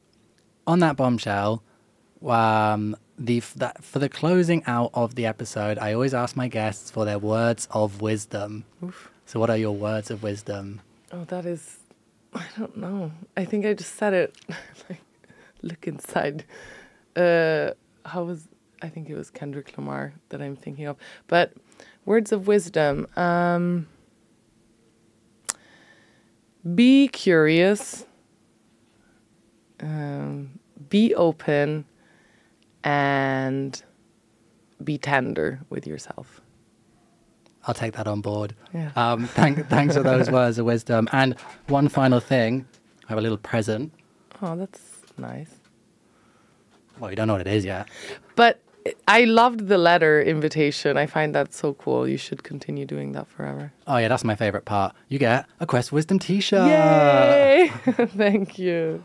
[SPEAKER 1] on that bombshell, um, the that for the closing out of the episode, I always ask my guests for their words of wisdom. So, what are your words of wisdom?
[SPEAKER 2] Oh, that is, I don't know. I think I just said it. like, look inside. Uh, how was? I think it was Kendrick Lamar that I'm thinking of. But words of wisdom. Um, be curious. Um, be open and be tender with yourself.
[SPEAKER 1] I'll take that on board.
[SPEAKER 2] Yeah.
[SPEAKER 1] Um, thank, thanks for those words of wisdom. And one final thing I have a little present.
[SPEAKER 2] Oh, that's nice.
[SPEAKER 1] Well, you don't know what it is yet.
[SPEAKER 2] But I loved the letter invitation. I find that so cool. You should continue doing that forever.
[SPEAKER 1] Oh, yeah, that's my favorite part. You get a Quest Wisdom t shirt.
[SPEAKER 2] Yay! Thank you.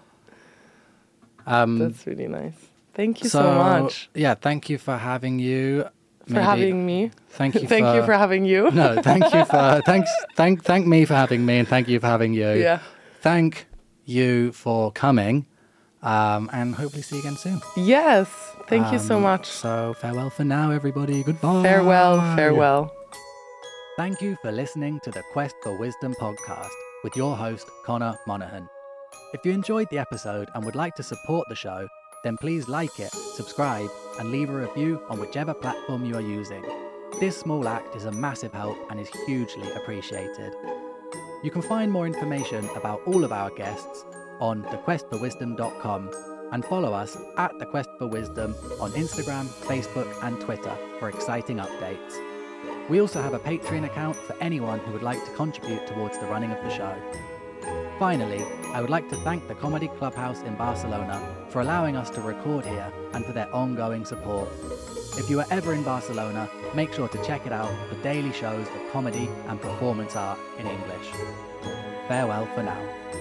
[SPEAKER 1] Um,
[SPEAKER 2] That's really nice. Thank you so, much
[SPEAKER 1] Yeah, thank you for having you.
[SPEAKER 2] for
[SPEAKER 1] Maybe-
[SPEAKER 2] having me.
[SPEAKER 1] Thank you
[SPEAKER 2] Thank
[SPEAKER 1] for,
[SPEAKER 2] you for having you.
[SPEAKER 1] No, thank you for thanks thank thank me for having me and thank you for having you.
[SPEAKER 2] Yeah.
[SPEAKER 1] Thank you for coming. Um, and hopefully see you again soon.
[SPEAKER 2] Yes. Thank you so
[SPEAKER 1] Um,
[SPEAKER 2] much.
[SPEAKER 1] So farewell for now, everybody. Goodbye.
[SPEAKER 2] Farewell. Farewell.
[SPEAKER 1] Thank you for listening to the Quest for Wisdom podcast with your host, Connor Monaghan. If you enjoyed the episode and would like to support the show, then please like it, subscribe, and leave a review on whichever platform you are using. This small act is a massive help and is hugely appreciated. You can find more information about all of our guests on thequestforwisdom.com and follow us at The Quest for Wisdom on Instagram, Facebook, and Twitter for exciting updates. We also have a Patreon account for anyone who would like to contribute towards the running of the show. Finally, I would like to thank the Comedy Clubhouse in Barcelona for allowing us to record here and for their ongoing support. If you are ever in Barcelona, make sure to check it out for daily shows of comedy and performance art in English. Farewell for now.